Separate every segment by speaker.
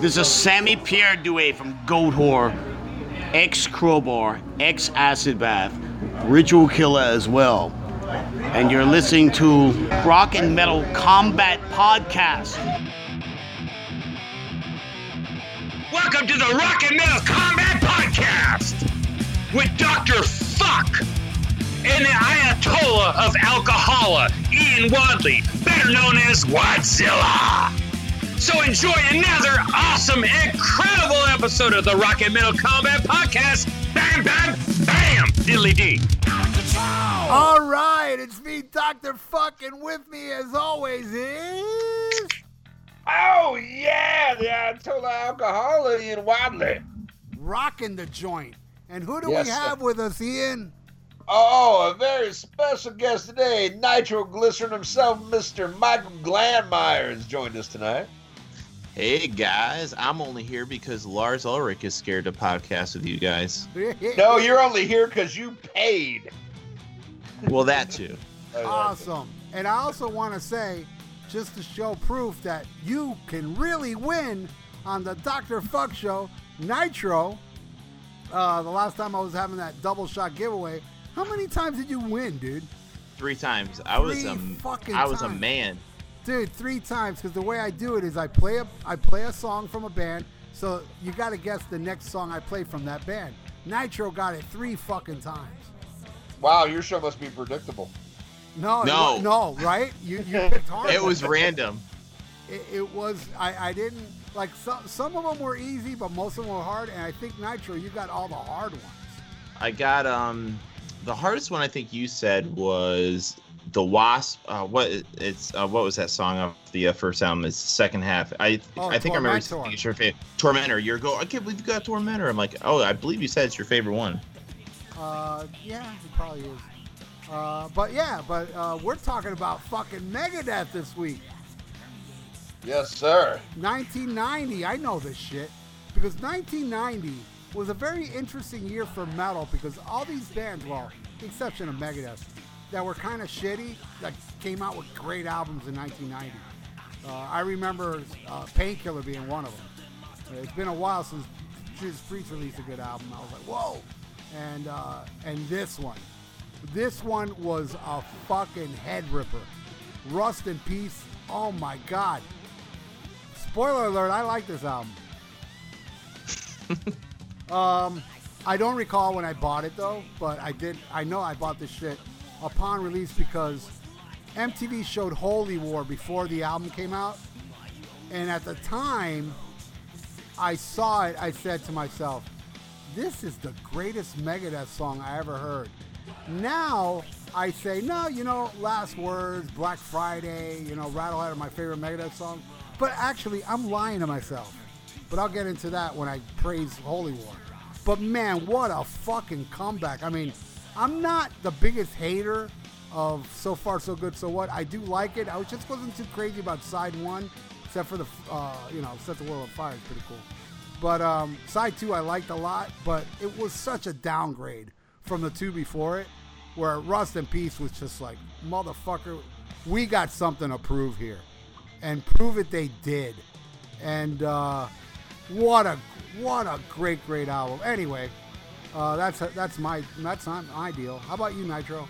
Speaker 1: There's a Sammy Pierre Duet from Goatwhore, ex Crowbar, ex Acid Bath, Ritual Killer as well. And you're listening to Rock and Metal Combat Podcast.
Speaker 2: Welcome to the Rock and Metal Combat Podcast with Dr. Fuck and the Ayatollah of Alcohola, Ian Wadley, better known as Wadzilla. So enjoy another awesome, incredible episode of the Rock and Metal Combat Podcast. Bam, bam, bam, diddly dee.
Speaker 3: All right, it's me, Dr. Fuck, and with me as always is.
Speaker 4: Oh yeah, the Ayatollah alcoholic Ian Wadley.
Speaker 3: Rocking the joint. And who do
Speaker 4: Yes,
Speaker 3: we
Speaker 4: sir.
Speaker 3: have with us, Ian?
Speaker 4: Oh, a very special guest today, nitroglycerin himself, Mr. Michael Glandmeyer, has joined us tonight.
Speaker 5: Hey guys, I'm only here because Lars Ulrich is scared to podcast with you guys.
Speaker 4: No, you're only here because you paid.
Speaker 5: Well, that too.
Speaker 3: awesome. And I also want to say, just to show proof that you can really win on the Dr. Fuck Show, Nitro. Uh, the last time I was having that double shot giveaway, how many times did you win, dude?
Speaker 5: Three times. I was
Speaker 3: Three
Speaker 5: a,
Speaker 3: fucking
Speaker 5: I was a man.
Speaker 3: Dude, three times because the way I do it is I play a I play a song from a band, so you got to guess the next song I play from that band. Nitro got it three fucking times.
Speaker 4: Wow, your show must be predictable.
Speaker 3: No,
Speaker 5: No.
Speaker 3: wa- no, right? You you picked hard.
Speaker 5: It was random.
Speaker 3: It, it was. I I didn't like some some of them were easy, but most of them were hard. And I think Nitro, you got all the hard ones.
Speaker 5: I got um the hardest one I think you said was the Wasp. Uh, what it's uh, what was that song of the uh, first album? It's the second half. I
Speaker 3: Oh,
Speaker 5: I think I remember
Speaker 3: Tormentor.
Speaker 5: saying it's your favorite Tormentor. You're go. I can't believe you got Tormentor. I'm like, oh, I believe you said it's your favorite one.
Speaker 3: Uh, yeah, it probably is. Uh, but yeah, but uh, we're talking about fucking Megadeth this week.
Speaker 4: Yes, sir.
Speaker 3: 1990. I know this shit because 1990 was a very interesting year for metal because all these bands, well, the exception of Megadeth, that were kind of shitty, that came out with great albums in 1990. Uh, I remember uh, Painkiller being one of them. It's been a while since Judas Priest released a good album. I was like, whoa! And uh, and this one, this one was a fucking head ripper. Rust in Peace. Oh my god. Spoiler alert, I like this album. um, I don't recall when I bought it though, but I did. I know I bought this shit upon release because MTV showed Holy War before the album came out, and at the time I saw it, I said to myself, "This is the greatest Megadeth song I ever heard." Now I say, no, you know, Last Words, Black Friday, you know, Rattlehead are my favorite Megadeth song. But actually, I'm lying to myself. But I'll get into that when I praise Holy War. But man, what a fucking comeback. I mean, I'm not the biggest hater of So Far So Good So What. I do like it. I just wasn't too crazy about side one, except for the, uh, you know, Set the World on Fire is pretty cool. But um, side two I liked a lot, but it was such a downgrade from the two before it, where Rust in Peace was just like, motherfucker, we got something to prove here. And prove it they did. And uh, what a what a great, great album. Anyway, uh, that's that's my that's not my deal. How about you, Nitro?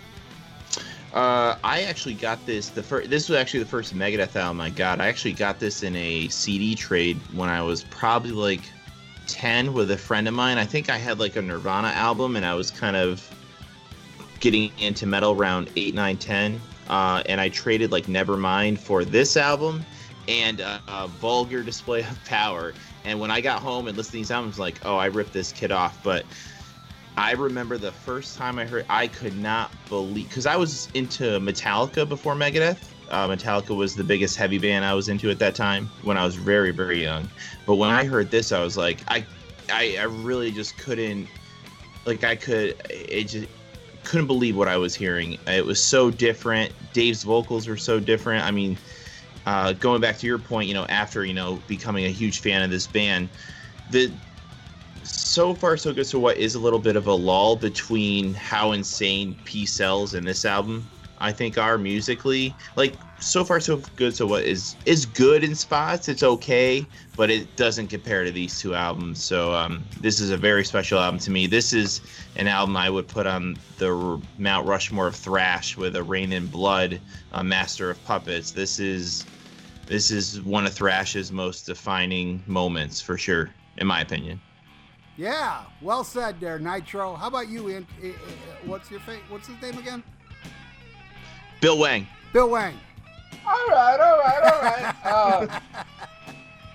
Speaker 5: Uh, I actually got this. The first. This was actually the first Megadeth album I got. I actually got this in a CD trade when I was probably like ten with a friend of mine. I think I had like a Nirvana album, and I was kind of getting into metal around eight, nine, ten. Uh, and I traded like Nevermind for this album and uh, a vulgar display of power. And when I got home and listened to these albums, like, oh, I ripped this kid off. But I remember the first time I heard, I could not believe because I was into Metallica before Megadeth. Uh, Metallica was the biggest heavy band I was into at that time when I was very, very young. But when I heard this, I was like, I, I, I really just couldn't, like, I could, it just couldn't believe what I was hearing. It was so different. Dave's vocals were so different. I mean, uh, going back to your point, you know, after you know becoming a huge fan of this band, the so far so good. So what is a little bit of a lull between how insane Peace Sells in this album. I think are musically. Like so far so good. So what is is good in spots. It's okay, but it doesn't compare to these two albums. So um, this is a very special album to me. This is an album I would put on the Mount Rushmore of thrash with a Reign in Blood, a Master of Puppets. This is this is one of thrash's most defining moments for sure, in my opinion.
Speaker 3: Yeah, well said there, Nitro. How about you, Ian? I- I- What's your fa- What's his name again?
Speaker 5: Bill Wang.
Speaker 3: Bill Wang.
Speaker 4: All right, all right, all right.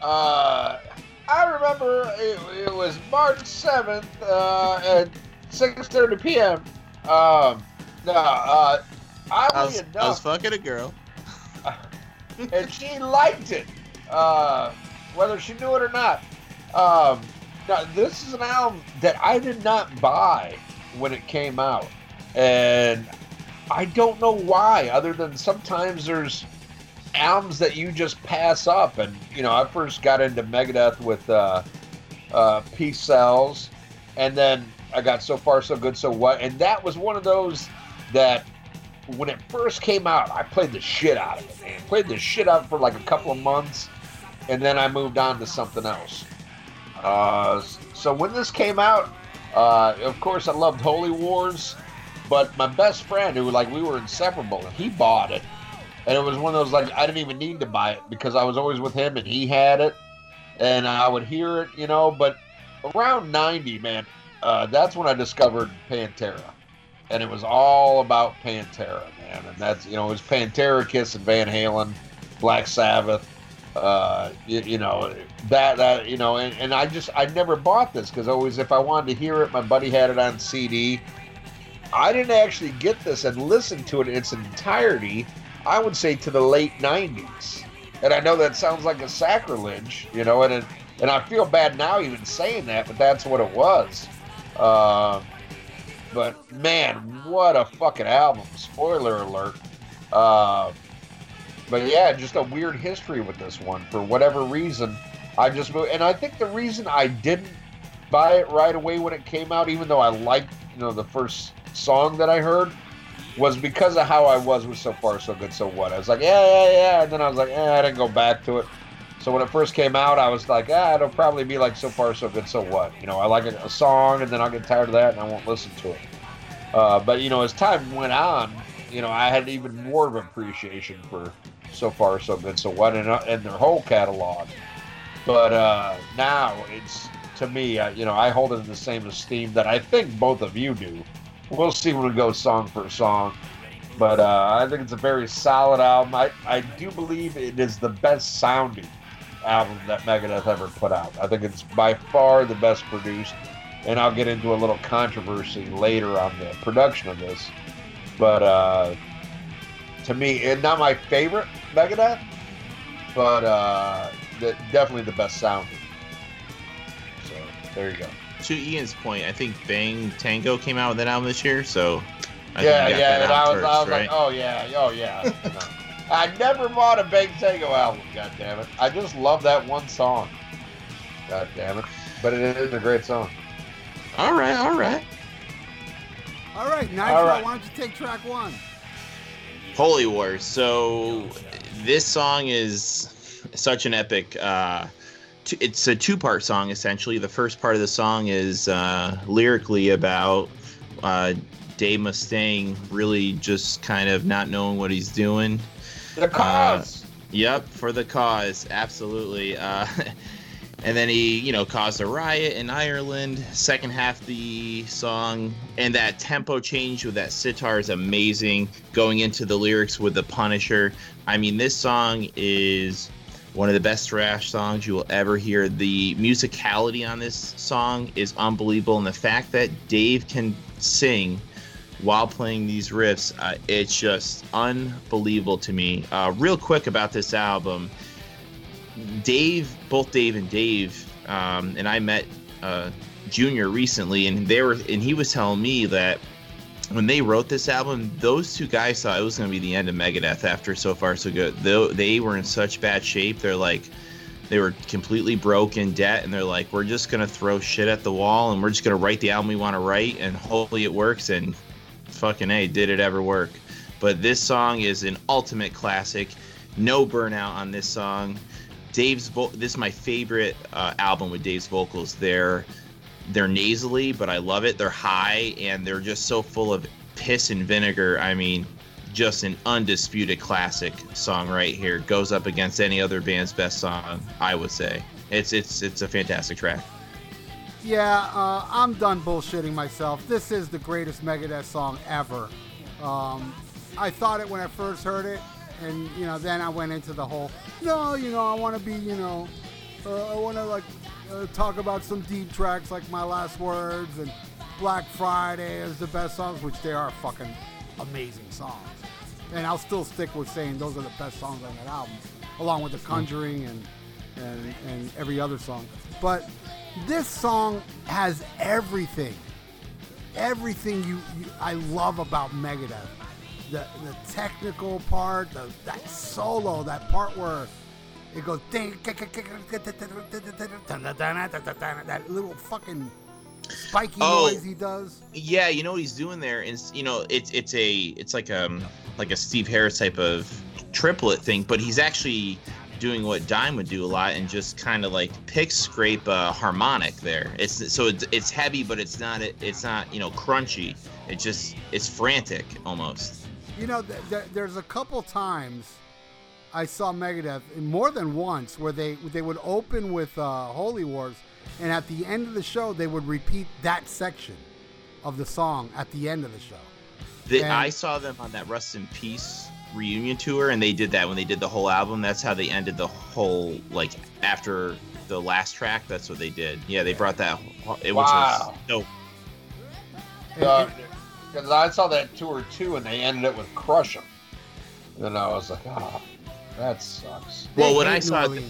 Speaker 4: Uh, uh, I remember it, it was March seventh uh, at six thirty p.m. Um, no, uh,
Speaker 5: I
Speaker 4: oddly
Speaker 5: was, I was fucking a girl.
Speaker 4: and she liked it, uh, whether she knew it or not. Um, now, this is an album that I did not buy when it came out, and I don't know why. Other than sometimes there's albums that you just pass up, and you know, I first got into Megadeth with uh, uh, Peace Sells, and then I got so far so good so what, and that was one of those that when it first came out, I played the shit out of it, man. Played the shit out for like a couple of months, and then I moved on to something else. Uh, so when this came out, uh, of course I loved Holy Wars, but my best friend, who like we were inseparable, he bought it, and it was one of those like I didn't even need to buy it because I was always with him and he had it, and I would hear it, you know. But around '90, man, uh, that's when I discovered Pantera and it was all about Pantera, man. And that's you know it was Pantera, Kiss, and Van Halen, Black Sabbath. Uh, you, you know that that you know, and, and I just I never bought this because always if I wanted to hear it, my buddy had it on CD. I didn't actually get this and listen to it in its entirety. I would say to the late '90s, and I know that sounds like a sacrilege, you know, and it, and I feel bad now even saying that, but that's what it was. Uh, but man, what a fucking album! Spoiler alert. Uh, but yeah, just a weird history with this one. For whatever reason, I just moved, and I think the reason I didn't buy it right away when it came out, even though I liked you know the first song that I heard, was because of how I was with So Far So Good So What. I was like, yeah, yeah, yeah, and then I was like, eh, I didn't go back to it. So when it first came out, I was like, ah, it'll probably be like So Far So Good So What. You know, I like a, song, and then I'll get tired of that, and I won't listen to it. Uh, but you know, as time went on, you know, I had even more of appreciation for So Far So Good So What and, uh, and their whole catalog. But uh, now it's to me, uh, you know, I hold it in the same esteem that I think both of you do. We'll see when we go song for song. But uh, I think it's a very solid album. I, I do believe it is the best sounding album that Megadeth ever put out. I think it's by far the best produced. And I'll get into a little controversy later on the production of this. But uh, to me, and not my favorite Megadeth, but uh, the, definitely the best sounding. So there you go.
Speaker 5: To Ian's point, I think Bang Tango came out with an album this year, so I
Speaker 4: yeah,
Speaker 5: think
Speaker 4: yeah.
Speaker 5: that
Speaker 4: And I was,
Speaker 5: first,
Speaker 4: I was
Speaker 5: right?
Speaker 4: like, oh yeah, oh yeah. No. I never bought a Bang Tango album. God damn it! I just love that one song. God damn it! But it is a great song.
Speaker 5: all right, all right.
Speaker 3: All right, Nitro,
Speaker 4: All right.
Speaker 3: why don't you take track one?
Speaker 5: Holy Wars. So this song is such an epic. Uh, t- it's a two-part song essentially. The first part of the song is uh, lyrically about uh, Dave Mustaine really just kind of not knowing what he's doing.
Speaker 4: For the cause.
Speaker 5: Yep, for the cause, absolutely. Uh, and then he, you know, caused a riot in Ireland. Second half of the song, and that tempo change with that sitar is amazing. Going into the lyrics with the Punisher, I mean, this song is one of the best thrash songs you will ever hear. The musicality on this song is unbelievable, and the fact that Dave can sing while playing these riffs, uh, it's just unbelievable to me. Uh, real quick about this album, Dave, both Dave and Dave, um, and I met uh, Junior recently, and they were, and he was telling me that when they wrote this album, those two guys thought it was going to be the end of Megadeth after So Far So Good. Though they were in such bad shape, they're like, they were completely broke in debt, and they're like, we're just going to throw shit at the wall, and we're just going to write the album we want to write, and hopefully it works. And fucking a, did it ever work? But this song is an ultimate classic. No burnout on this song. Dave's vo- this is my favorite uh, album with Dave's vocals. They're they're nasally, but I love it. They're high and they're just so full of piss and vinegar. I mean, just an undisputed classic song right here. Goes up against any other band's best song, I would say. It's it's it's a fantastic track.
Speaker 3: Yeah, uh, I'm done bullshitting myself. This is the greatest Megadeth song ever. Um, I thought it when I first heard it, and you know, then I went into the whole, no, you know, I want to be, you know, uh, I want to like uh, talk about some deep tracks like My Last Words and Black Friday is the best songs, which they are fucking amazing songs. And I'll still stick with saying those are the best songs on that album, along with The Conjuring and and, and every other song. But this song has everything, everything you, you I love about Megadeth. The the technical part, the, that solo, that part where it goes that little fucking spiky
Speaker 5: Oh.
Speaker 3: noise he does.
Speaker 5: Yeah, you know what he's doing there is you know it's it's a it's like um like a Steve Harris type of triplet thing, but he's actually doing what Dime would do a lot and just kind of like pick scrape a harmonic there. It's so it's, it's heavy, but it's not it's not you know crunchy. It just it's frantic almost.
Speaker 3: You know, th- th- there's a couple times I saw Megadeth, more than once, where they they would open with uh, Holy Wars, and at the end of the show they would repeat that section of the song at the end of the show.
Speaker 5: The,
Speaker 3: And-
Speaker 5: I saw them on that Rust in Peace reunion tour, and they did that when they did the whole album. That's how they ended the whole like after the last track. That's what they did. Yeah, they brought that. It was
Speaker 4: Wow.
Speaker 5: dope.
Speaker 3: And-
Speaker 4: Because I saw that tour too, and they ended it with Crush 'Em. And I was like, ah, that sucks.
Speaker 3: they
Speaker 5: Well, when I saw it-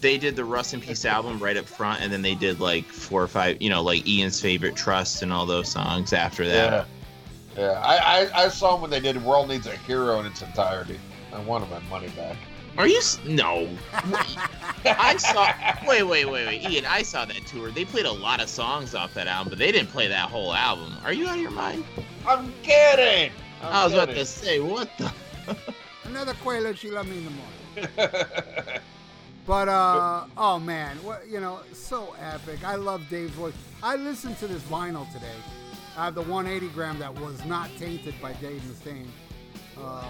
Speaker 5: they did the Rust in Peace album right up front, and then they did like four or five, you know, like Ian's favorite Trust and all those songs after that.
Speaker 4: Yeah. Yeah, I, I, I saw them when they did World Needs a Hero in its entirety. I wanted my money back.
Speaker 5: Are you? s- No. I saw. Wait, wait, wait, wait, Ian. I saw that tour. They played a lot of songs off that album, but they didn't play that whole album. Are you out of your mind?
Speaker 4: I'm kidding. I'm
Speaker 5: I was about to say, what the?
Speaker 3: Another Quayle, she loved me in the morning. But uh, oh man, what you know, so epic. I love Dave's voice. I listened to this vinyl today. I have the 180 gram that was not tainted by Dave Mustaine. Uh,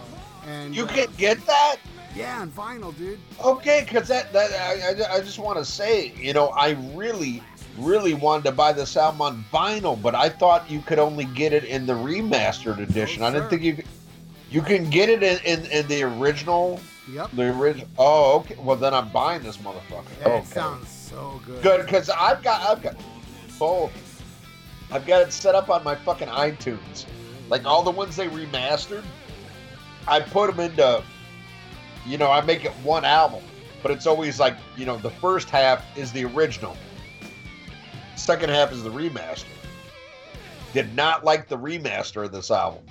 Speaker 3: and
Speaker 4: you
Speaker 3: uh,
Speaker 4: can get that?
Speaker 3: yeah, on vinyl, dude.
Speaker 4: Okay, because that, that I, I, I just want to say, you know, I really, really wanted to buy this album on vinyl, but I thought you could only get it in the remastered edition.
Speaker 3: Oh,
Speaker 4: I didn't think you could. You can get it in, in, in the original.
Speaker 3: Yep.
Speaker 4: The original. Oh, okay. Well, then I'm buying this motherfucker.
Speaker 3: Yeah,
Speaker 4: okay.
Speaker 3: Sounds so good.
Speaker 4: Good, because I've got I've got both. I've got it set up on my fucking iTunes, like all the ones they remastered. I put them into, you know, I make it one album, but it's always like you know the first half is the original, second half is the remaster. Did not like the remaster of this album.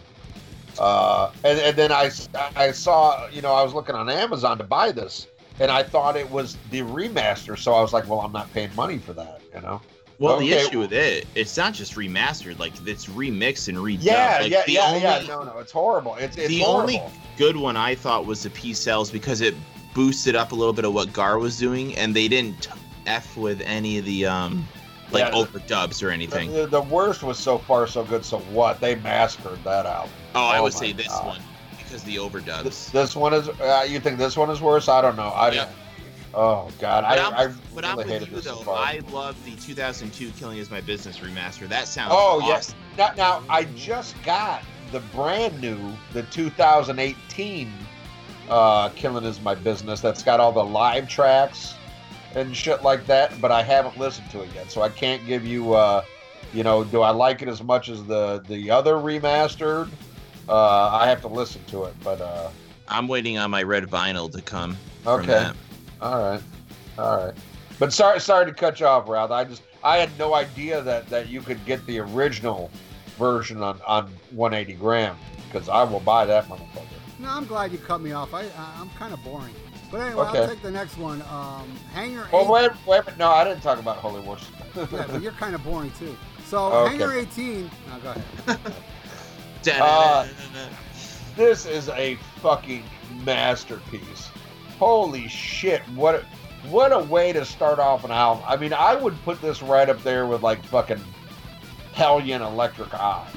Speaker 4: Uh, and, and then I, I saw, you know, I was looking on Amazon to buy this, and I thought it was the remaster. So I was like, well, I'm not paying money for that, you know?
Speaker 5: Well, the issue with it, it's not just remastered. Like it's remixed and redone.
Speaker 4: Yeah,
Speaker 5: like,
Speaker 4: yeah, yeah,
Speaker 5: only,
Speaker 4: yeah. No, no, it's horrible. It's, it's
Speaker 5: the
Speaker 4: horrible.
Speaker 5: only good one I thought was the Peace Sells because it boosted up a little bit of what Gar was doing, and they didn't f with any of the um like
Speaker 4: Yeah,
Speaker 5: overdubs or anything.
Speaker 4: The, the worst was so far so good. So what? They mastered that out.
Speaker 5: oh, I
Speaker 4: oh
Speaker 5: would say this
Speaker 4: God.
Speaker 5: one because the overdubs.
Speaker 4: This, this one is. Uh, you think this one is worse? I don't know. I
Speaker 5: Yeah.
Speaker 4: Oh God,
Speaker 5: But
Speaker 4: I,
Speaker 5: I'm,
Speaker 4: I
Speaker 5: but
Speaker 4: really
Speaker 5: I'm with
Speaker 4: hated
Speaker 5: you
Speaker 4: this
Speaker 5: though. I love the 2002 "Killing Is My Business" remaster. That sounds
Speaker 4: Oh,
Speaker 5: awesome.
Speaker 4: yes. Now, now, I just got the brand new, the 2018 uh, Killing Is My Business that's got all the live tracks and shit like that, but I haven't listened to it yet. So I can't give you, uh, you know, do I like it as much as the, the other remastered? Uh, I have to listen to it, but uh,
Speaker 5: I'm waiting on my red vinyl to come. from
Speaker 4: okay.
Speaker 5: that.
Speaker 4: All right. All right. But sorry, sorry to cut you off, Ralph. I just I had no idea that that you could get the original version on on 180 gram because I will buy that motherfucker.
Speaker 3: No, I'm glad you cut me off. I, I I'm kind of boring. But anyway, I'll take the next one. Um, Hanger.
Speaker 4: Well,
Speaker 3: 8
Speaker 4: wait, wait, no, I didn't talk about Holy Wars.
Speaker 3: Yeah, but you're kind of boring too. So
Speaker 4: Okay.
Speaker 3: Hangar 18. No, go ahead.
Speaker 4: Uh, this is a fucking masterpiece. Holy shit! What a, what a way to start off an album. I mean, I would put this right up there with like fucking Hellion Electric Eye.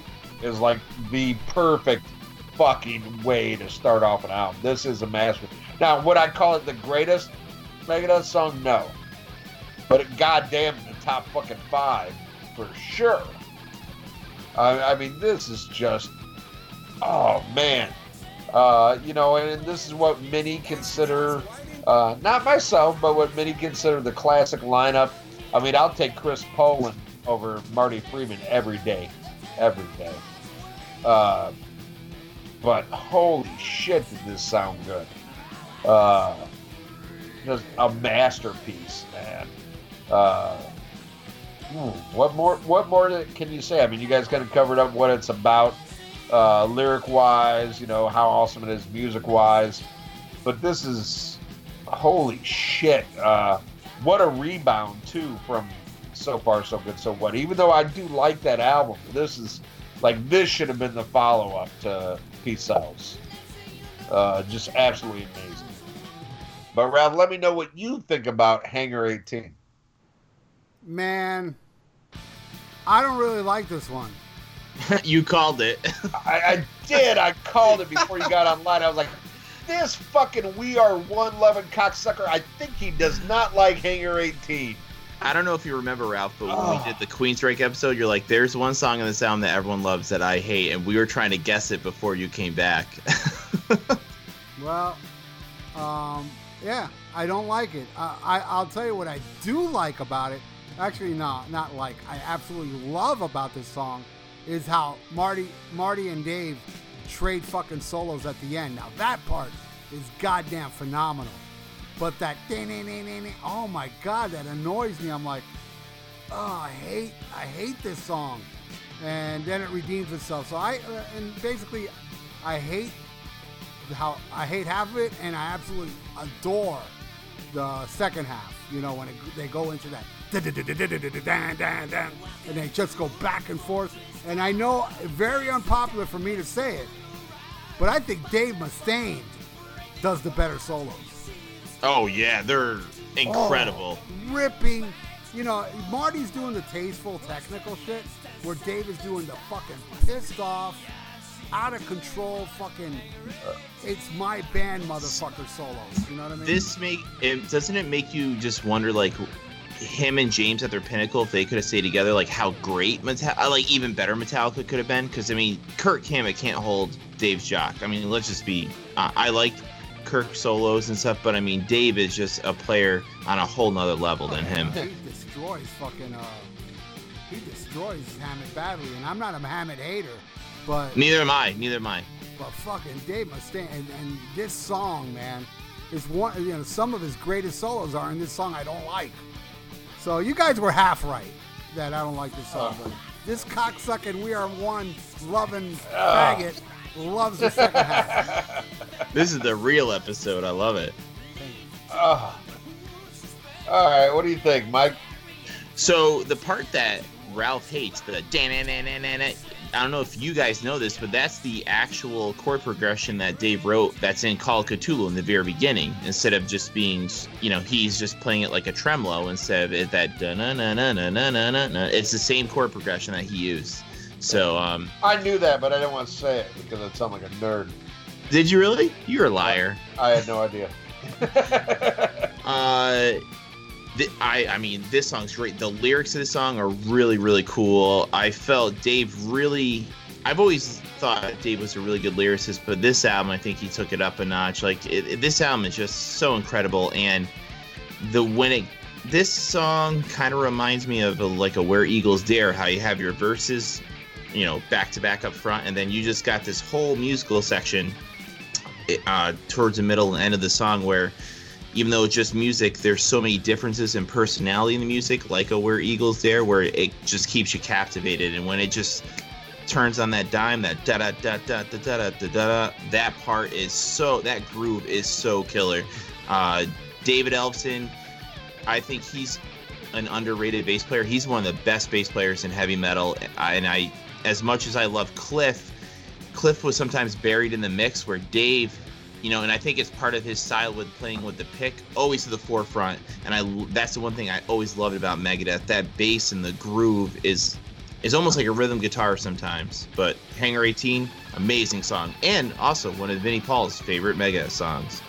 Speaker 4: Is like the perfect fucking way to start off an album. This is a master. Now, would I call it the greatest Megadeth song? No. But it goddamn the top fucking five for sure. I, I mean, this is just, oh man. Uh, you know, and this is what many consider, uh, not myself, but what many consider the classic lineup. I mean, I'll take Chris Poland over Marty Friedman every day, every day. Uh, but holy shit, did this sound good! Uh, just a masterpiece, man. Uh, hmm, what more? What more can you say? I mean, you guys kind of covered up what it's about, uh, lyric wise. You know how awesome it is, music wise. But this is holy shit! Uh, what a rebound too from so far so good so what. Even though I do like that album, this is like this should have been the follow up to Peace Sells. Uh, just absolutely amazing. But Ralph, let me know what you think about Hangar 18.
Speaker 3: Man, I don't really like this one.
Speaker 5: you called it.
Speaker 4: I, I did. I called it before you got online. I was like, this fucking We Are One loving cocksucker. I think he does not like Hangar 18.
Speaker 5: I don't know if you remember Ralph, but when
Speaker 4: Oh.
Speaker 5: we did the Queensryche episode, you're like, "There's one song in the sound that everyone loves that I hate," and we were trying to guess it before you came back.
Speaker 3: Well, um, yeah, I don't like it. I, I, I'll tell you what I do like about it. Actually, no, not like. I absolutely love about this song is how Marty, Marty and Dave trade fucking solos at the end. Now that part is goddamn phenomenal. But that oh my god, that annoys me. I'm like, oh, I hate, I hate this song. And then it redeems itself. So I, uh, and basically, I hate how I hate half of it, and I absolutely adore the second half. You know, when it, they go into that, and they just go back and forth. And I know, very unpopular for me to say it, but I think Dave Mustaine does the better solos.
Speaker 5: oh yeah, they're incredible.
Speaker 3: Oh, ripping. You know, Marty's doing the tasteful technical shit, where Dave is doing the fucking pissed off, out of control fucking. It's my band, motherfucker solos. You know what I mean?
Speaker 5: This make it doesn't it make you just wonder like him and James at their pinnacle if they could have stayed together like how great Metallica like even better Metallica could have been because I mean Kirk Hammett can't hold Dave's jock I mean let's just be uh, I like Kirk solos and stuff but I mean Dave is just a player on a whole nother level than him
Speaker 3: He destroys fucking. Uh, he destroys Hammett badly, and I'm not a Hammett hater, but
Speaker 5: neither am I neither am I
Speaker 3: but fucking Dave Mustaine and, and this song, man, is one. You know, some of his greatest solos are in this song. I don't like. So you guys were half right that I don't like this song. But this cocksucking We Are One loving oh. faggot loves the second half.
Speaker 5: this is the real episode I love it
Speaker 4: Oh. All right, what do you think, Mike?
Speaker 5: So the part that Ralph hates, the dan I don't know if you guys know this, but that's the actual chord progression that Dave wrote that's in Call of Ktulu in the very beginning. Instead of just being, you know, he's just playing it like a tremolo instead of it that na na na na na na na na. It's the same chord progression that he used. So, um,
Speaker 4: I knew that, but I didn't want to say it because I'd sound like a nerd.
Speaker 5: did you really? You're a liar.
Speaker 4: I had no idea.
Speaker 5: Uh, I I mean, this song's great. The lyrics of this song are really really cool. I felt Dave really. I've always thought Dave was a really good lyricist, but this album I think he took it up a notch. Like it, it- this album is just so incredible, and the when it this song kind of reminds me of a, like a Where Eagles Dare, how you have your verses, you know, back to back up front, and then you just got this whole musical section uh, towards the middle and end of the song where even though it's just music, there's so many differences in personality in the music, like a Where Eagles Dare, where it just keeps you captivated. And when it just turns on that dime, that da da da da da da da da da, that part is so, that groove is so killer. Uh, David Ellefson, I think he's an underrated bass player. He's one of the best bass players in heavy metal. And I, as much as I love Cliff, Cliff was sometimes buried in the mix where Dave, you know, and I think it's part of his style with playing with the pick, always to the forefront. And I that's the one thing I always loved about Megadeth. That bass and the groove is is almost like a rhythm guitar sometimes. But Hangar 18, amazing song, and also one of Vinnie Paul's favorite Megadeth songs.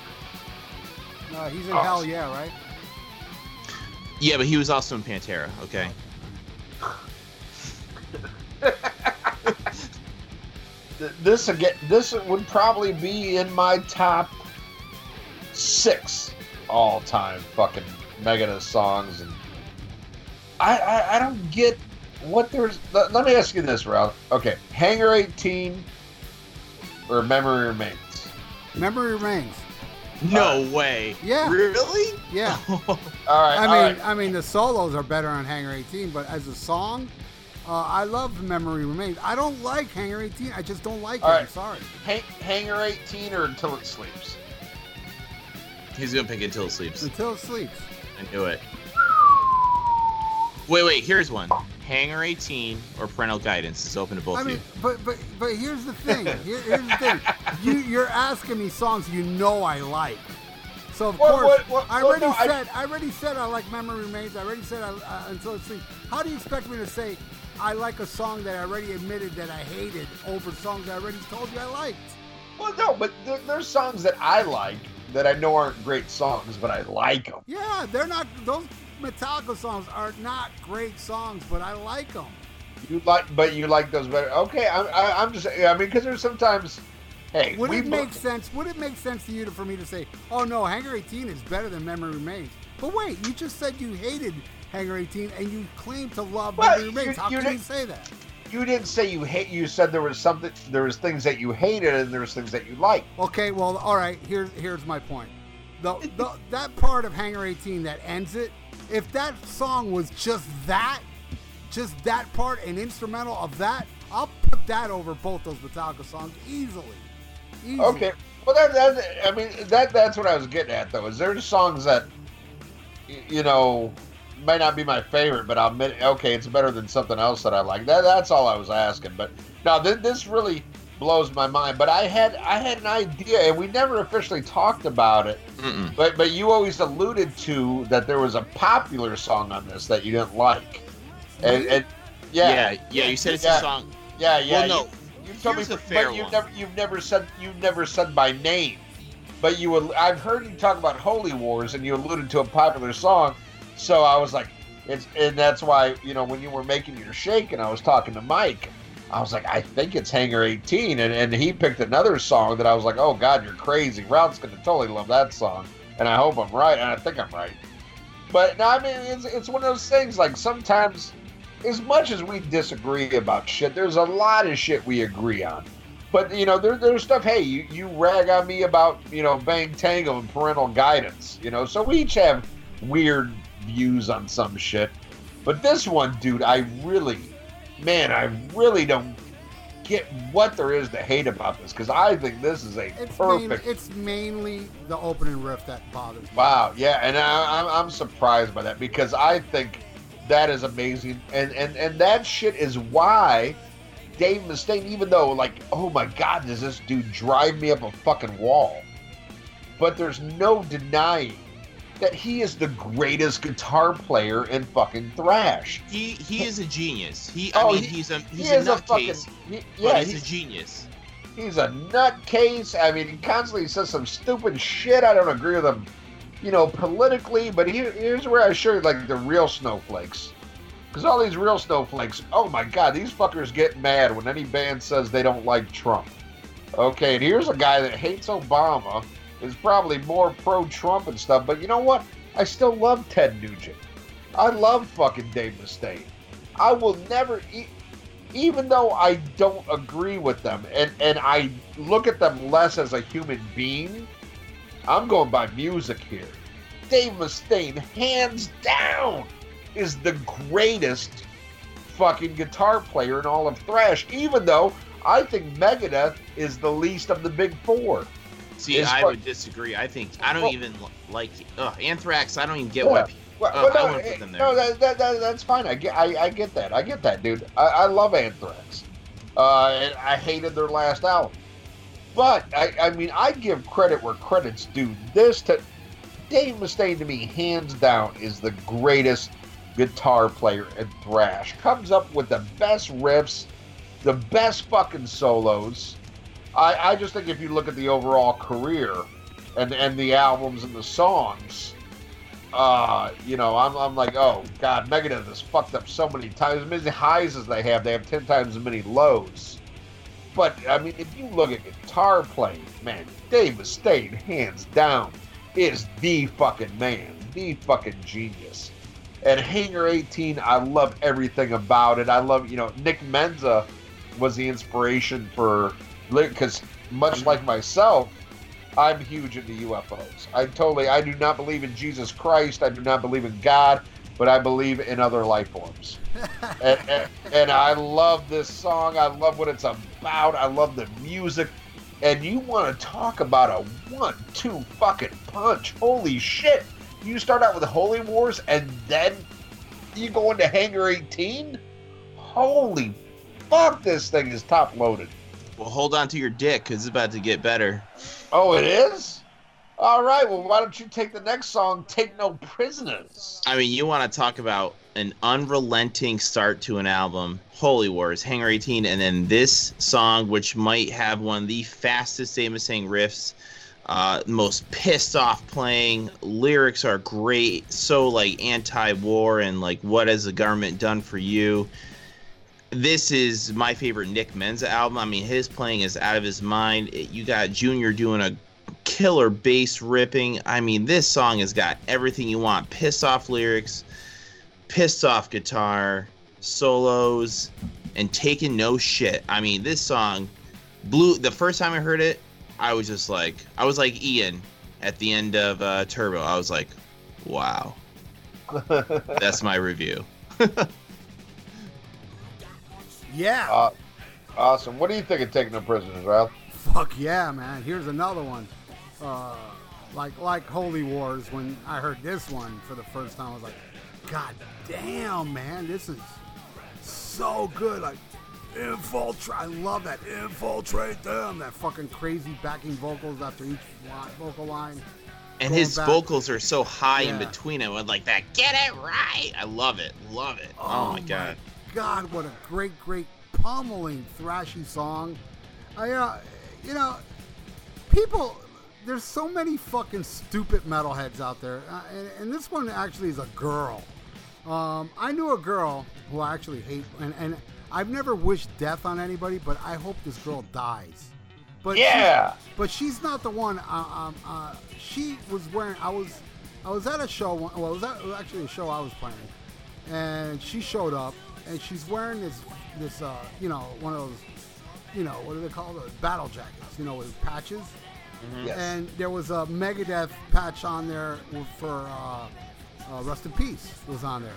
Speaker 3: Uh, he's in
Speaker 4: Oh.
Speaker 3: Hell Yeah, right?
Speaker 5: Yeah, but he was also in Pantera. Okay.
Speaker 4: Th- This again, this would probably be in my top six all-time fucking Megadeth songs, and I I, I don't get what there's. Let, let me ask you this, Ralph. Okay, Hangar 18 or Memory Remains.
Speaker 3: Memory remains.
Speaker 5: No uh, way.
Speaker 3: Yeah.
Speaker 5: Really?
Speaker 3: Yeah.
Speaker 4: All right,
Speaker 3: I
Speaker 4: all
Speaker 3: mean,
Speaker 4: right.
Speaker 3: I mean, the solos are better on Hangar 18, but as a song, uh, I love Memory Remains. I don't like Hangar 18. I just don't like
Speaker 4: All
Speaker 3: it.
Speaker 4: right.
Speaker 3: I'm sorry.
Speaker 4: Hang, Hangar 18 or Until It Sleeps.
Speaker 5: He's gonna pick Until It Sleeps.
Speaker 3: Until it sleeps.
Speaker 5: I knew it. Wait, wait. Here's one. Hangar 18 or Parental Guidance is open to both
Speaker 3: I
Speaker 5: of you.
Speaker 3: but but but here's the thing. Here, here's the thing. You you're asking me songs you know I like. So of
Speaker 4: Well,
Speaker 3: course,
Speaker 4: well, well,
Speaker 3: I already
Speaker 4: no, I-
Speaker 3: said I already said I like Memory Remains. I already said I, uh, Until It Sleeps. How do you expect me to say I like a song that I already admitted that I hated over songs I already told you I liked?
Speaker 4: Well, no, but there, there's songs that I like that I know aren't great songs, but I like them.
Speaker 3: Yeah, they're not. Those Metallica songs are not great songs, but I like them.
Speaker 4: You like, but you like those better. Okay, I'm, I, I'm just, I mean, because there's sometimes, hey,
Speaker 3: Would it make
Speaker 4: both-
Speaker 3: sense? Would it make sense to you to, for me to say, "Oh no, Hangar 18 is better than Memory Remains"? But wait, you just said you hated Hangar 18 and you claim to love
Speaker 4: Well,
Speaker 3: Memory Remains. How
Speaker 4: you
Speaker 3: can you say that?
Speaker 4: you didn't say you hate. You said there was something, there was things that you hated, and there was things that you liked.
Speaker 3: Okay, well, all right. Here's here's my point. The, the that part of Hangar 18 that ends it. If that song was just that, just that part, an instrumental of that, I'll put that over both those Metallica songs easily. Easily.
Speaker 4: Okay, well, that, that, I mean, that, that's what I was getting at, though. Is there songs that, you know, might not be my favorite, but I'll admit, okay, it's better than something else that I like. That, that's all I was asking. But now this, this really blows my mind. But I had, I had an idea, and we never officially talked about it.
Speaker 5: Mm-mm.
Speaker 4: But but you always alluded to that there was a popular song on this that you didn't like, and, and yeah,
Speaker 5: Yeah, yeah. You said it's
Speaker 4: Yeah.
Speaker 5: a song.
Speaker 4: yeah, yeah.
Speaker 5: Well, no,
Speaker 4: you, you told me, but you've
Speaker 5: one.
Speaker 4: never you've never said you've never said by name, but you. I've heard you talk about Holy Wars, and you alluded to a popular song, so I was like, it's and that's why you know when you were making your shake, and I was talking to Mike. I was like, I think it's Hangar 18, and, and he picked another song that I was like, oh God, you're crazy. Ralph's gonna totally love that song, and I hope I'm right, and I think I'm right. But no, I mean, it's, it's one of those things. Like sometimes, as much as we disagree about shit, there's a lot of shit we agree on. But you know, there, there's stuff. Hey, you, you rag on me about you know Bang Tango and parental guidance. You know, so we each have weird views on some shit. But this one, dude, I really, man, I really don't get what there is to hate about this because I think this is a
Speaker 3: It's
Speaker 4: perfect.
Speaker 3: it's mainly the opening riff that bothers me.
Speaker 4: Wow, yeah, and I, I'm, I'm surprised by that because I think that is amazing, and and and that shit is why Dave Mustaine, even though like, oh my God, does this dude drive me up a fucking wall? But there's no denying that he is the greatest guitar player in fucking thrash.
Speaker 5: He he is a genius. He I
Speaker 4: Oh,
Speaker 5: mean
Speaker 4: he-
Speaker 5: he's a
Speaker 4: He
Speaker 5: he's a
Speaker 4: is a fucking
Speaker 5: nutcase,
Speaker 4: he, yeah,
Speaker 5: he's,
Speaker 4: he's,
Speaker 5: a genius.
Speaker 4: he's a nutcase. I mean, he constantly says some stupid shit. I don't agree with him, you know, politically. But here, here's where I show you like the real snowflakes, because all these real snowflakes. Oh my God, these fuckers get mad when any band says they don't like Trump. Okay, and here's a guy that hates Obama, is probably more pro-Trump and stuff. But you know what? I still love Ted Nugent. I love fucking Dave Mustaine. I will never. E- even though I don't agree with them and, and I look at them less as a human being, I'm going by music here. Dave Mustaine, hands down, is the greatest fucking guitar player in all of thrash, even though I think Megadeth is the least of the big four.
Speaker 5: See,
Speaker 4: It's
Speaker 5: I
Speaker 4: fu-
Speaker 5: would disagree. I think I don't
Speaker 4: Well-
Speaker 5: even like ugh, Anthrax. I don't even get
Speaker 4: Yeah.
Speaker 5: why. pe-
Speaker 4: Well, well,
Speaker 5: I
Speaker 4: no,
Speaker 5: put
Speaker 4: eh,
Speaker 5: them there.
Speaker 4: no that, that, that, that's fine. I get, I, I get that. I get that, dude. I, I love Anthrax. Uh, uh, and I hated their last album. But I, I mean, I give credit where credit's due. This to Dave Mustaine to me, hands down, is the greatest guitar player in thrash. Comes up with the best riffs, the best fucking solos. I, I just think if you look at the overall career and and the albums and the songs, uh, you know, I'm, I'm like, oh god, Megadeth has fucked up so many times. As many highs as they have, they have ten times as many lows. But I mean, if you look at guitar playing, man, Dave Mustaine, hands down, is the fucking man, the fucking genius. And Hangar 18, I love everything about it. I love, you know, Nick Menza was the inspiration for, because much like myself, I'm huge into UFOs. I totally, I do not believe in Jesus Christ. I do not believe in God, but I believe in other life forms. and, and, and I love this song. I love what it's about. I love the music. And you want to talk about a one-two fucking punch? Holy shit! You start out with Holy Wars, and then you go into Hangar 18. Holy fuck! This thing is top loaded.
Speaker 5: Well, hold on to your dick because it's about to get better.
Speaker 4: Oh, it is. All right. Well, why don't you take the next song? Take no prisoners.
Speaker 5: I mean, you want to talk about an unrelenting start to an album, Holy Wars, Hangar 18, and then this song, which might have one of the fastest Dave Mustaine riffs, uh, most pissed off playing. Lyrics are great, so like anti-war and like what has the government done for you. This is my favorite Nick Menza album. I mean, his playing is out of his mind. You got Junior doing a killer bass ripping. I mean, this song has got everything you want. Pissed off lyrics, pissed off guitar, solos, and taking no shit. I mean, this song blew. The first time I heard it, I was just like, I was like Ian at the end of uh, Turbo. I was like, wow. That's my review.
Speaker 3: Yeah.
Speaker 4: Uh, awesome. What do you think of Taking No Prisoners, Ralph?
Speaker 3: Fuck yeah, man. Here's another one. Uh, like like Holy Wars. When I heard this one for the first time, I was like, God damn, man, this is so good. Like infiltrate. I love that infiltrate them. That fucking crazy backing vocals after each vocal line.
Speaker 5: And
Speaker 3: Going
Speaker 5: his
Speaker 3: back-
Speaker 5: vocals are so high in between it with like that get it right. I love it. Love it. Oh, my god.
Speaker 3: God, what a great, great pummeling, thrashy song. I, uh, you know, people. There's so many fucking stupid metalheads out there, uh, and, and this one actually is a girl. Um, I knew a girl who I actually hate, and, and I've never wished death on anybody, but I hope this girl dies. But she-
Speaker 4: Yeah.
Speaker 3: but she's not the one. Uh, um, uh, she was wearing. I was, I was at a show. one- Well, it was, at, it was actually a show I was playing, and she showed up, and she's wearing this, this, uh, you know, one of those, you know, what do they call those battle jackets? You know, with patches.
Speaker 4: Yes.
Speaker 3: And there was a Megadeth patch on there for uh, uh, Rust in Peace was on there.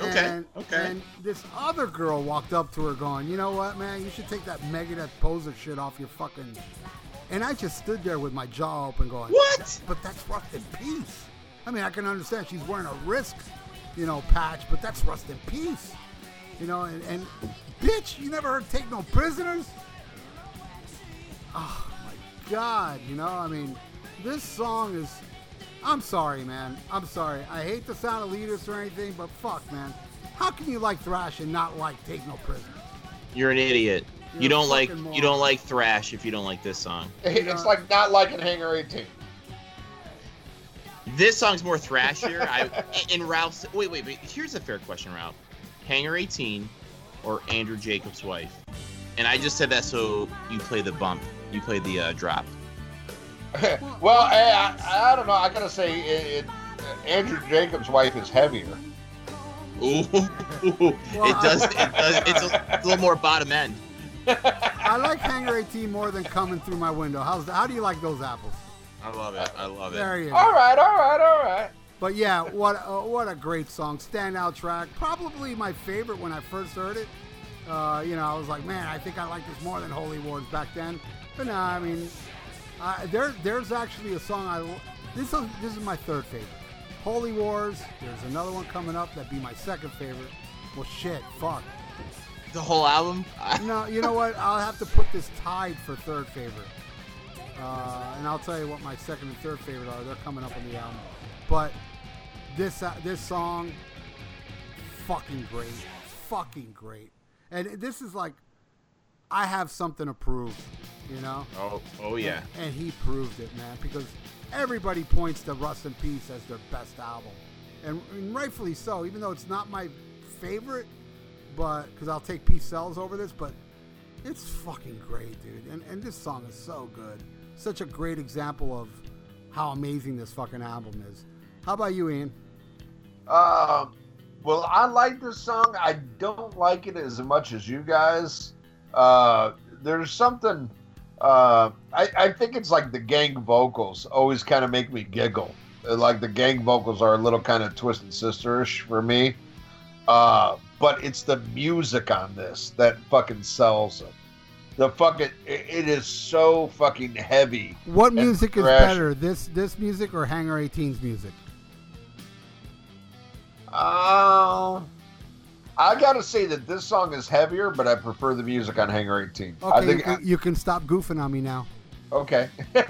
Speaker 5: Okay,
Speaker 3: And,
Speaker 5: okay.
Speaker 3: And this other girl walked up to her going, you know what, man, you should take that Megadeth poser shit off your fucking. And I just stood there with my jaw open going,
Speaker 5: What?
Speaker 3: But that's Rust in Peace. I mean, I can understand she's wearing a Risk, you know, patch, but that's Rust in Peace. You know, and, and bitch, you never heard Take No Prisoners? Oh my God, you know, I mean, this song is. I'm sorry, man. I'm sorry. I hate the sound of leaders or anything, but fuck, man. How can you like thrash and not like Take No Prisoners?
Speaker 5: You're an idiot.
Speaker 3: You're
Speaker 5: you don't like
Speaker 3: fucking
Speaker 5: you don't like thrash if you don't like this song.
Speaker 4: It's like not liking Hangar 18.
Speaker 5: This song's more thrashier. I and Ralph's wait wait wait. Here's a fair question, Ralph. Hangar 18 or Andrew Jacobs' wife? And I just said that so you play the bump. You play the uh, drop.
Speaker 4: well, hey, I, I don't know. I gotta say, it, it, Andrew Jacobs' wife is heavier.
Speaker 5: Ooh, it does. It does. It's a, it's a little more bottom end.
Speaker 3: I like Hangar 18 more than coming through my window. How's how do you like those apples?
Speaker 5: I love it. I love it.
Speaker 3: There you go.
Speaker 4: All right, all right, all right.
Speaker 3: But yeah, what uh, what a great song, standout track. Probably my favorite when I first heard it. Uh, you know, I was like, man, I think I like this more than Holy Wars back then. But no, I mean, uh, there there's actually a song I this is this is my third favorite. Holy Wars. There's another one coming up that'd be my second favorite. Well, shit, fuck.
Speaker 5: The whole album.
Speaker 3: No, you know what? I'll have to put this tied for third favorite. Uh, and I'll tell you what my second and third favorite are. They're coming up on the album. But this uh, this song, fucking great, fucking great. And this is like, I have something to prove, you know.
Speaker 5: oh, oh yeah.
Speaker 3: And, and he proved it, man, because everybody points to Rust in Peace as their best album, and, and rightfully so. Even though it's not my favorite, but because I'll take Peace Sells over this, but it's fucking great, dude. And and this song is so good. Such a great example of how amazing this fucking album is. How about you, Ian?
Speaker 4: Um, well, I like this song. I don't like it as much as you guys. Uh, there's something. Uh, I, I think it's like the gang vocals always kind of make me giggle. Uh, Like the gang vocals are a little kind of twisted sisterish for me. Uh, but it's the music on this that fucking sells it. The fucking it, it is so fucking heavy.
Speaker 3: What music is better, this this music or Hangar 18's music?
Speaker 4: Um, I gotta say that this song is heavier, but I prefer the music on Hangar 18.
Speaker 3: Okay,
Speaker 4: I
Speaker 3: you,
Speaker 4: think.
Speaker 3: can, you can stop goofing on me now.
Speaker 4: okay. um,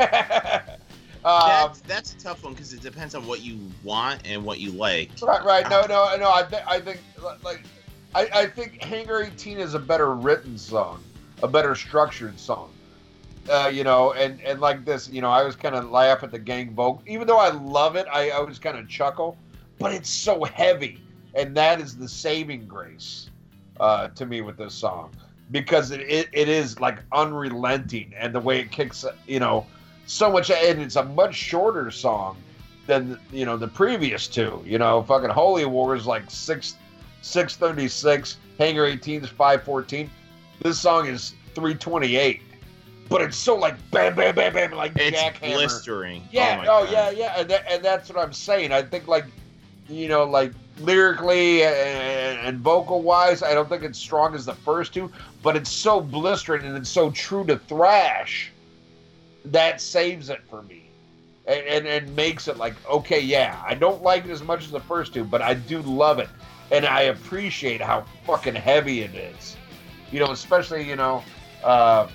Speaker 5: That's that's a tough one because it depends on what you want and what you like.
Speaker 4: right, right. No, no, no. I think, I think, like, I, I think Hangar 18 is a better written song, a better structured song. Uh, you know, and and like this, you know, I was kind of laugh at the gang vocal, even though I love it. I always kind of chuckle, but it's so heavy, and that is the saving grace uh, to me with this song because it, it, it is like unrelenting, and the way it kicks, you know, so much, and it's a much shorter song than you know the previous two. You know, fucking Holy War is like six six thirty six. Hangar 18 is five fourteen. This song is three twenty eight. But it's so like bam, bam, bam, bam, like
Speaker 5: It's
Speaker 4: jackhammer.
Speaker 5: blistering.
Speaker 4: Yeah.
Speaker 5: my
Speaker 4: Oh, yeah, yeah. And, that, and that's what I'm saying. I think like, you know, like lyrically and, and vocal wise, I don't think it's strong as the first two, but it's so blistering and it's so true to thrash that saves it for me. And, and, and makes it like, okay, yeah, I don't like it as much as the first two, but I do love it. And I appreciate how fucking heavy it is. You know, especially, you know, uh,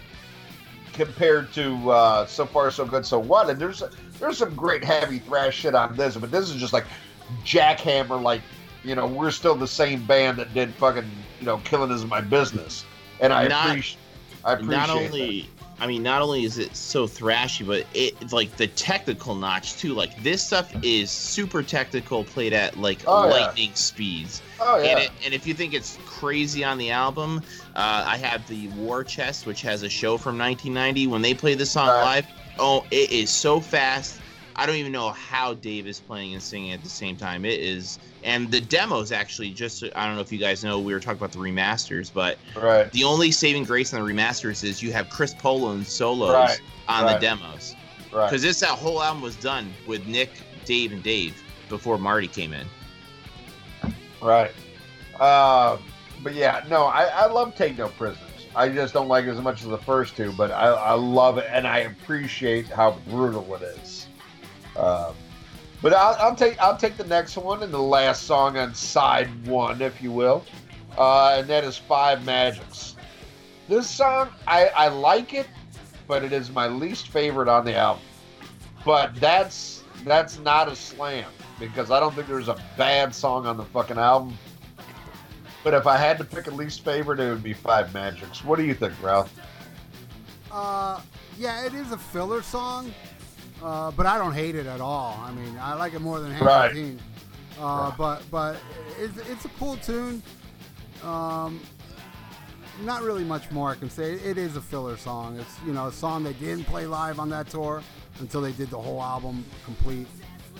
Speaker 4: compared to uh, so far so good so what and there's there's some great heavy thrash shit on this but this is just like jackhammer like you know we're still the same band that did fucking you know killing is my business and i
Speaker 5: Not-
Speaker 4: appreciate i appreciate
Speaker 5: not only I mean, not only is it so thrashy, but it like the technical notch too. Like this stuff is super technical, played at like
Speaker 4: Oh, yeah.
Speaker 5: lightning speeds.
Speaker 4: oh yeah
Speaker 5: And, it, and if you think it's crazy on the album, uh, I have the War Chest, which has a show from 1990. When they play this song
Speaker 4: Right.
Speaker 5: live, oh, it is so fast. I don't even know how Dave is playing and singing at the same time. It is, and the demos actually. Just I don't know if you guys know, we were talking about the remasters, but
Speaker 4: right
Speaker 5: the only saving grace on the remasters is you have Chris Poland solos
Speaker 4: Right,
Speaker 5: on
Speaker 4: right.
Speaker 5: the demos.
Speaker 4: right
Speaker 5: Because this that whole album was done with Nick, Dave, and Dave before Marty came in.
Speaker 4: right uh, but yeah no I, I love take no prisoners i just don't like it as much as the first two but i, I love it and i appreciate how brutal it is um, But I'll, I'll take I'll take the next one and the last song on side one, if you will, uh, and that is Five Magics. This song I, I like it, but it is my least favorite on the album. But that's that's not a slam because I don't think there's a bad song on the fucking album. But if I had to pick a least favorite, it would be Five Magics. What do you think, Ralph?
Speaker 3: Uh, yeah, it is a filler song, uh, but I don't hate it at all. I mean, I like it more than Hank
Speaker 4: Right.
Speaker 3: 18. Uh, But but it's, it's a cool tune. Um, not really much more I can say. It is a filler song. It's you know a song they didn't play live on that tour until they did the whole album complete.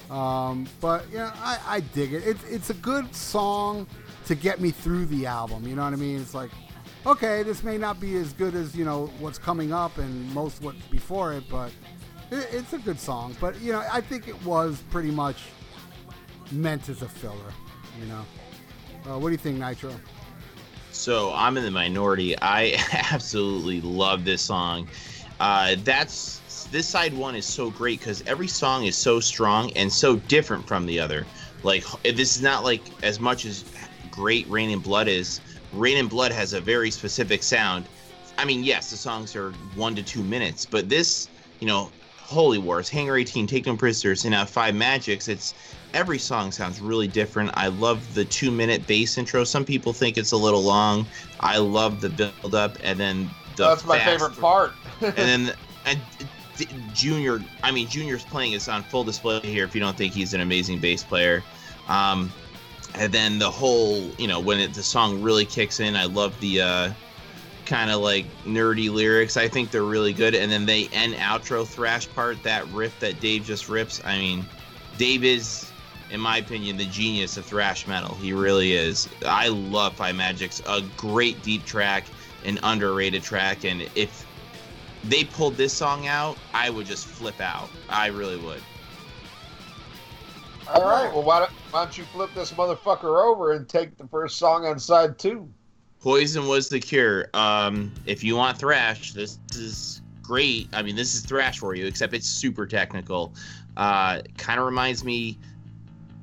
Speaker 3: Um, but yeah, I, I dig it. It's it's a good song to get me through the album. You know what I mean? It's like, okay, this may not be as good as you know what's coming up and most what before it, but it, it's a good song. But you know, I think it was pretty much meant as a filler. You know, uh, what do you think, Nitro?
Speaker 5: So I'm in the minority. I absolutely love this song. Uh, that's this side one is so great because every song is so strong and so different from the other. Like this is not like as much as great Reign in Blood is. Reign in Blood has a very specific sound. I mean, yes, the songs are one to two minutes, but this, you know, Holy Wars, Hangar 18, Take No Prisoners, and now Five Magics, it's every song sounds really different. I love the two minute bass intro. Some people think it's a little long. I love the build up and then the
Speaker 4: That's my favorite part.
Speaker 5: and then and Junior, I mean Junior's playing is on full display here. If you don't think he's an amazing bass player, um, and then the whole, you know, when it, the song really kicks in, I love the uh, kind of like nerdy lyrics. I think they're really good. And then they end outro thrash part, that riff that Dave just rips. I mean, Dave is, in my opinion, the genius of thrash metal. He really is. I love Five Magics, a great deep track, an underrated track, and if they pulled this song out, I would just flip out. I really would.
Speaker 4: All right. Well, why don't, why don't you flip this motherfucker over and take the first song on side two?
Speaker 5: Poison was the cure. Um, if you want thrash, this is great. I mean, this is thrash for you, except it's super technical. Uh, kind of reminds me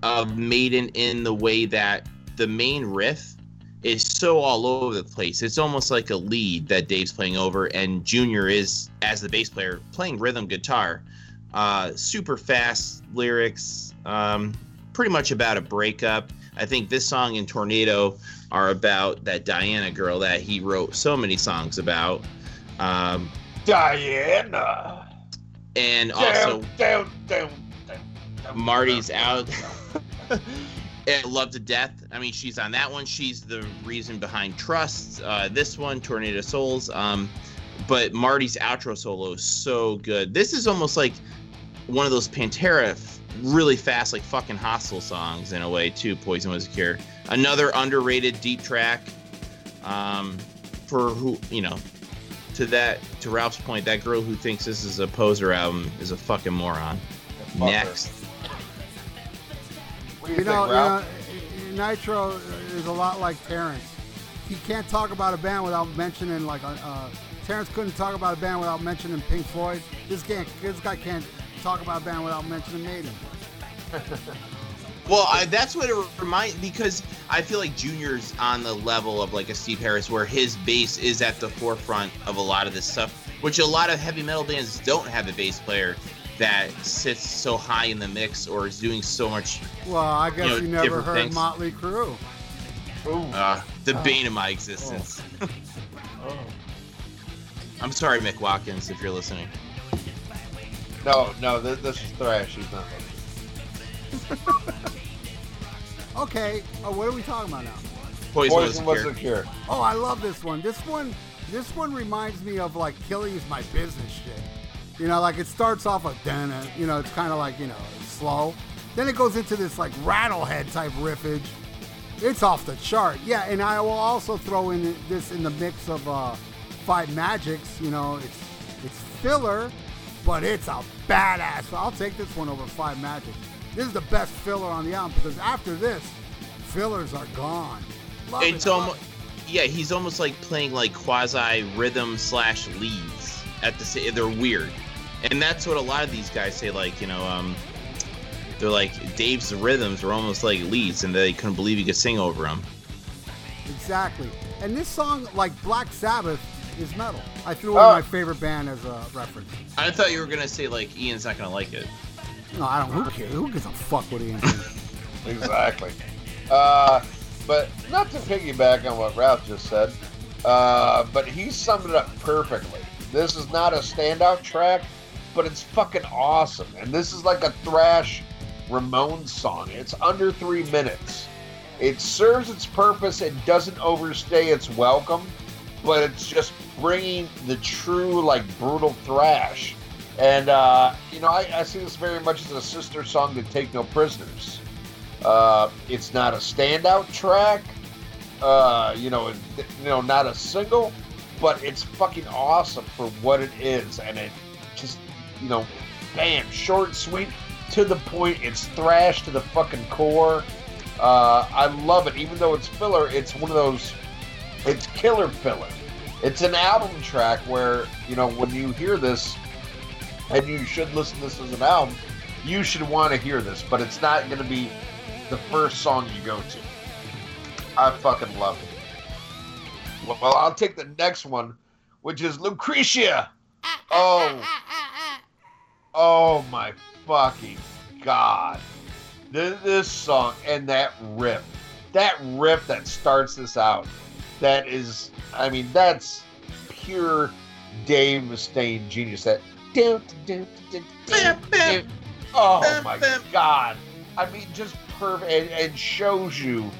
Speaker 5: of Maiden in the way that the main riff is so all over the place. It's almost like a lead that Dave's playing over, and Junior is, as the bass player, playing rhythm guitar. Uh, super fast lyrics, um, pretty much about a breakup. I think this song in Tornado are about that Diana girl that he wrote so many songs about. Um,
Speaker 4: Diana.
Speaker 5: and also,
Speaker 4: down, down, down, down,
Speaker 5: Marty's out. and Love to Death. I mean, she's on that one. She's the reason behind Trust. Uh, this one, Tornado Souls. Um, but Marty's outro solo is so good. This is almost like one of those Pantera really fast, like fucking hostile songs in a way too. Poison was a cure. Another underrated deep track. Um, for who you know, to that to Ralph's point, that girl who thinks this is a poser album is a fucking moron.
Speaker 4: Fucker.
Speaker 5: Next.
Speaker 4: What do you,
Speaker 3: You know,
Speaker 4: think,
Speaker 3: you know, Nitro is a lot like Terrence. He can't talk about a band without mentioning like uh, uh, Terrence couldn't talk about a band without mentioning Pink Floyd. This guy, this guy can't talk about a band without mentioning Maiden.
Speaker 5: Well, I, that's what it reminds because I feel like Junior's on the level of like a Steve Harris, where his bass is at the forefront of a lot of this stuff, which a lot of heavy metal bands don't have a bass player that sits so high in the mix or is doing so much.
Speaker 3: Well, I guess
Speaker 5: know,
Speaker 3: you, never
Speaker 5: different
Speaker 3: heard
Speaker 5: things.
Speaker 3: Motley Crue.
Speaker 5: Uh, the bane of my existence.
Speaker 4: Oh.
Speaker 5: I'm sorry, Mick Watkins, if you're listening.
Speaker 4: No, no, this, this is thrash. He's not.
Speaker 3: Okay, uh, what are we talking about now?
Speaker 5: Poison,
Speaker 4: Poison
Speaker 5: was
Speaker 4: was
Speaker 5: a
Speaker 4: the
Speaker 5: cure.
Speaker 4: cure.
Speaker 3: Oh, I love this one. This one, this one reminds me of like "Killing is my business" shit. You know, like it starts off a dun, you know, it's kind of like you know slow. Then it goes into this like rattlehead type riffage. It's off the chart. Yeah, and I will also throw in this in the mix of uh, Five Magics. You know, it's it's filler, but it's a badass. So I'll take this one over Five Magics. This is the best filler on the album because after this, fillers are gone. Love
Speaker 5: It's
Speaker 3: it.
Speaker 5: almost yeah, he's almost like playing like quasi rhythm slash leads at the same. They're weird, and that's what a lot of these guys say. Like you know, um, they're like Dave's rhythms are almost like leads, and they couldn't believe he could sing over them.
Speaker 3: Exactly. And this song, like Black Sabbath, is metal. I threw in
Speaker 4: Oh.
Speaker 3: my favorite band as a reference.
Speaker 5: I thought you were gonna say like Ian's not gonna like it.
Speaker 3: No, I don't. Who cares? Who gives a fuck what Ian thinks?
Speaker 4: exactly. Uh, but not to piggyback on what Ralph just said, uh, but he summed it up perfectly. This is not a standout track, but it's fucking awesome. And this is like a thrash Ramones song. It's under three minutes. It serves its purpose. It doesn't overstay its welcome, but it's just bringing the true, like, brutal thrash. And, uh, you know, I, I see this very much as a sister song to Take No Prisoners. Uh, it's not a standout track, uh, you know, you know, not a single, but it's fucking awesome for what it is, and it just, you know, bam, short, sweet, to the point. It's thrash to the fucking core. Uh, I love it, even though it's filler. It's one of those, it's killer filler. It's an album track where you know when you hear this, and you should listen to this as an album. You should want to hear this, but it's not going to be the first song you go to. I fucking love it. Well, I'll take the next one, which is Lucretia. Oh. Oh my fucking god. This, this song and that riff. That riff that starts this out. That is I mean, that's pure Dave Mustaine genius. That Oh my god. I mean just perfect and, and shows you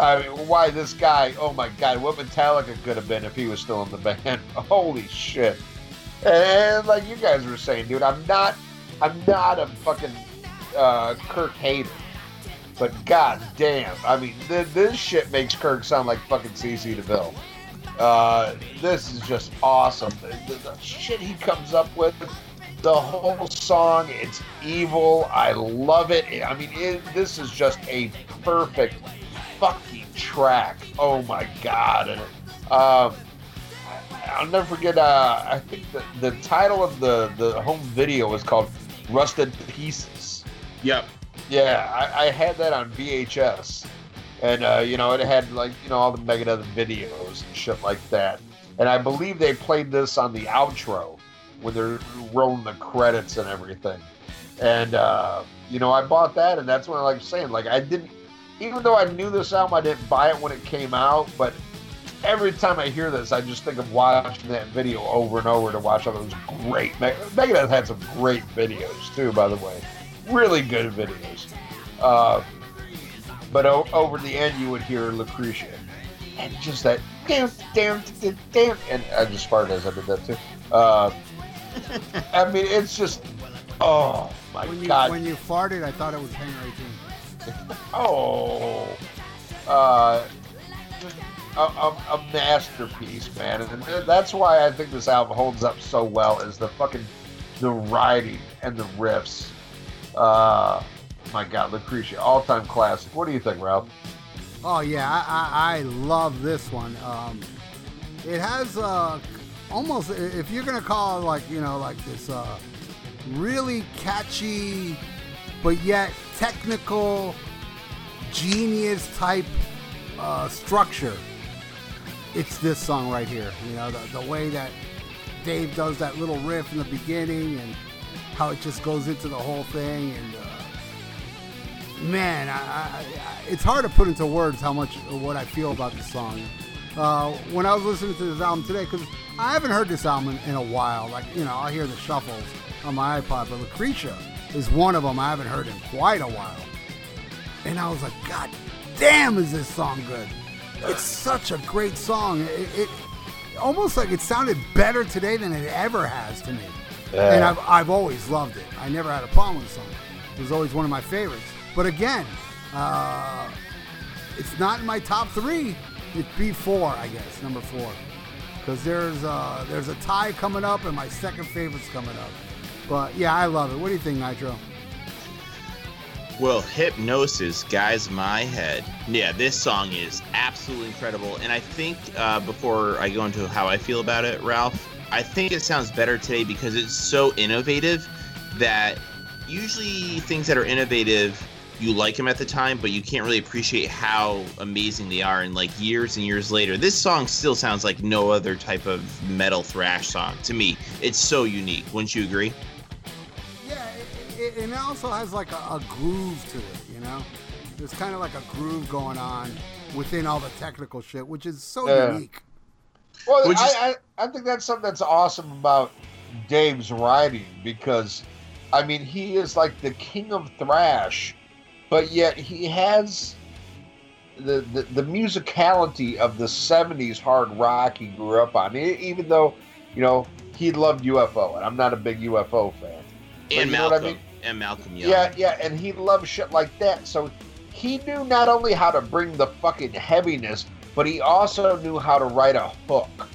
Speaker 4: I mean, why this guy? Oh my God, what Metallica could have been if he was still in the band. Holy shit! And like you guys were saying, dude, I'm not, I'm not a fucking uh, Kirk hater, but god damn, I mean, th- this shit makes Kirk sound like fucking CC DeVille. Uh, this is just awesome. The, the, the shit he comes up with, the whole song, it's evil. I love it. I mean, it, this is just a perfect fucking track. Oh my god! And um, I'll never forget. Uh, I think the, the title of the the home video was called "Rusted Pieces."
Speaker 5: Yep.
Speaker 4: Yeah, I, I had that on VHS, and uh, you know it had like you know all the Megadeth videos and shit like that. And I believe they played this on the outro when they're rolling the credits and everything. And uh, you know I bought that, and that's when I like saying like I didn't even though I knew this album, I didn't buy it when it came out, but every time I hear this, I just think of watching that video over and over to watch all those great. Megadeth had some great videos too, by the way, really good videos. Uh, but o- over the end, you would hear Lucretia, and just that damn, damn, damn, and I just farted as I did that too. Uh, I mean, it's just, oh my
Speaker 3: When you
Speaker 4: god!
Speaker 3: when you farted, I thought it was Hangar 18.
Speaker 4: Oh, uh, a, a, a masterpiece, man, and that's why I think this album holds up so well. Is the fucking the writing and the riffs. Uh, my God, Lucretia, all-time classic. What do you think, Ralph?
Speaker 3: Oh yeah, I, I, I love this one. Um, it has uh, almost if you're gonna call it like you know like this uh, really catchy, but yet technical, genius type uh, structure. It's this song right here. You know the, the way that Dave does that little riff in the beginning and how it just goes into the whole thing and. Uh, man, I, I, it's hard to put into words how much what I feel about this song. Uh, when I was listening to this album today, because I haven't heard this album in, in, a while. Like you know, I hear the shuffles on my iPod, but Lucretia is one of them I haven't heard in quite a while. And I was like, God damn, is this song good? It's such a great song. It, it almost like it sounded better today than it ever has to me.
Speaker 4: Yeah.
Speaker 3: And I've, I've always loved it. I never had a problem with the song. It was always one of my favorites. But again, uh, it's not in my top three. It'd be four, I guess, number four. Because there's uh, there's a tie coming up, and my second favorite's coming up. But yeah, I love it. What do you think, Nitro?
Speaker 5: Well, Hypnosis, Guys My Head. Yeah, this song is absolutely incredible. And I think uh, before I go into how I feel about it, Ralph, I think it sounds better today because it's so innovative that usually things that are innovative you like them at the time, but you can't really appreciate how amazing they are. And like years and years later, this song still sounds like no other type of metal thrash song to me. It's so unique. Wouldn't you agree?
Speaker 3: Yeah, it, it, and it also has like a, a groove to it, you know? There's kind of like a groove going on within all the technical shit, which is so
Speaker 4: Yeah.
Speaker 3: unique.
Speaker 4: Well,
Speaker 5: Which
Speaker 4: I, I, I think that's something that's awesome about Dave's writing because, I mean, he is like the king of thrash, but yet he has the, the, the musicality of the 70s hard rock he grew up on. Even though, you know, he loved UFO, and I'm not a big UFO fan. But
Speaker 5: And
Speaker 4: you know what I
Speaker 5: Malcolm.
Speaker 4: mean?
Speaker 5: And Malcolm Young.
Speaker 4: Yeah, yeah, and he loved shit like that. So he knew not only how to bring the fucking heaviness, but he also knew how to write a hook.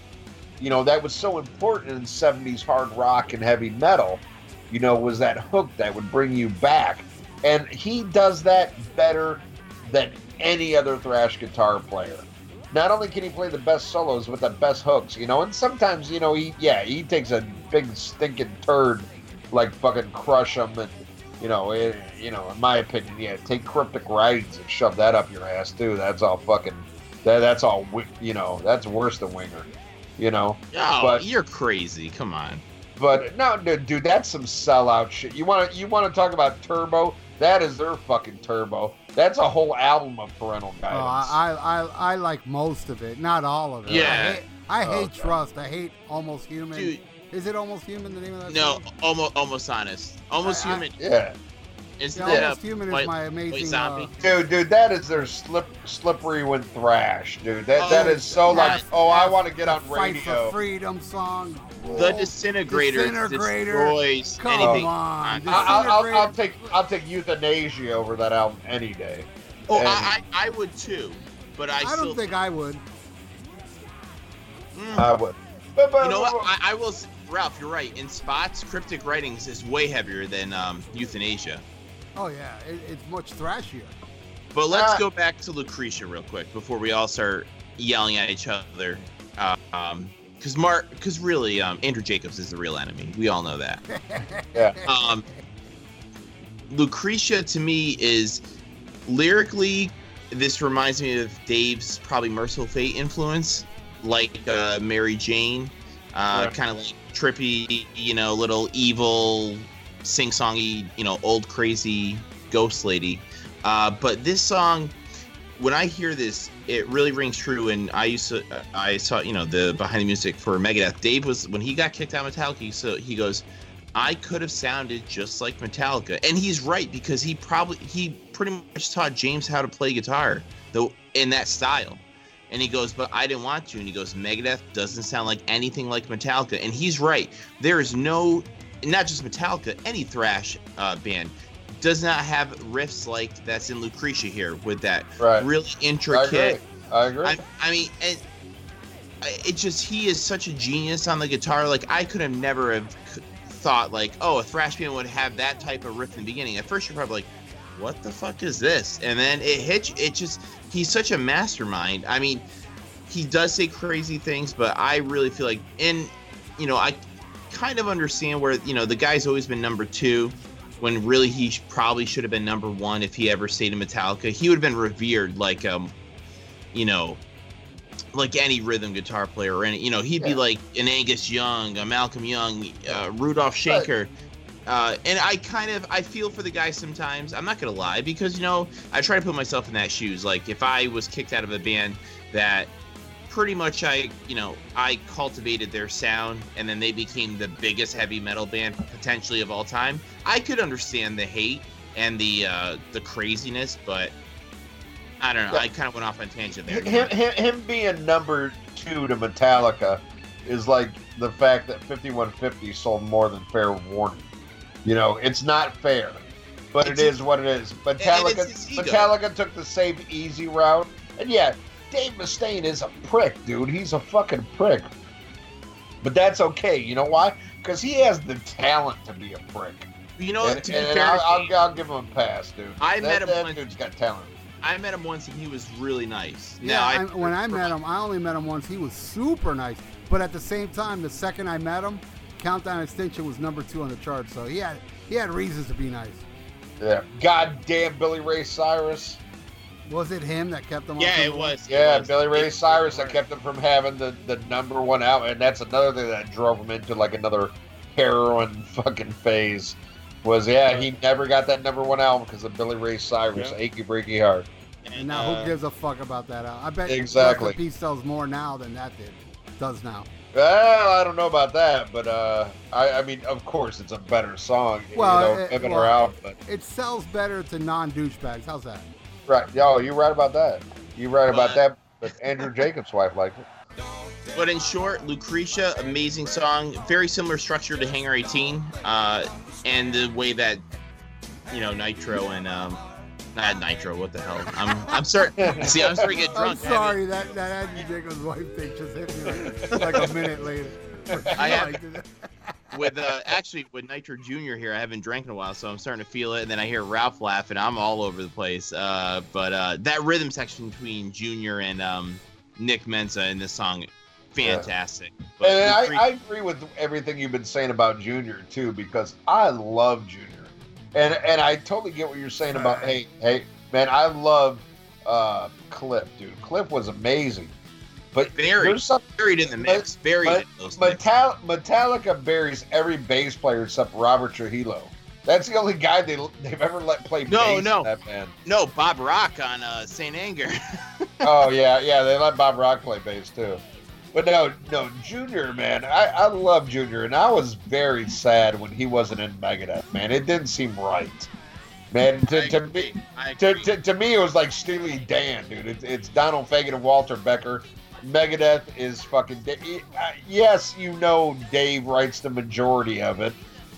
Speaker 4: You know, that was so important in 70s hard rock and heavy metal, you know, was that hook that would bring you back. And he does that better than any other thrash guitar player. Not only can he play the best solos with the best hooks, you know, and sometimes, you know, he, yeah, he takes a big stinking turd like fucking Crush 'Em and you know it, you know in my opinion yeah take cryptic writings and shove that up your ass too that's all fucking That, that's all. You know, that's worse than Winger. You know,
Speaker 5: Oh,
Speaker 4: But-
Speaker 5: you're crazy. Come on.
Speaker 4: but no, dude, dude, that's some sellout shit. You want to you want to talk about Turbo? That is their fucking Turbo. That's a whole album of parental
Speaker 3: Oh,
Speaker 4: guidance.
Speaker 3: I, I, I, I like most of it, not all of it.
Speaker 5: Yeah.
Speaker 3: I hate, I
Speaker 4: Oh,
Speaker 3: hate
Speaker 4: God.
Speaker 3: Trust. I hate Almost Human.
Speaker 5: Dude,
Speaker 3: Is it Almost Human? The name of that?
Speaker 5: no,
Speaker 3: song?
Speaker 5: almost almost honest. Almost
Speaker 3: I- I-
Speaker 5: human.
Speaker 4: yeah,
Speaker 5: Isn't
Speaker 3: Yeah,
Speaker 5: that
Speaker 3: Human
Speaker 5: white-
Speaker 3: is my amazing.
Speaker 5: zombie?
Speaker 3: Uh,
Speaker 4: dude, dude, that is their slip slippery when thrash, dude. That that
Speaker 5: Oh,
Speaker 4: is so like, oh, I want to get on
Speaker 3: Fight for Freedom song.
Speaker 5: The disintegrator,
Speaker 3: Disintegrator.
Speaker 5: destroys
Speaker 3: Come
Speaker 5: anything.
Speaker 3: on.
Speaker 4: I, I'll, I'll, I'll take I'll take Youthanasia over that album any day.
Speaker 5: Oh,
Speaker 4: And-
Speaker 5: I, I, I would too, but I,
Speaker 3: I
Speaker 5: still.
Speaker 3: don't think I would.
Speaker 5: Mm.
Speaker 4: I would. But, but,
Speaker 5: you know what? I, I will. Ralph, you're right. In spots, cryptic writings is way heavier than um, Youthanasia.
Speaker 3: Oh yeah, it, it's much thrashier.
Speaker 5: But let's
Speaker 4: Ah.
Speaker 5: go back to Lucretia real quick before we all start yelling at each other. Uh, um, because Mark, because really, um, Andrew Jacobs is the real enemy. We all know that.
Speaker 4: Yeah.
Speaker 5: Um, Lucretia to me is lyrically. This reminds me of Dave's probably Mercyful Fate influence, like uh, Mary Jane, uh,
Speaker 4: Right.
Speaker 5: kind of like trippy, you know, little evil, sing-songy, you know, old crazy ghost lady. Uh, but this song, when I hear this, it really rings true. And I used to, I saw, you know, the behind the music for Megadeth. Dave was when he got kicked out of Metallica. So he goes, I could have sounded just like Metallica, and he's right because he probably he pretty much taught James how to play guitar, though in that style. And he goes, but I didn't want to. And he goes, Megadeth doesn't sound like anything like Metallica, and he's right. There is no, not just Metallica, any thrash uh, band does not have riffs like that's in Lucretia here with that
Speaker 4: Right.
Speaker 5: really
Speaker 4: I
Speaker 5: intricate.
Speaker 4: agree. I agree.
Speaker 5: I, I mean, and it just he is such a genius on the guitar. Like I could have never have thought like, oh, a thrash band would have that type of riff in the beginning. At first, you're probably like, what the fuck is this? And then it hits. It just he's such a mastermind. I mean, he does say crazy things, but I really feel like, in you know, I kind of understand where you know the guy's always been number two. When really he probably should have been number one if he ever stayed in Metallica. He would have been revered like um, you know, like any rhythm guitar player or any, you know, he'd be like an Angus Young, a Malcolm Young, uh, Rudolf Schenker. Uh, and I kind of I feel for the guy sometimes. I'm not gonna lie because you know I try to put myself in that shoes. Like if I was kicked out of a band that pretty much I you know I cultivated their sound and then they became the biggest heavy metal band potentially of all time. I could understand the hate and the uh, the craziness, but I don't know.
Speaker 4: Yeah.
Speaker 5: I kind of went off on a tangent there.
Speaker 4: him, him, him being number two to Metallica is like the fact that 5150 sold more than Fair Warning. You know, it's not fair, but
Speaker 5: It's-
Speaker 4: it is what it is. Metallica,
Speaker 5: it's his ego.
Speaker 4: Metallica took the save easy route, and yeah, Dave Mustaine is a prick, dude. He's a fucking prick. But that's okay. You know why? Because he has the talent to be a prick.
Speaker 5: You know,
Speaker 4: and
Speaker 5: to be
Speaker 4: and
Speaker 5: fair,
Speaker 4: I'll,
Speaker 5: to
Speaker 4: I'll, I'll give him a pass, dude.
Speaker 5: I
Speaker 4: that,
Speaker 5: met him
Speaker 4: That
Speaker 5: once-
Speaker 4: dude's got talent.
Speaker 5: I met him once and he was really nice.
Speaker 3: Yeah,
Speaker 5: now,
Speaker 3: I,
Speaker 5: I,
Speaker 3: when I met him, I only met him once. He was super nice, but at the same time, the second I met him, Countdown Extinction was number two on the chart. So he had he had reasons to be nice.
Speaker 4: Yeah. Goddamn Billy Ray Cyrus.
Speaker 3: Was it him that kept them? off
Speaker 5: yeah, it
Speaker 3: one?
Speaker 5: was. it
Speaker 4: Yeah,
Speaker 5: was.
Speaker 4: Billy Ray
Speaker 5: It-
Speaker 4: Cyrus that kept him from having the, the number one out, and that's another thing that drove him into like another heroin fucking phase. Was yeah, he never got that number one album because of Billy Ray Cyrus,
Speaker 5: Yeah.
Speaker 4: "Achy Breaky Heart."
Speaker 3: And now
Speaker 5: uh,
Speaker 3: who gives a fuck about that? Out? I bet
Speaker 4: Exactly.
Speaker 3: Rust in Peace sells more now than that did. Does now.
Speaker 4: Well, I don't know about that, but uh, I, I mean, of course, it's a better song.
Speaker 3: Well,
Speaker 4: you know,
Speaker 3: it- well,
Speaker 4: out, but
Speaker 3: It sells better to non douchebags. How's that?
Speaker 4: Right, yo, you're right about that. You're right about that. But Andrew Jacobs' wife liked it.
Speaker 5: But in short, Lucretia, amazing song, very similar structure to Hangar 18, uh, and the way that you know Nitro and um, not Nitro, what the hell? I'm I'm starting. see, I'm starting to get
Speaker 3: I'm
Speaker 5: drunk. I haven't-
Speaker 3: sorry that that Andrew Jacobs' wife thing just hit me like, like a minute later.
Speaker 5: I have- with uh, actually with Nitro Junior here, I haven't drank in a while, so I'm starting to feel it. And then I hear Ralph laugh, and I'm all over the place. Uh, but uh, that rhythm section between Junior and um, Nick Menza in this song, fantastic. But
Speaker 4: And I, I agree with everything you've been saying about Junior too, because I love Junior, and and I totally get what you're saying about hey hey man, I love uh, Cliff, dude. Cliff was amazing. But
Speaker 5: Buried,
Speaker 4: there's some
Speaker 5: buried in the mix. Buried
Speaker 4: but-
Speaker 5: in those mix.
Speaker 4: Metal- Metallica buries every bass player except Robert Trujillo. That's the only guy they they've ever let play
Speaker 5: No,
Speaker 4: bass
Speaker 5: no.
Speaker 4: in that band.
Speaker 5: No, Bob Rock on uh, Saint Anger.
Speaker 4: oh yeah, yeah, they let Bob Rock play bass too. But no, no, Junior, man, I, I love Junior, and I was very sad when he wasn't in Megadeth, man. It didn't seem right, man. To, to me, to, to, to me, it was like Steely Dan, dude. It's, it's Donald Fagen and Walter Becker. Megadeth is fucking. Da- uh, yes, you know Dave writes the majority of it,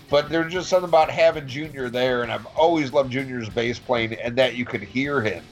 Speaker 4: but there's just something about having Junior there, and I've always loved Junior's bass playing, and that you could hear him.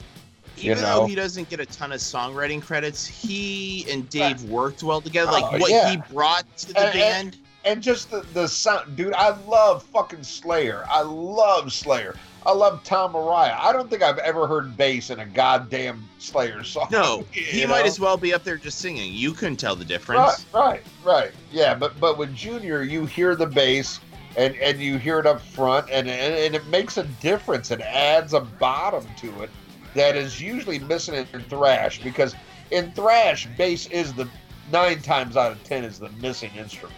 Speaker 4: you
Speaker 5: Even
Speaker 4: know?
Speaker 5: though he doesn't get a ton of songwriting credits, he and Dave worked well together. Like
Speaker 4: Oh,
Speaker 5: what
Speaker 4: yeah.
Speaker 5: he brought to the
Speaker 4: And-
Speaker 5: band.
Speaker 4: and just the, the sound, dude. I love fucking Slayer. I love Slayer. I love Tom Araya. I don't think I've ever heard bass in a goddamn Slayer song.
Speaker 5: no, he
Speaker 4: you
Speaker 5: might as well be up there just singing. You couldn't tell the
Speaker 4: Right,
Speaker 5: difference.
Speaker 4: right, right. Yeah, but but with Junior, you hear the bass and and you hear it up front, and and, and it makes a difference. It adds a bottom to it that is usually missing in thrash because in thrash, bass is the nine times out of ten is the missing instrument.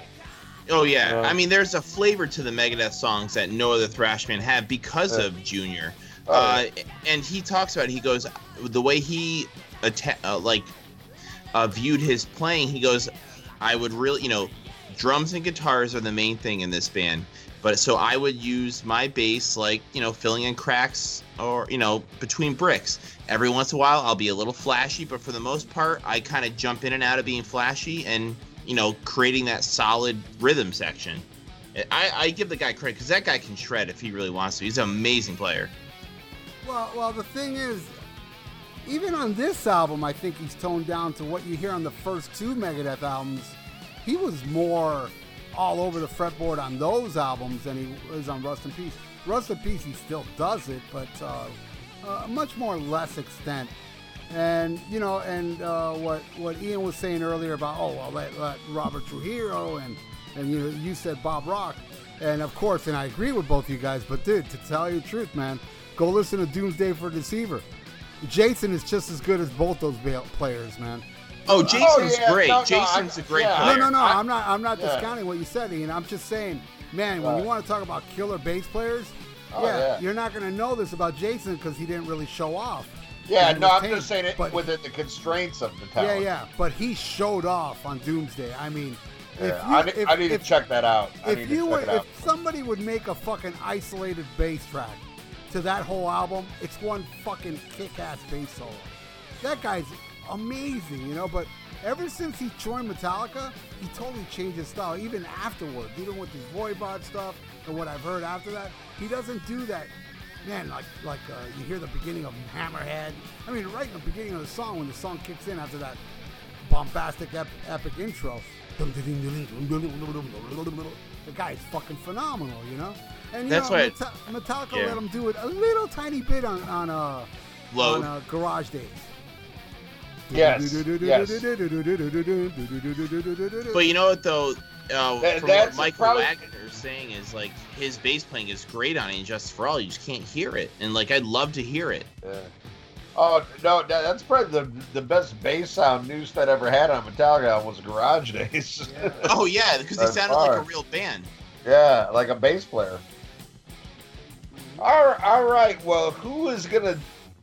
Speaker 5: Oh yeah.
Speaker 4: Yeah.
Speaker 5: I mean, there's a flavor to the Megadeth songs that no other thrash band had because
Speaker 4: Yeah.
Speaker 5: of Junior.
Speaker 4: Oh,
Speaker 5: uh, and he talks about it, he goes the way he atta- uh, like uh, viewed his playing he goes i would really you know drums and guitars are the main thing in this band but so i would use my bass like you know filling in cracks or you know between bricks every once in a while i'll be a little flashy but for the most part i kind of jump in and out of being flashy and you know creating that solid rhythm section I, I give the guy credit because that guy can shred if he really wants to. He's an amazing player.
Speaker 3: Well, well, the thing is, even on this album, I think he's toned down to what you hear on the first two Megadeth albums. He was more all over the fretboard on those albums than he was on Rust in Peace. Rust in Peace, he still does it, but uh, uh, much more less extent. And you know, and uh, what what Ian was saying earlier about, oh well, let, let Robert Trujillo and and you you said Bob Rock, and of course, and I agree with both you guys. But dude, to tell you the truth, man, go listen to Doomsday for Deceiver. Jason is just as good as both those players, man.
Speaker 5: Oh, Jason's
Speaker 4: yeah,
Speaker 5: great.
Speaker 4: no, no,
Speaker 5: Jason's a great
Speaker 4: yeah.
Speaker 5: player.
Speaker 3: No, no, no.
Speaker 4: I-
Speaker 3: I'm not. I'm not
Speaker 4: yeah.
Speaker 3: discounting what you said, Ian. I'm just saying, man, when
Speaker 4: Right.
Speaker 3: you want to talk about killer bass players,
Speaker 4: Oh,
Speaker 3: yeah,
Speaker 4: yeah.
Speaker 3: you're not going to know this about Jason because he didn't really show off.
Speaker 4: Yeah, no, I'm just saying it
Speaker 3: but-
Speaker 4: within the constraints of the
Speaker 3: Yeah,
Speaker 4: talent.
Speaker 3: yeah. But he showed off on Doomsday. I mean,
Speaker 4: Yeah,
Speaker 3: you,
Speaker 4: I, need,
Speaker 3: if,
Speaker 4: I need
Speaker 3: if,
Speaker 4: to check that out. I
Speaker 3: if you were, if somebody would make a fucking isolated bass track to that whole album, it's one fucking kick-ass bass solo. That guy's amazing, you know. But ever since he joined Metallica, he totally changed his style. Even afterwards, even with his Voivod stuff and what I've heard after that, he doesn't do that. Man, like like uh, you hear the beginning of Hammerhead. I mean, right in the beginning of the song, when the song kicks in after that bombastic ep- epic intro. The guy's fucking phenomenal, you know. And you
Speaker 5: That's
Speaker 3: know,
Speaker 5: why
Speaker 3: Meta- Metallica
Speaker 5: yeah.
Speaker 3: let him do it a little tiny bit on on uh
Speaker 5: Load.
Speaker 3: on uh, Garage Days.
Speaker 4: Yes, yes.
Speaker 5: But you know what though? Uh,
Speaker 4: That-
Speaker 5: from what Michael
Speaker 4: probably-
Speaker 5: Wagner is saying is like his bass playing is great on And Justice for All. You just can't hear it, and like I'd love to hear it.
Speaker 4: Yeah. Oh no, that's probably the the best bass sound Newstead ever had on Metallica was Garage Days. Yeah,
Speaker 5: Oh yeah, because they
Speaker 4: That's
Speaker 5: sounded like a real band.
Speaker 4: Yeah, like a bass player. All right, all right. Well, who is gonna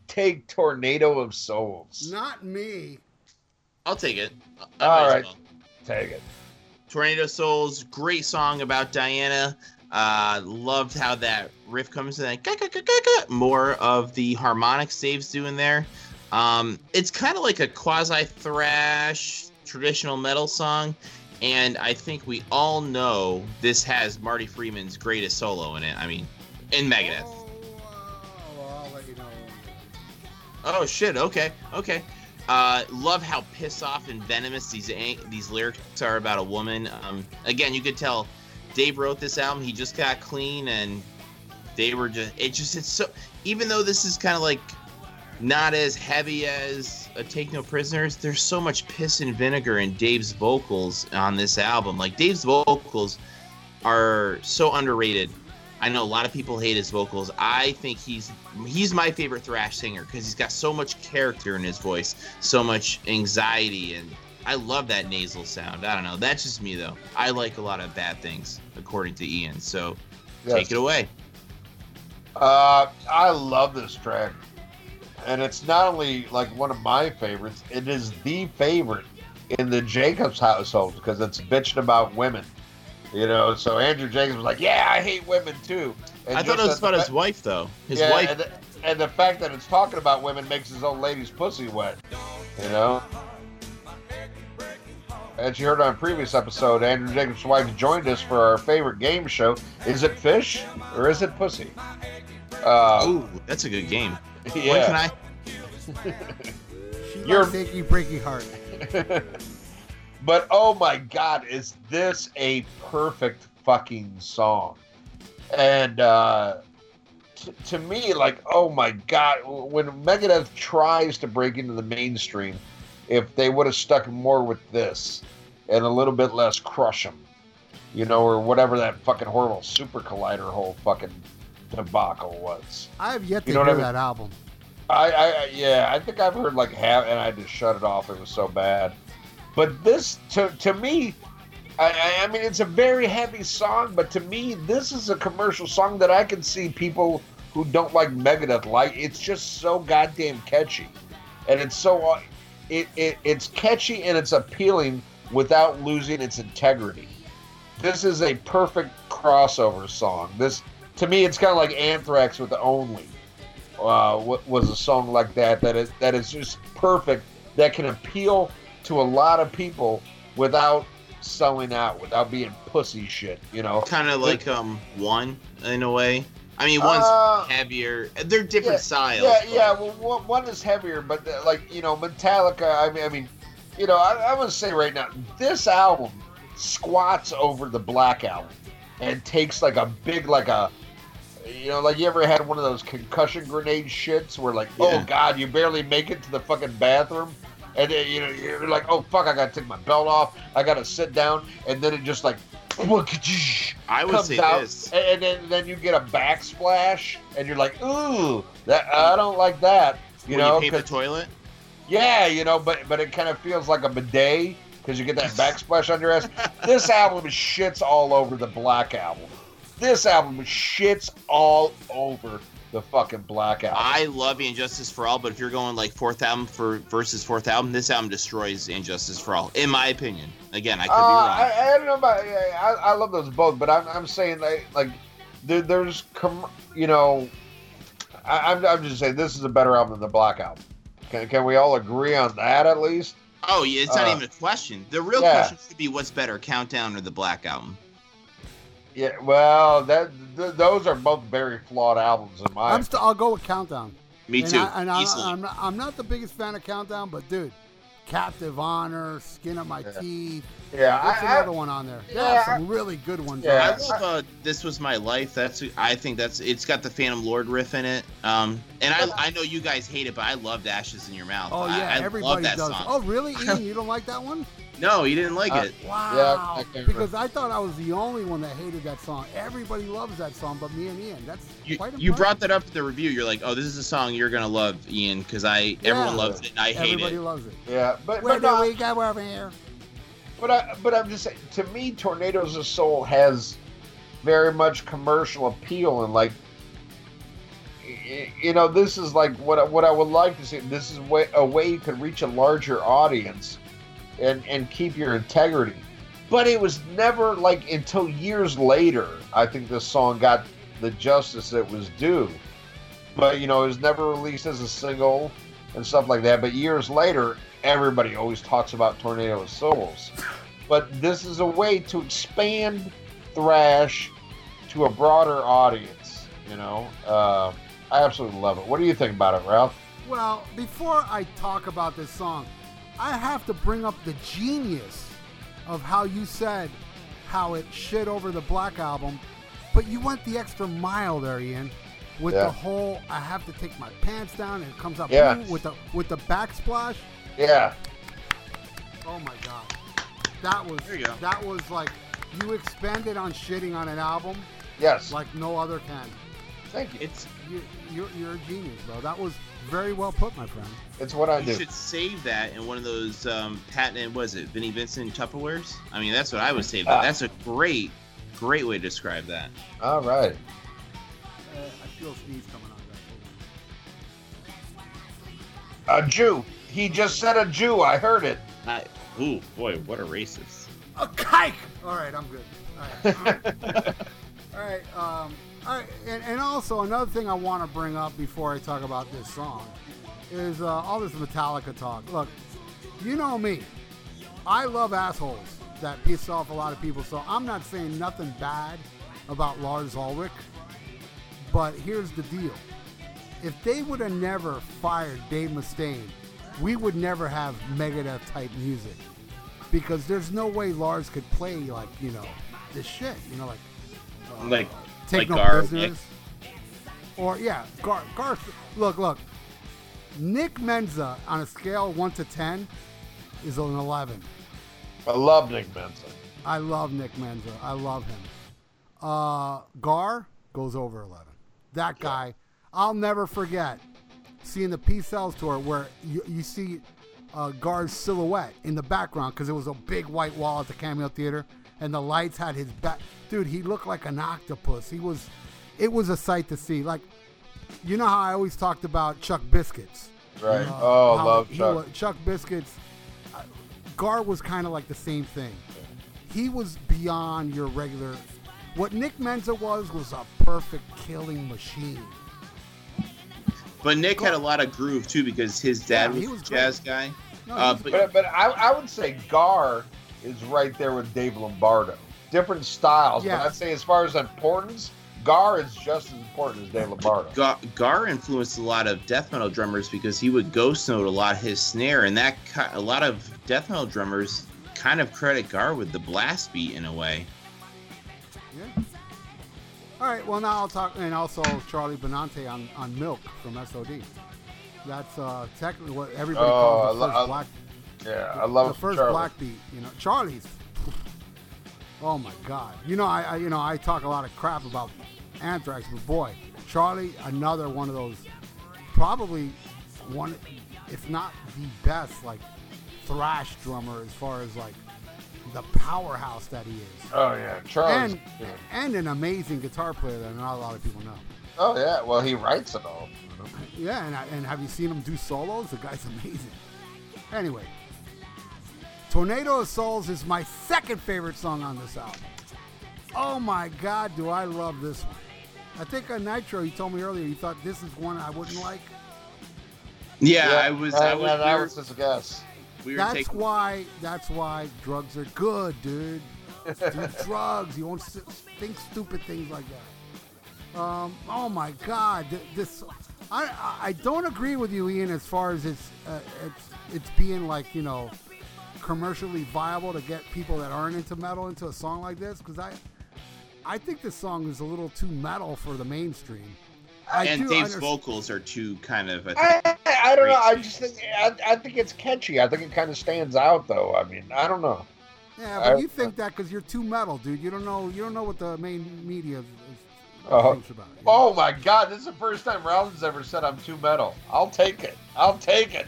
Speaker 4: take Tornado of Souls?
Speaker 3: Not me.
Speaker 5: I'll take it. I
Speaker 4: All
Speaker 5: might as
Speaker 4: right.
Speaker 5: well.
Speaker 4: Take it.
Speaker 5: Tornado Souls, great song about Diana. Uh, loved how that riff comes in. More of the harmonic Dave's doing there. Um, it's kind of like a quasi thrash traditional metal song, and I think we all know this has Marty Friedman's greatest solo in it. I mean, in Megadeth.
Speaker 3: Oh, uh, well, I'll let you know.
Speaker 5: Oh shit. Okay. Okay. Uh, love how piss off and venomous these these lyrics are about a woman. Um, again, you could tell Dave wrote this album. He just got clean, and they were just. It just it's so. Even though this is kind of like not as heavy as a Take No Prisoners, there's so much piss and vinegar in Dave's vocals on this album. Like Dave's vocals are so underrated. I know a lot of people hate his vocals. I think he's he's my favorite thrash singer because he's got so much character in his voice, so much anxiety, and I love that nasal sound. I don't know. That's just me though. I like a lot of bad things, according to Ian. So
Speaker 4: Yes.
Speaker 5: take it away.
Speaker 4: Uh, I love this track, and it's not only like one of my favorites; it is the favorite in the Jacobs household because it's bitching about women. You know, so Andrew Jacobs was like, "Yeah, I hate women too." And
Speaker 5: I thought
Speaker 4: just
Speaker 5: it was about
Speaker 4: the
Speaker 5: his wife though. His
Speaker 4: yeah,
Speaker 5: wife.
Speaker 4: and the, and the fact that it's talking about women makes his old lady's pussy wet. You know. As you heard on a previous episode, Andrew Jacobs' wife joined us for our favorite game show. Is it fish or is it pussy? Uh,
Speaker 5: Ooh, that's a good game. When can I?
Speaker 3: She
Speaker 4: You're-
Speaker 3: likes Achy Breaky Heart.
Speaker 4: but oh my god, is this a perfect fucking song? And uh, t- to me, like, oh my god, when Megadeth tries to break into the mainstream, if they would have stuck more with this and a little bit less Crush 'em, you know, or whatever that fucking horrible Super Collider whole fucking debacle was.
Speaker 3: I have yet to
Speaker 4: You know
Speaker 3: hear
Speaker 4: I mean?
Speaker 3: that album.
Speaker 4: I, I, I- yeah, I think I've heard like half, and I just shut it off. It was so bad. But this, to to me, I, I, mean, it's a very heavy song. But to me, this is a commercial song that I can see people who don't like Megadeth like. It's just so goddamn catchy, and it's so uh, it, it it's catchy and it's appealing without losing its integrity. This is a perfect crossover song. This to me, it's kind of like Anthrax with the Only uh, was a song like that that is that is just perfect that can appeal to a lot of people without selling out without being pussy shit you know
Speaker 5: Kind of like um one in a way. I mean, one's
Speaker 4: Uh,
Speaker 5: heavier. They're different
Speaker 4: yeah,
Speaker 5: styles.
Speaker 4: yeah
Speaker 5: but-
Speaker 4: yeah well one- is heavier but uh, like you know metallica i mean i mean you know i, I want to say right now this album squats over the black album and takes like a big like a you know like you ever had one of those concussion grenade shits where like
Speaker 5: Yeah.
Speaker 4: oh god you barely make it to the fucking bathroom and then, you know you're like oh fuck i gotta take my belt off i gotta sit down and then it just like
Speaker 5: I would
Speaker 4: comes
Speaker 5: say
Speaker 4: out,
Speaker 5: this.
Speaker 4: and, then then you get a backsplash, and you're like, ooh, that I don't like that. You
Speaker 5: when
Speaker 4: know,
Speaker 5: you the toilet.
Speaker 4: yeah, you know, but but it kind of feels like a bidet because you get that backsplash on your ass. This album shits all over the Black album. This album shits all over the fucking Black album.
Speaker 5: I love And Justice for All, but if you're going like fourth album for versus fourth album, this album destroys And Justice for All, in my opinion. Again, I could
Speaker 4: Uh,
Speaker 5: be wrong.
Speaker 4: I, I don't know about. I, I love those both, but I'm, I'm saying like, like there, there's com, you know, I, I'm, I'm just saying this is a better album than the Black album. Can, can we all agree on that at least?
Speaker 5: oh, yeah, it's not
Speaker 4: uh,
Speaker 5: even a question. The real
Speaker 4: yeah.
Speaker 5: question should be what's better, Countdown or the Black album?
Speaker 4: Yeah. Well, that th- those are both very flawed albums in my.
Speaker 3: I'm st- I'll go with Countdown.
Speaker 5: Me
Speaker 3: and
Speaker 5: too.
Speaker 3: I, and I,
Speaker 5: easily.
Speaker 3: I'm, not, I'm not the biggest fan of Countdown, but dude, Captive Honor, Skin of My
Speaker 4: Yeah.
Speaker 3: Teeth.
Speaker 4: yeah,
Speaker 3: What's
Speaker 4: I,
Speaker 3: another
Speaker 4: I,
Speaker 3: one on there?
Speaker 4: Yeah,
Speaker 3: Yeah, some really good ones.
Speaker 4: Yeah.
Speaker 3: on
Speaker 5: I love uh, "This Was My Life." That's I think that's it's got the Phantom Lord riff in it. Um, and I I know you guys hate it, but I loved "Ashes in Your Mouth."
Speaker 3: Oh yeah,
Speaker 5: I love
Speaker 3: everybody
Speaker 5: that
Speaker 3: does.
Speaker 5: song.
Speaker 3: Oh really, Ian? You don't like that one?
Speaker 5: No, he didn't like
Speaker 4: Uh,
Speaker 5: it.
Speaker 3: Wow.
Speaker 4: I can't
Speaker 3: because I thought I was the only one that hated that song. Everybody loves that song, but me and Ian. That's
Speaker 5: You,
Speaker 3: quite
Speaker 5: you brought that up to the review. You're like, "Oh, this is a song you're gonna love, Ian," because I everyone loves it and I hate
Speaker 3: Everybody
Speaker 5: it.
Speaker 3: loves it.
Speaker 4: yeah, but
Speaker 3: Where
Speaker 4: but,
Speaker 3: do
Speaker 4: no,
Speaker 3: we go over here?
Speaker 4: but I, but I'm just saying. To me, Tornadoes of Soul has very much commercial appeal and like. You know, this is like what I, what I would like to see. This is way, a way you could reach a larger audience, and and keep your integrity. But it was never like until years later. I think this song got the justice it was due. But you know, it was never released as a single and stuff like that. But years later, everybody always talks about Tornado of Souls. But this is a way to expand thrash to a broader audience. You know, uh, I absolutely love it. What do you think about it, Ralph?
Speaker 3: Well, before I talk about this song, I have to bring up the genius of how you said how it shit over the Black album, but you went the extra mile there, Ian, with
Speaker 4: Yeah.
Speaker 3: the whole I have to take my pants down and it comes up
Speaker 4: Yeah.
Speaker 3: with the with the backsplash.
Speaker 4: Yeah,
Speaker 3: Oh my god. That was
Speaker 5: There you go.
Speaker 3: that was like you expanded on shitting on an album
Speaker 4: Yes.
Speaker 3: like no other can.
Speaker 4: Thank you.
Speaker 5: It's
Speaker 3: You, you're, you're a genius, bro. That was very well put, my friend.
Speaker 4: It's what I
Speaker 5: you
Speaker 4: do.
Speaker 5: should save that in one of those um, patented. Was it Vinnie Vincent Tupperwares? I mean, that's what I would save.
Speaker 4: Ah.
Speaker 5: That's a great, great way to describe that.
Speaker 4: All right.
Speaker 3: Uh, I feel a sneeze coming on. That.
Speaker 4: A Jew. He just said a Jew. I heard it.
Speaker 5: I, ooh, boy, what a racist.
Speaker 3: A kike. All right, I'm good. All right. All right. Um, And, and also another thing I want to bring up before I talk about this song is uh, all this Metallica talk. Look, you know me. I love assholes that piss off a lot of people. So I'm not saying nothing bad about Lars Ulrich. But here's the deal. If they would have never fired Dave Mustaine, we would never have Megadeth type music because there's no way Lars could play like you know this shit. You know, like uh,
Speaker 5: Like,
Speaker 3: take
Speaker 5: like
Speaker 3: no
Speaker 5: Gar,
Speaker 3: prisoners. Or yeah, Gar, Gar. Look, look. Nick Menza on a scale of one to ten is an eleven.
Speaker 4: I love Nick Benson.
Speaker 3: I love Nick Menza. I love him. Uh, Gar goes over 11. That guy, I'll never forget seeing the Peace Sells tour where you, you see uh, Gar's silhouette in the background because it was a big white wall at the Cameo Theater and the lights had his back. Dude, he looked like an octopus. He was, it was a sight to see. Like, you know how I always talked about Chuck Biscuits?
Speaker 4: Right.
Speaker 3: Uh,
Speaker 4: oh, love Chuck.
Speaker 3: was- Chuck Biscuits. uh, Gar was kind of like the same thing. He was beyond your regular. What Nick Menza was was a perfect killing machine.
Speaker 5: But Nick had a lot of groove too because his dad
Speaker 3: Yeah, he
Speaker 5: was,
Speaker 3: was
Speaker 5: a jazz guy.
Speaker 3: No,
Speaker 5: Uh, but
Speaker 4: But, but I, I would say Gar is right there with Dave Lombardo. Different styles,
Speaker 3: Yes.
Speaker 4: but I'd say as far as importance, Gar is just as important as Dave Lombardo.
Speaker 5: Gar, Gar influenced a lot of death metal drummers because he would ghost note a lot of his snare, and that a lot of death metal drummers kind of credit Gar with the blast beat in a way.
Speaker 3: Yeah. All right. Well, now I'll talk, and also Charlie Benante on, on Milk from SOD. That's uh, technically what everybody
Speaker 4: Oh,
Speaker 3: calls the
Speaker 4: I
Speaker 3: first
Speaker 4: I-
Speaker 3: black.
Speaker 4: Yeah, I love it.
Speaker 3: the first
Speaker 4: Charlie.
Speaker 3: blast beat. You know, Charlie's. Oh my God! You know, I, I you know I talk a lot of crap about Anthrax, but boy, Charlie, another one of those, probably one, if not the best, like thrash drummer as far as like the powerhouse that he is,
Speaker 4: Oh yeah, Charlie.
Speaker 3: and and an amazing guitar player that not a lot of people know.
Speaker 4: oh yeah, well he writes it all.
Speaker 3: Yeah, and, I, and have you seen him do solos? The guy's amazing. Anyway, Tornado of Souls is my second favorite song on this album. Oh my God, do I love this one. I think on Nitro, you told me earlier you thought this is one I wouldn't like.
Speaker 5: Yeah, I was.
Speaker 4: Yeah,
Speaker 5: I was.
Speaker 4: yeah,
Speaker 5: we
Speaker 4: that
Speaker 5: were-
Speaker 4: was just a guess.
Speaker 5: we were
Speaker 3: That's
Speaker 5: taking.
Speaker 3: why. That's why drugs are good, dude. Do drugs. You won't s- think stupid things like that. Um, oh my God, this. I I- I don't agree with you, Ian, as far as it's uh, it's it's being like you know commercially viable to get people that aren't into metal into a song like this because I I think this song is a little too metal for the mainstream. I
Speaker 5: and Dave's
Speaker 3: underst-
Speaker 5: vocals are too kind of. I
Speaker 4: I,
Speaker 5: think,
Speaker 4: I don't know. I just think I, I think it's catchy. I think it kind of stands out, though. I mean, I don't know.
Speaker 3: Yeah, but
Speaker 4: I-
Speaker 3: you think that because you're too metal, dude. You don't know. You don't know what the main media is, is
Speaker 4: Uh,
Speaker 3: thinks about. you know?
Speaker 4: Oh my God, this is the first time Rollins ever said I'm too metal. I'll take it. I'll take it.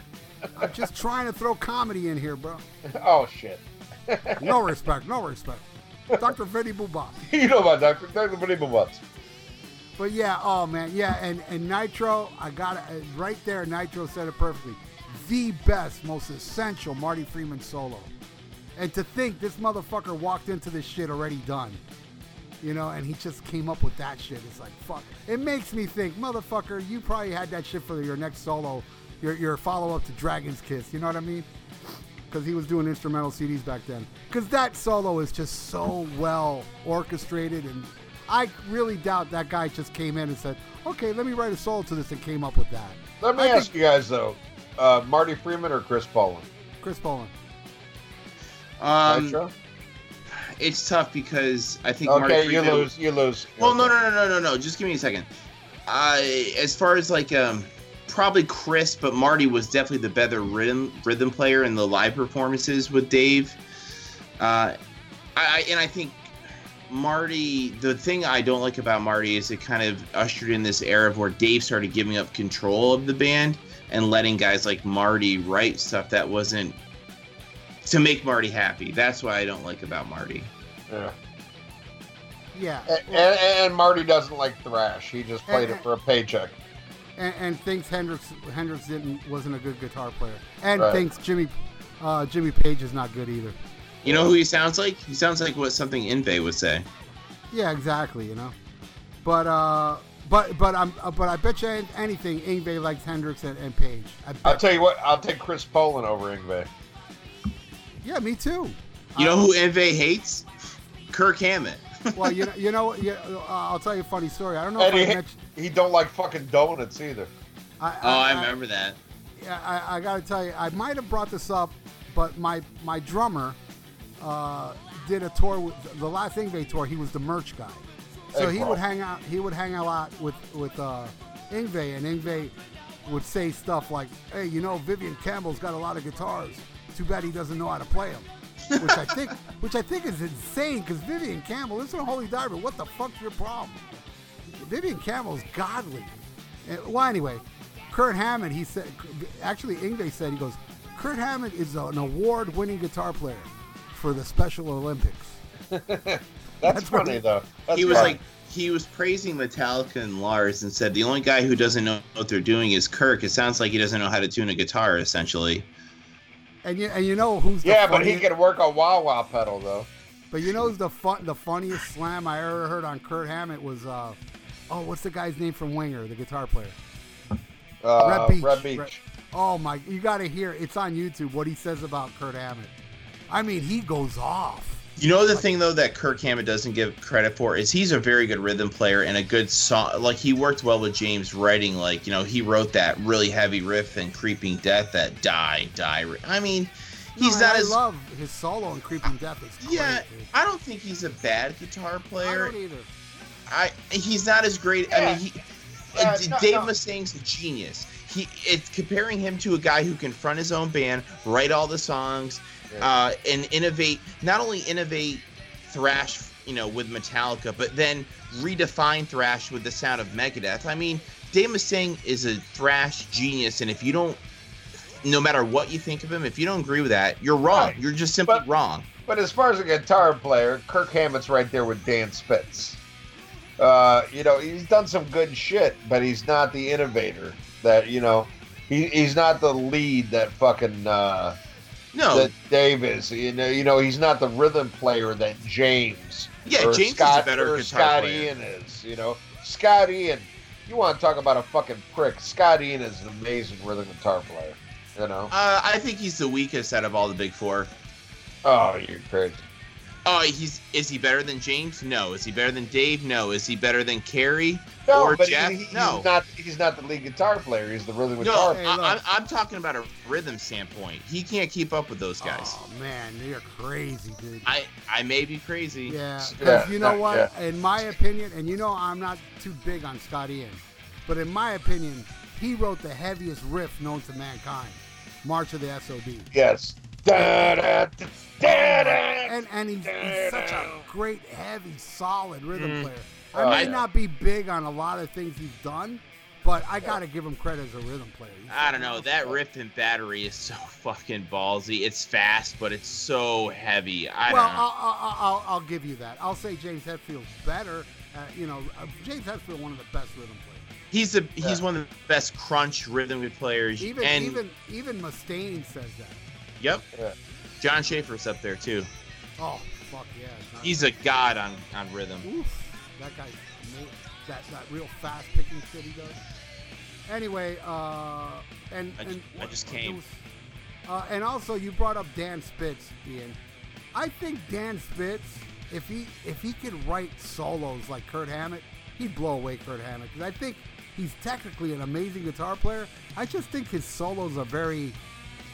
Speaker 3: I'm just trying to throw comedy in here, bro.
Speaker 4: oh shit.
Speaker 3: No respect, no respect. Dr. Vinny Buba.
Speaker 4: you know about Dr. Dr. Benito Butts.
Speaker 3: But yeah, oh man, yeah, and and Nitro, I got it uh, right there. Nitro said it perfectly. The best, most essential Marty Friedman solo. And to think this motherfucker walked into this shit already done, you know, and he just came up with that shit. It's like fuck. It makes me think, motherfucker, you probably had that shit for your next solo, your your follow up to Dragon's Kiss. You know what I mean? Because he was doing instrumental CDs back then. Because that solo is just so well orchestrated, and I really doubt that guy just came in and said, "Okay, let me write a solo to this," and came up with that.
Speaker 4: Let me
Speaker 3: I
Speaker 4: ask
Speaker 3: think-
Speaker 4: you guys though, uh, Marty Friedman or Chris Poland?
Speaker 3: Chris Poland.
Speaker 5: um,
Speaker 4: Nitro?
Speaker 5: it's tough because I think. Marty
Speaker 4: Okay, you lose. You lose.
Speaker 5: Well, no, no, no, no, no, no. Just give me a second. I, as far as like, um, probably Chris, but Marty was definitely the better rhythm rhythm player in the live performances with Dave. Uh, I, I and I think Marty, the thing I don't like about Marty is it kind of ushered in this era of where Dave started giving up control of the band and letting guys like Marty write stuff that wasn't to make Marty happy. That's why I don't like about Marty.
Speaker 4: Yeah.
Speaker 3: Yeah.
Speaker 4: And, and, and Marty doesn't like thrash. He just played it for a paycheck.
Speaker 3: And, and thinks Hendrix Hendrix didn't wasn't a good guitar player, and
Speaker 4: Right.
Speaker 3: thinks Jimmy uh, Jimmy Page is not good either.
Speaker 5: You know who he sounds like? He sounds like what something Yngwie would say.
Speaker 3: Yeah, exactly. You know, but uh, but but I'm uh, but I bet you anything Yngwie likes Hendrix and, and Page. I bet.
Speaker 4: I'll tell you what. I'll take Chris Poland over Yngwie.
Speaker 3: yeah, me too.
Speaker 5: You know
Speaker 3: I-
Speaker 5: who Yngwie hates? Kirk Hammett.
Speaker 3: Well, you know, you know, yeah, uh, I'll tell you a funny story. I don't know
Speaker 4: And
Speaker 3: if I
Speaker 4: he,
Speaker 3: mentioned.
Speaker 4: He don't like fucking donuts either.
Speaker 3: I,
Speaker 5: Oh, I remember that.
Speaker 3: Yeah, I, I got to tell you, I might have brought this up, but my my drummer uh, did a tour with the last Yngwie tour. He was the merch guy, so
Speaker 4: Hey,
Speaker 3: he
Speaker 4: bro.
Speaker 3: would hang out. He would hang out with with uh, Yngwie, and Yngwie would say stuff like, "Hey, you know, Vivian Campbell's got a lot of guitars. Too bad he doesn't know how to play them." which I think, which I think is insane because Vivian Campbell isn't a holy diver. What the fuck's your problem? Vivian Campbell's godly. And- well, anyway, Kirk Hammett, he said, actually, Yngwie said, he goes, Kirk Hammett is an award winning guitar player for the Special Olympics.
Speaker 4: That's,
Speaker 3: That's
Speaker 4: funny
Speaker 3: right.
Speaker 4: though. That's
Speaker 5: he was
Speaker 4: funny.
Speaker 5: like he was praising Metallica and Lars and said the only guy who doesn't know what they're doing is Kirk. It sounds like he doesn't know how to tune a guitar essentially.
Speaker 3: And you, and you know who's the
Speaker 4: yeah, but he
Speaker 3: funniest-
Speaker 4: can work a wah wah pedal though.
Speaker 3: But you know who's the fun, the funniest slam I ever heard on Kirk Hammett was, uh, oh, what's the guy's name from Winger, the guitar player?
Speaker 4: Uh,
Speaker 3: Reb Beach.
Speaker 4: Reb Beach.
Speaker 3: Red- Oh my! You got to hear. It's on YouTube. What he says about Kirk Hammett. I mean, he goes off.
Speaker 5: You know the thing though that Kirk Hammett doesn't give credit for is he's a very good rhythm player and a good song. Like he worked well with James writing. Like you know he wrote that really heavy riff and Creeping Death that die die. I mean, he's
Speaker 3: No,
Speaker 5: not
Speaker 3: and
Speaker 5: as
Speaker 3: I love his solo in Creeping Death. Is
Speaker 5: yeah.
Speaker 3: dude.
Speaker 5: I don't think he's a bad guitar
Speaker 3: I
Speaker 5: player.
Speaker 3: don't either.
Speaker 5: I he's not as great. I mean, he,
Speaker 4: Yeah,
Speaker 5: uh, Dave
Speaker 4: no.
Speaker 5: Mustaine's a genius. He it's comparing him to a guy who can front his own band, write all the songs,
Speaker 4: Yeah.
Speaker 5: uh, and innovate. Not only innovate thrash, you know, with Metallica, but then redefine thrash with the sound of Megadeth. I mean, Dave Mustaine is a thrash genius, and if you don't, no matter what you think of him, if you don't agree with that, you're wrong.
Speaker 4: Right.
Speaker 5: You're just simply
Speaker 4: But-
Speaker 5: wrong.
Speaker 4: But as far as a guitar player, Kirk Hammett's right there with Dan Spitz. Uh, you know, he's done some good shit, but he's not the innovator that you know. He, he's not the lead that fucking uh,
Speaker 5: No,
Speaker 4: that Dave is. You know, you know, he's not the rhythm player that James.
Speaker 5: Yeah, James is a
Speaker 4: Scott,
Speaker 5: better
Speaker 4: or
Speaker 5: guitar
Speaker 4: Scott
Speaker 5: player.
Speaker 4: Ian is. You know, Scott Ian. You want to talk about a fucking prick? Scott Ian is an amazing rhythm guitar player. You know.
Speaker 5: uh, I think he's the weakest out of all the big four.
Speaker 4: Oh, you're crazy.
Speaker 5: Oh, he's is he better than James? No. Is he better than Dave? No. Is he better than Kerry
Speaker 4: No,
Speaker 5: or
Speaker 4: but
Speaker 5: Jeff?
Speaker 4: he- he's
Speaker 5: no.
Speaker 4: not. He's not the lead guitar player. He's the rhythm
Speaker 5: No,
Speaker 4: guitar.
Speaker 3: Hey,
Speaker 5: I,
Speaker 3: look.
Speaker 5: I'm, I'm talking about a rhythm standpoint. He can't keep up with those guys.
Speaker 3: Oh man, you're crazy, dude.
Speaker 5: I I may be crazy.
Speaker 3: Yeah, because
Speaker 4: Yeah,
Speaker 3: you know
Speaker 4: yeah,
Speaker 3: what? In my opinion, and you know I'm not too big on Scott Ian, but in my opinion, he wrote the heaviest riff known to mankind, "March of the SOD."
Speaker 4: Yes. Da, da, da, da, da.
Speaker 3: And and he's, he's such a great, heavy, solid rhythm player. I
Speaker 4: Oh,
Speaker 3: may
Speaker 4: yeah.
Speaker 3: not be big on a lot of things he's done, but I got to give him credit as a rhythm player. He's
Speaker 5: I don't know. That riff and battery is so fucking ballsy. It's fast, but it's so heavy. I
Speaker 3: well,
Speaker 5: don't know.
Speaker 3: I'll, I'll, I'll, I'll give you that. I'll say James Hetfield's better. Uh, you know, uh, James Hetfield one of the best rhythm players.
Speaker 5: he's the he's
Speaker 4: Yeah.
Speaker 5: one of the best crunch rhythm players.
Speaker 3: Even
Speaker 5: and
Speaker 3: even even Mustaine says that.
Speaker 5: yep,
Speaker 4: Yeah.
Speaker 5: Jon Schaffer's up there too.
Speaker 3: Oh fuck yeah! John-
Speaker 5: He's a god on on rhythm.
Speaker 3: Oof, that guy's ama- that that real fast picking shit he does. Anyway, uh, and
Speaker 5: I
Speaker 3: and
Speaker 5: I just came.
Speaker 3: was- uh, and also, you brought up Dan Spitz, Ian. I think Dan Spitz, if he if he could write solos like Kirk Hammett, he'd blow away Kirk Hammett. Because I think he's technically an amazing guitar player. I just think his solos are very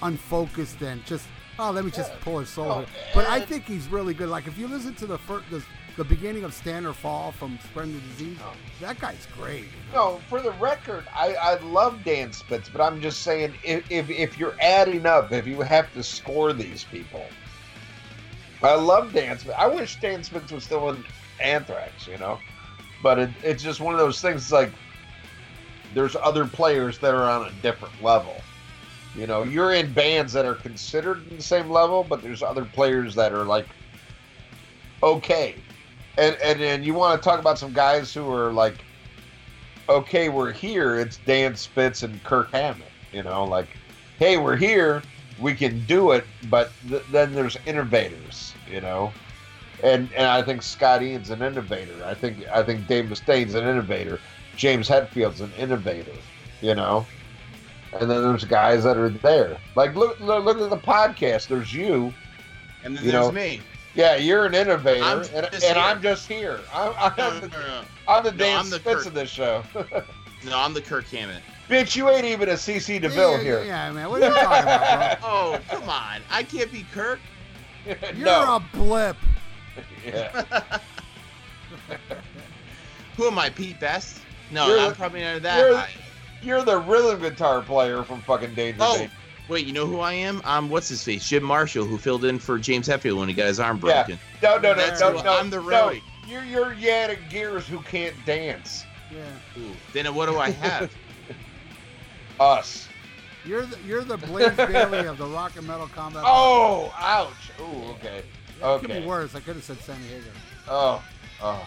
Speaker 3: unfocused and just oh, let me just pull his soul.
Speaker 4: Oh,
Speaker 3: but I think he's really good. Like if you listen to the first, the, the beginning of Stand or Fall from Spreading the Disease, oh. that guy's great.
Speaker 4: No, for the record, I, I love Dan Spitz, but I'm just saying if, if if you're adding up, if you have to score these people, I love Dan Spitz. I wish Dan Spitz was still in Anthrax, you know. But it, it's just one of those things. Like there's other players that are on a different level. You know, you're in bands that are considered in the same level, but there's other players that are like okay. And and and you want to talk about some guys who are like okay, we're here. It's Dan Spitz and Kirk Hammett. You know, like hey, we're here. We can do it, but th- then there's innovators. You know, and and I think Scott Ian's an innovator. I think I think Dave Mustaine's an innovator. James Hetfield's an innovator. You know, and then there's guys that are there. Like look look, look at the podcast. There's you.
Speaker 5: And then
Speaker 4: You
Speaker 5: there's
Speaker 4: know,
Speaker 5: me.
Speaker 4: Yeah, you're an innovator,
Speaker 5: I'm
Speaker 4: and, and. I'm just here. I'm, I'm,
Speaker 5: No, no,
Speaker 4: the,
Speaker 5: no, no.
Speaker 4: I'm the
Speaker 5: No,
Speaker 4: Dan
Speaker 5: I'm the
Speaker 4: Spitz
Speaker 5: Kirk.
Speaker 4: of this show.
Speaker 5: No, I'm the Kirk Hammett.
Speaker 4: Bitch, you ain't even a CC DeVille
Speaker 3: yeah,
Speaker 4: here.
Speaker 3: Yeah, man. What are you talking about,
Speaker 5: Oh, come on. I can't be Kirk.
Speaker 3: You're
Speaker 4: no.
Speaker 3: a blip.
Speaker 4: Yeah.
Speaker 5: Who am I, Pete Best? No,
Speaker 4: You're
Speaker 5: I'm probably none of that.
Speaker 4: you're-
Speaker 5: I-
Speaker 4: You're the rhythm guitar player from fucking Danger
Speaker 5: Oh,
Speaker 4: Date.
Speaker 5: wait, you know who I am? I'm what's his face? Jim Marshall, who filled in for James Hetfield when he got his arm broken. Yeah.
Speaker 4: No, no, no,
Speaker 5: That's
Speaker 4: no,
Speaker 5: who-
Speaker 4: no.
Speaker 5: I'm the
Speaker 4: no. You're you're Janick Gers who can't dance.
Speaker 3: Yeah.
Speaker 5: Ooh, Then what do I have?
Speaker 4: Us.
Speaker 3: You're the you're the Blaze Bayley of the rock and metal combat.
Speaker 4: Oh, ouch. Ooh, okay.
Speaker 3: It could be worse. I could have said Sammy Hagar.
Speaker 4: Oh, oh,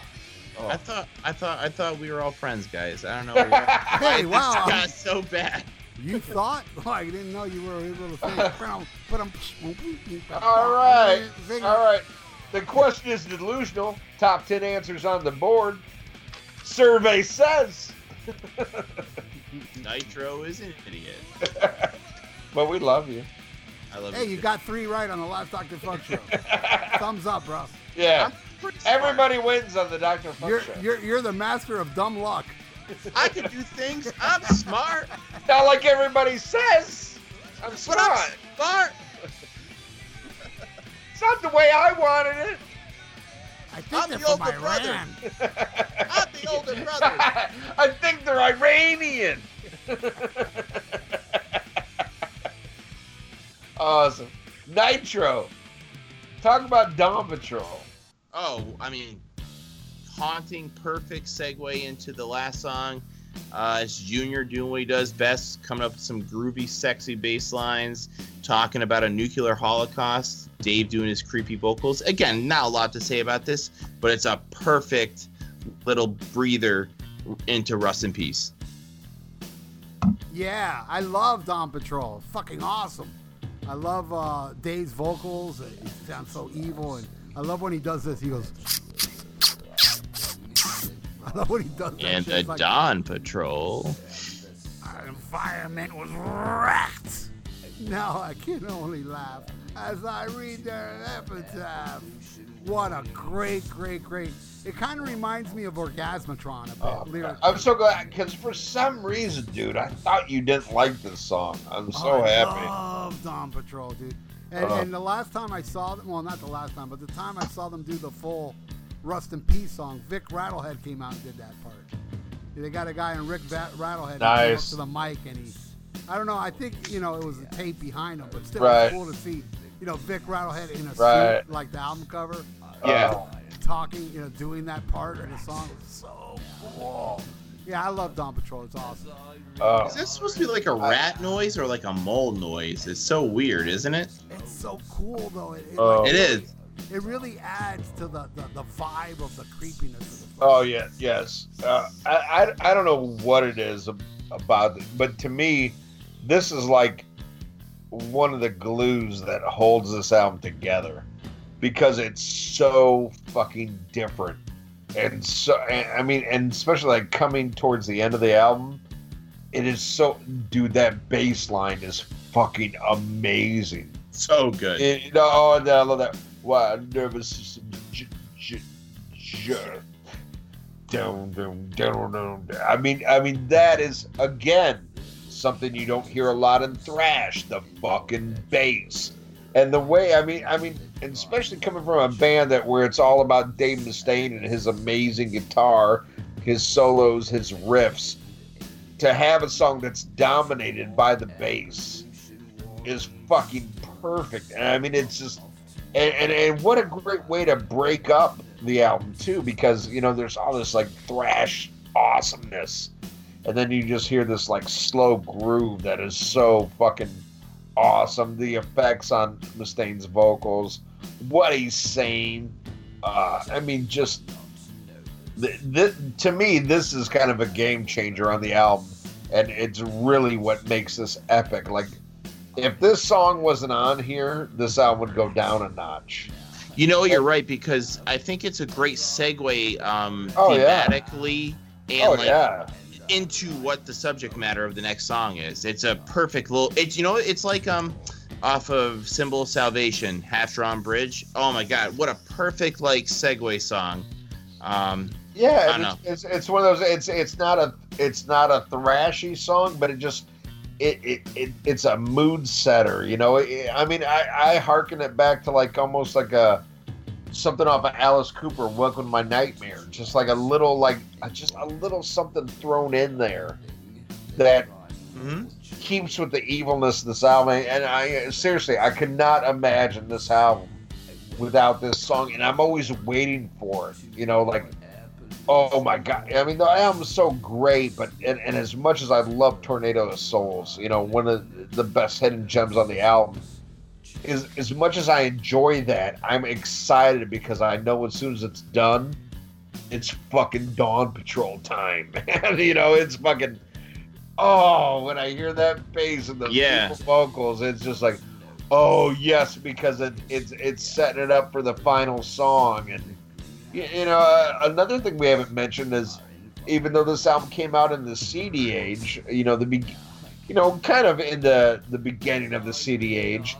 Speaker 5: I
Speaker 4: oh.
Speaker 5: thought I thought I thought we were all friends, guys. I don't know why
Speaker 3: Hey,
Speaker 5: this
Speaker 3: wow.
Speaker 5: got so bad.
Speaker 3: You thought? Oh, I didn't know you were able to say. But I'm.
Speaker 4: All right. All right. The question is delusional. Top 10 answers on the board. Survey says.
Speaker 5: Nitro is an idiot.
Speaker 4: but we love you.
Speaker 5: I love
Speaker 3: Hey, you
Speaker 5: too.
Speaker 3: got three right on the last Dr. Funk show. Thumbs up, bro.
Speaker 4: Yeah.
Speaker 5: I'm pretty smart.
Speaker 4: Everybody wins on the Dr. Funk
Speaker 3: You're
Speaker 4: show.
Speaker 3: you're you're the master of dumb luck.
Speaker 5: I can do things. I'm smart.
Speaker 4: Not like everybody says. I'm
Speaker 5: But
Speaker 4: smart.
Speaker 5: I'm smart.
Speaker 4: It's not the way I wanted it.
Speaker 3: I think
Speaker 5: I'm
Speaker 3: they're
Speaker 5: the
Speaker 3: from
Speaker 5: older brother. I'm the older brother.
Speaker 4: I think they're Iranian. awesome. Nitro. Talk about Dawn Patrol.
Speaker 5: Oh, I mean, haunting, perfect segue into the last song. Uh, it's Junior doing what he does best, coming up with some groovy, sexy bass lines, talking about a nuclear holocaust. Dave doing his creepy vocals. Again, not a lot to say about this, but it's a perfect little breather into Rust in Peace.
Speaker 3: Yeah, I love Dawn Patrol. Fucking awesome. I love uh, Dave's vocals. He sounds so evil, and I love when he does this. He goes. I love when he does that.
Speaker 5: And the
Speaker 3: It's like,
Speaker 5: Dawn Patrol.
Speaker 3: Our environment was wrecked. Now I can only laugh as I read their epitaph. What a great, great, great. It kind of reminds me of Orgasmatron a bit.
Speaker 4: Oh,
Speaker 3: lyrically.
Speaker 4: I'm so glad because for some reason, dude, I thought you didn't like this song. I'm so
Speaker 3: Oh, I
Speaker 4: happy.
Speaker 3: love Dawn Patrol, dude. And,
Speaker 4: Uh.
Speaker 3: and the last time I saw them, well, not the last time, but the time I saw them do the full Rust in Peace song, Vic Rattlehead came out and did that part. They got a guy in Rick Va- Rattlehead
Speaker 4: Nice.
Speaker 3: to the mic and he, I don't know, I think, you know, it was a tape behind him, but still
Speaker 4: Right.
Speaker 3: cool to see, you know, Vic Rattlehead in a
Speaker 4: Right.
Speaker 3: suit, like the album cover,
Speaker 4: Yeah.
Speaker 3: talking, you know, doing that part of the song. So cool. Yeah, I love Dawn Patrol. It's awesome.
Speaker 4: Oh.
Speaker 5: Is this supposed to be like a rat noise or like a mole noise? It's so weird, isn't it?
Speaker 3: It's so cool, though. It, it,
Speaker 4: Oh.
Speaker 5: It is.
Speaker 3: it really adds to the, the, the vibe of the creepiness of the film.
Speaker 4: Oh yeah, yes. Uh, I, I I don't know what it is about it, but to me, this is like one of the glues that holds this album together because it's so fucking different and so I mean, and especially like coming towards the end of the album, it is so dude. That bass line is fucking amazing.
Speaker 5: So good.
Speaker 4: It, oh, and I love that. Wow, nervous. J- j- j- down, down, down, down. I mean, I mean that is again something you don't hear a lot in thrash. The fucking bass and the way. I mean, I mean, especially coming from a band that where it's all about Dave Mustaine and his amazing guitar, his solos, his riffs. To have a song that's dominated by the bass is fucking perfect. And I mean, it's just, and, and, and what a great way to break up the album too because you know there's all this like thrash awesomeness, and then you just hear this like slow groove that is so fucking awesome. The effects on Mustaine's vocals, what he's saying. Uh, I mean, just th- th- to me, this is kind of a game changer on the album, and it's really what makes this epic. Like, if this song wasn't on here, this album would go down a notch.
Speaker 5: You know, you're right because I think it's a great segue um,
Speaker 4: Oh, yeah.
Speaker 5: and
Speaker 4: oh
Speaker 5: like
Speaker 4: yeah,
Speaker 5: into what the subject matter of the next song is. It's a perfect little. It's you know, it's like um, off of Symbol of Salvation, Half Drawn Bridge. Oh my God, what a perfect like segue song. Um,
Speaker 4: yeah.
Speaker 5: I
Speaker 4: and
Speaker 5: know.
Speaker 4: It's, it's it's one of those. It's it's not a it's not a thrashy song, but it just it, it, it it's a mood setter. You know, It- I mean, I I hearken it back to like almost like a something off of Alice Cooper, "Welcome to My Nightmare." Just like a little like just a little something thrown in there that
Speaker 5: mhm.
Speaker 4: keeps with the evilness of this album. And I seriously, I could not imagine this album without this song. And I'm always waiting for it. You know, like, oh my god! I mean, the album's so great, but and, and as much as I love Tornado of Souls, you know, one of the best hidden gems on the album. Is as much as I enjoy that, I'm excited because I know as soon as it's done, it's fucking Dawn Patrol time, you know, it's fucking. Oh, when I hear that bass and the
Speaker 5: Yeah.
Speaker 4: vocals, it's just like, oh yes, because it, it's it's setting it up for the final song. And you, you know, uh, another thing we haven't mentioned is, even though this album came out in the CD age, you know, the be, you know, kind of in the the beginning of the CD age,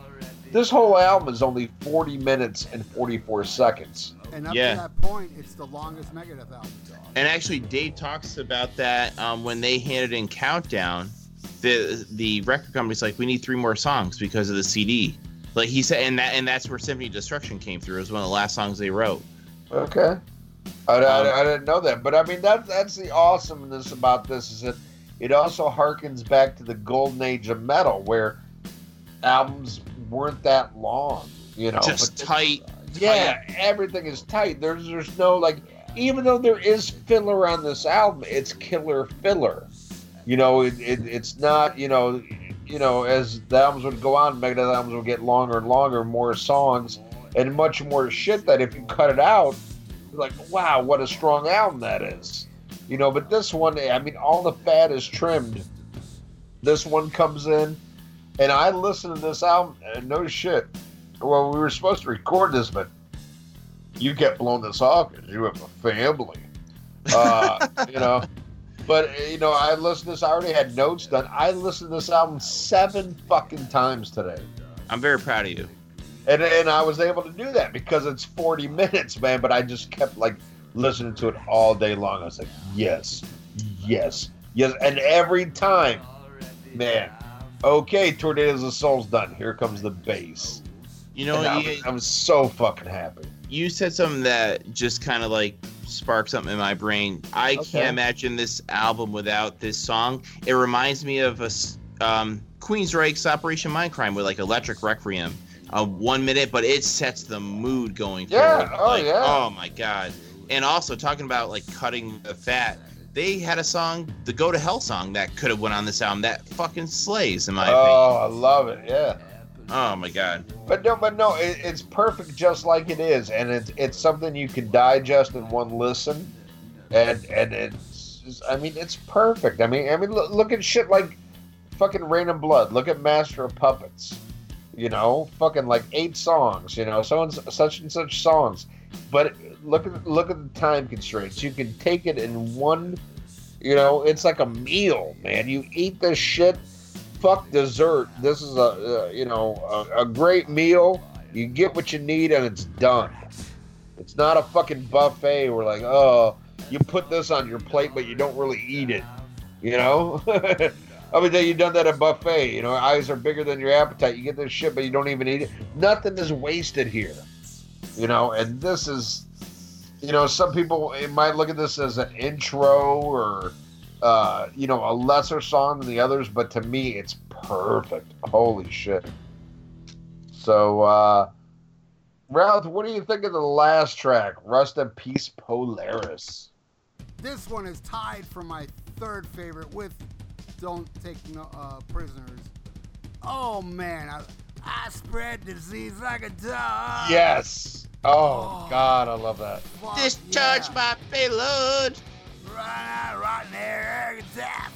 Speaker 4: this whole album is only 40 minutes and 44 seconds.
Speaker 3: And up
Speaker 5: Yeah.
Speaker 3: to that point, it's the longest Megadeth album.
Speaker 5: And actually, Dave talks about that um, when they handed in Countdown. The the record company's like, we need three more songs because of the CD. Like he said, and that and that's where Symphony of Destruction came through. It was one of the last songs they wrote.
Speaker 4: Okay. I,
Speaker 5: Um,
Speaker 4: I, I didn't know that, but I mean that that's the awesomeness about this is that it also harkens back to the golden age of metal where albums weren't that long, you know.
Speaker 5: Just
Speaker 4: but-
Speaker 5: tight.
Speaker 4: yeah, everything is tight. There's there's no like even though there is filler on this album, it's killer filler. You know, it, it it's not you know you know as the albums would go on, Megadeth albums would get longer and longer, more songs and much more shit. That if you cut it out, you're like wow, what a strong album that is. You know, but this one, I mean, all the fat is trimmed. This one comes in, and I listened to this album, and no shit. Well, we were supposed to record this, but you kept blowing this off because you have a family. Uh, you know, but you know, I listened to this. I already had notes done. I listened to this album seven fucking times today,
Speaker 5: I'm very proud of you.
Speaker 4: and and I was able to do that because it's forty minutes, man. But I just kept like listening to it all day long. I was like, yes, yes, yes, and every time, man. Okay, Tornadoes of Souls done. Here comes the bass.
Speaker 5: You know,
Speaker 4: I'm, I'm so fucking happy.
Speaker 5: you said something that just kind of like sparked something in my brain. I
Speaker 4: Okay.
Speaker 5: can't imagine this album without this song. It reminds me of a um, Queensryche's Operation Mindcrime with like Electric Requiem. Uh, one minute, but it sets the mood going
Speaker 4: Yeah,
Speaker 5: forward.
Speaker 4: oh,
Speaker 5: Like,
Speaker 4: yeah.
Speaker 5: Oh my god! And also talking about like cutting the fat. They had a song, the "Go to Hell" song, that could have went on this album. That fucking slays, in my
Speaker 4: oh, opinion. Oh, I love it. Yeah.
Speaker 5: Oh my god!
Speaker 4: But no, but no, it, it's perfect just like it is, and it's it's something you can digest in one listen, and and it's I mean it's perfect. I mean I mean look, look at shit like fucking Reign in Blood. Look at Master of Puppets. You know, fucking like eight songs. You know, so and such and such songs. But look at look at the time constraints. You can take it in one. You know, it's like a meal, man. You eat this shit fuck dessert. This is a you know a, a great meal. You get what you need and it's done. It's not a fucking buffet where like oh you put this on your plate but you don't really eat it. You know. I mean, you've done that at buffet. You know, eyes are bigger than your appetite. You get this shit, but you don't even eat it. Nothing is wasted here. You know, and this is, you know, some people might look at this as an intro or uh, you know, a lesser song than the others, but to me, it's perfect. Holy shit! So, uh, Ralph, what do you think of the last track, Rust in Peace Polaris?
Speaker 3: This one is tied for my third favorite with "Don't Take No uh, Prisoners." Oh man, I, I spread disease like a dog.
Speaker 4: Yes. Oh,
Speaker 3: Oh.
Speaker 4: God, I love that.
Speaker 3: Fuck
Speaker 5: Discharge
Speaker 3: yeah.
Speaker 5: my payload.
Speaker 3: Run out, rotten air, death.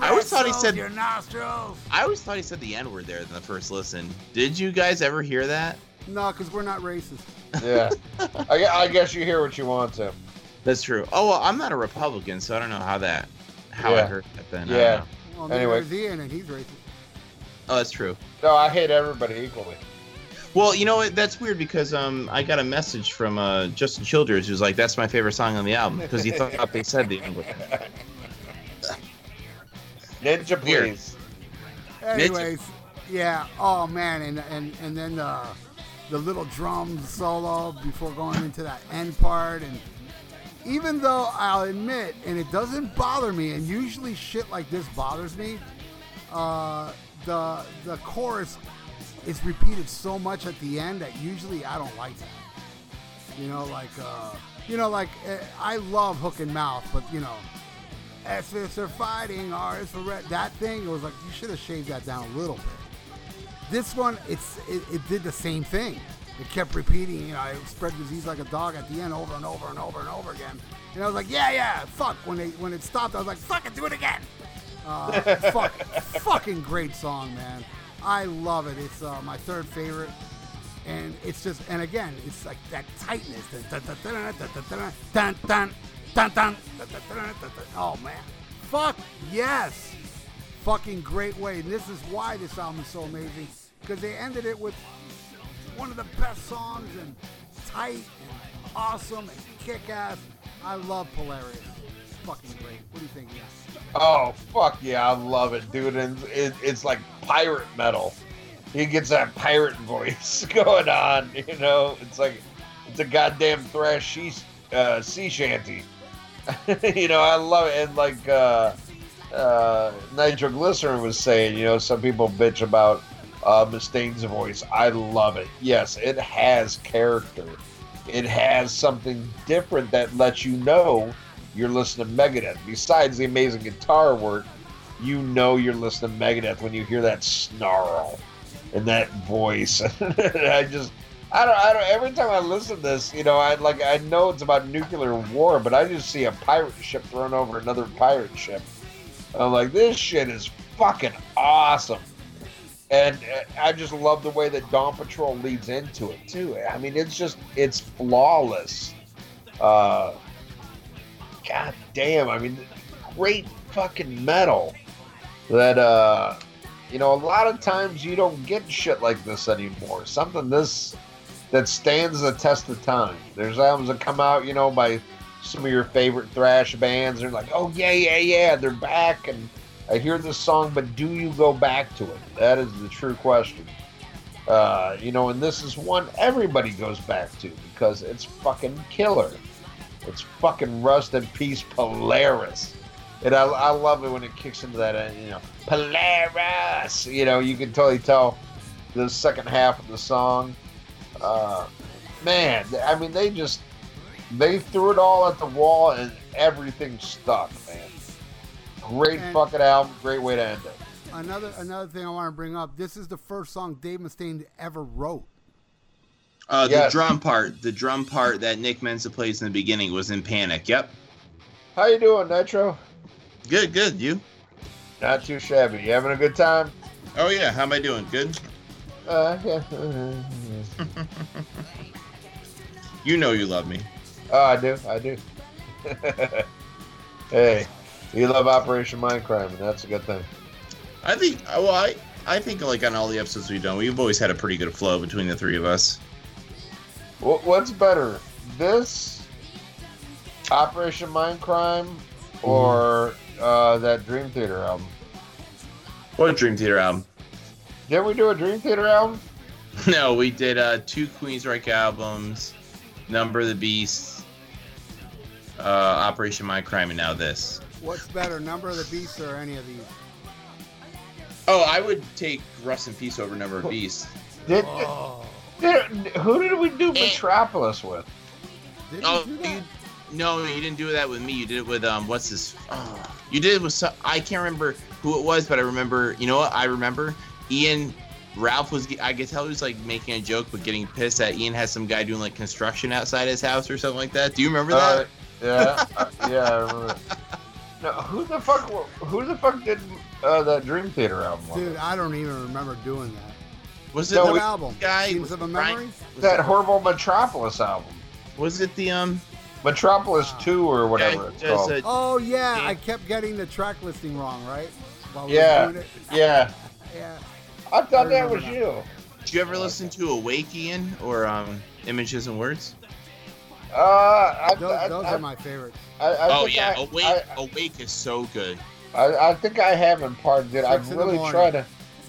Speaker 5: I always thought he said-
Speaker 3: your nostrils.
Speaker 5: I always thought he said the N word there in the first listen. Did you guys ever hear that?
Speaker 3: No, because we're not racist.
Speaker 4: Yeah. I, I guess you hear what you want to.
Speaker 5: That's true. Oh well, I'm not a Republican, so I don't know how that how I
Speaker 4: Yeah.
Speaker 5: heard that then. I don't
Speaker 4: Yeah.
Speaker 5: know.
Speaker 3: Well,
Speaker 4: Anyway.
Speaker 3: is Ian, and he's racist.
Speaker 5: Oh, that's true.
Speaker 4: No, I hate everybody equally.
Speaker 5: Well, you know what? That's weird because um I got a message from uh Justin Childers who's like, "That's my favorite song on the album" because he thought they said the English. word.
Speaker 4: Ninja,
Speaker 5: Weird.
Speaker 4: please.
Speaker 3: Anyways, yeah. Oh man, and and and then the the little drum solo before going into that end part, and even though I'll admit, and it doesn't bother me, and usually shit like this bothers me, uh, the the chorus is repeated so much at the end that usually I don't like that. You know, like uh, you know, like uh, I love hook in mouth, but you know. As if they're fighting, or as for red, that thing, it was like you should have shaved that down a little bit. This one, it's it, it did the same thing. It kept repeating, you know, it spread disease like a dog at the end, over and over and over and over again. And I was like, yeah, yeah, fuck. When they when it stopped, I was like, fuck it, do it again. Uh, fuck, fucking great song, man. I love it. It's uh, my third favorite, and it's just and again, it's like that tightness. Oh man, fuck yes, fucking great way. And this is why this album is so amazing because they ended it with one of the best songs and tight and awesome and kick ass. I love Polaris. Fucking great. What do you think?
Speaker 4: Oh, fuck yeah, I love it, dude. And it, it's like pirate metal. He gets that pirate voice going on, you know? It's like, it's a goddamn thrash she, uh, sea shanty. you know, I love it. And like, uh, uh, Nitroglycerin was saying, you know, some people bitch about uh, Mustaine's voice. I love it. Yes, it has character. It has something different that lets you know you're listening to Megadeth. Besides the amazing guitar work, you know you're listening to Megadeth when you hear that snarl and that voice. I just, I don't, I don't. Every time I listen to this, you know, I like, I know it's about nuclear war, but I just see a pirate ship thrown over another pirate ship. I'm like, this shit is fucking awesome. And uh, I just love the way that Dawn Patrol leads into it too. I mean, it's just it's flawless. Uh, God damn! I mean, great fucking metal. That uh, you know, a lot of times you don't get shit like this anymore. Something this that stands the test of time. There's albums that come out, you know, by some of your favorite thrash bands. They're like, oh yeah, yeah, yeah, they're back, and I hear this song, but do you go back to it? That is the true question. Uh, you know, and this is one everybody goes back to because it's fucking killer. It's fucking Rust in Peace Polaris. And I, I love it when it kicks into that, uh, you know, Polaris. You know, you can totally tell the second half of the song. Uh, man, I mean, they just they threw it all at the wall and everything stuck, man. Great
Speaker 3: And-
Speaker 4: fucking album, great way to end it.
Speaker 3: Another another thing I want to bring up. This is the first song Dave Mustaine ever wrote.
Speaker 5: Uh,
Speaker 4: Yes.
Speaker 5: The drum part, the drum part that Nick Menza plays in the beginning was in Panic. Yep.
Speaker 4: How you doing, Nitro?
Speaker 5: Good, good. You?
Speaker 4: Not too shabby. You having a good time?
Speaker 5: Oh yeah. How am I doing? Good.
Speaker 4: Uh, yeah.
Speaker 5: You know you love me.
Speaker 4: Oh, I do. I do. hey, you love Operation Mindcrime, and that's a good thing.
Speaker 5: I think. Well, I I think like on all the episodes we've done, we've always had a pretty good flow between the three of us.
Speaker 4: Wh- What's better, this Operation Mindcrime or uh, that Dream Theater album?
Speaker 5: What Dream Theater album?
Speaker 4: Did we do a Dream Theater album?
Speaker 5: No, we did uh, two Queensryche albums, Number of the Beast, uh, Operation Mindcrime, and now this.
Speaker 3: What's better, Number of the Beast or any of these?
Speaker 5: Oh, I would take Rust in Peace over Number of Beast.
Speaker 4: Did
Speaker 3: Oh,
Speaker 4: Did- who did we do Metropolis with?
Speaker 3: Did
Speaker 5: Oh,
Speaker 3: you do
Speaker 5: you, no, you didn't do that with me. You did it with um, what's this? Oh, you did it with some, I can't remember who it was, but I remember. You know what? I remember Ian. Ralph was. I could tell he was like making a joke, but getting pissed that Ian had some guy doing like construction outside his house or something like that. Do you remember
Speaker 4: Uh,
Speaker 5: that?
Speaker 4: yeah, uh, yeah. I remember. No, who the fuck? Who the fuck did uh, that Dream Theater album?
Speaker 3: Dude, I don't even remember doing that.
Speaker 5: Was it
Speaker 4: No,
Speaker 5: the
Speaker 4: we-
Speaker 3: album?
Speaker 5: guy?
Speaker 3: Seems
Speaker 5: was
Speaker 3: of a
Speaker 5: it Brian-
Speaker 3: memory?
Speaker 5: Was,
Speaker 4: that
Speaker 5: it,
Speaker 4: horrible Metropolis album,
Speaker 5: was it the um?
Speaker 4: Metropolis
Speaker 3: Ah.
Speaker 4: Two or whatever
Speaker 5: guy
Speaker 4: it's called.
Speaker 5: a-
Speaker 3: Oh yeah,
Speaker 5: Yeah.
Speaker 3: I kept getting the track listing wrong, right? While we
Speaker 4: Yeah.
Speaker 3: were
Speaker 4: yeah,
Speaker 3: Yeah.
Speaker 4: I thought
Speaker 3: I
Speaker 4: that was
Speaker 3: that.
Speaker 4: you.
Speaker 5: Did you ever listen to awakeian or um Images and Words?
Speaker 4: Uh, I,
Speaker 3: Those,
Speaker 4: I,
Speaker 3: those
Speaker 4: I,
Speaker 3: are my favorites.
Speaker 4: I, I
Speaker 5: oh yeah,
Speaker 4: I,
Speaker 5: Awake.
Speaker 4: I,
Speaker 5: Awake is so good.
Speaker 4: I, I think I have in part, dude.
Speaker 3: Six
Speaker 4: I've really
Speaker 3: morning.
Speaker 4: tried to,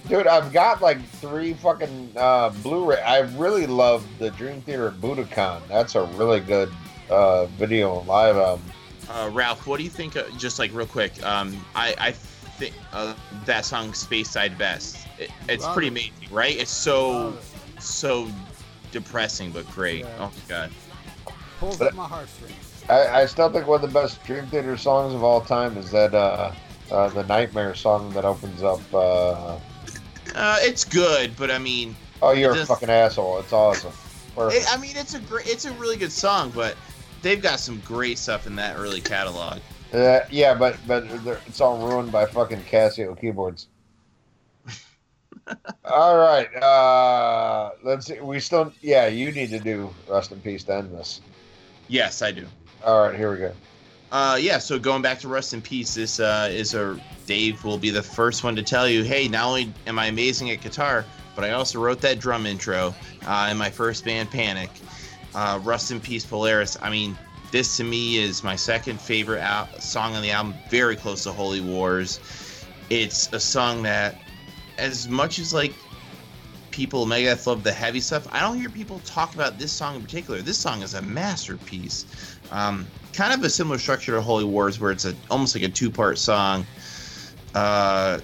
Speaker 4: dude. I've got like three fucking uh, Blu-ray. I really love the Dream Theater at Budokan. That's a really good uh, video live album.
Speaker 5: Uh, Ralph, what do you think? Uh, just like real quick, um, I I think uh, that song "Space-Dye Vest." It, it's
Speaker 3: Love
Speaker 5: pretty
Speaker 3: it.
Speaker 5: amazing, right? It's so
Speaker 3: Love
Speaker 5: so depressing but great.
Speaker 3: Yeah.
Speaker 5: Oh my god.
Speaker 3: Pulls
Speaker 4: But-
Speaker 3: up my heartstrings.
Speaker 4: I, I still think one of the best Dream Theater songs of all time is that uh, uh, the Nightmare song that opens up. Uh,
Speaker 5: Uh, it's good, but I mean,
Speaker 4: oh, you're a fucking asshole. It's awesome.
Speaker 5: it, I mean, it's a great, it's a really good song, but they've got some great stuff in that early catalog.
Speaker 4: Uh, yeah, but but it's all ruined by fucking Casio keyboards. all right, uh, let's see. We still, yeah, you need to do rest in peace to end this.
Speaker 5: Yes, I do.
Speaker 4: All right, here we go.
Speaker 5: Uh, yeah, so going back to Rust in Peace, this uh, is a Dave will be the first one to tell you, hey, not only am I amazing at guitar, but I also wrote that drum intro uh, in my first band, Panic. Uh, Rust in Peace, Polaris. I mean, this to me is my second favorite al- song on the album, very close to Holy Wars. It's a song that, as much as like people Megadeth love the heavy stuff, I don't hear people talk about this song in particular. This song is a masterpiece. Um, kind of a similar structure to Holy Wars, where it's a almost like a two-part song. Uh,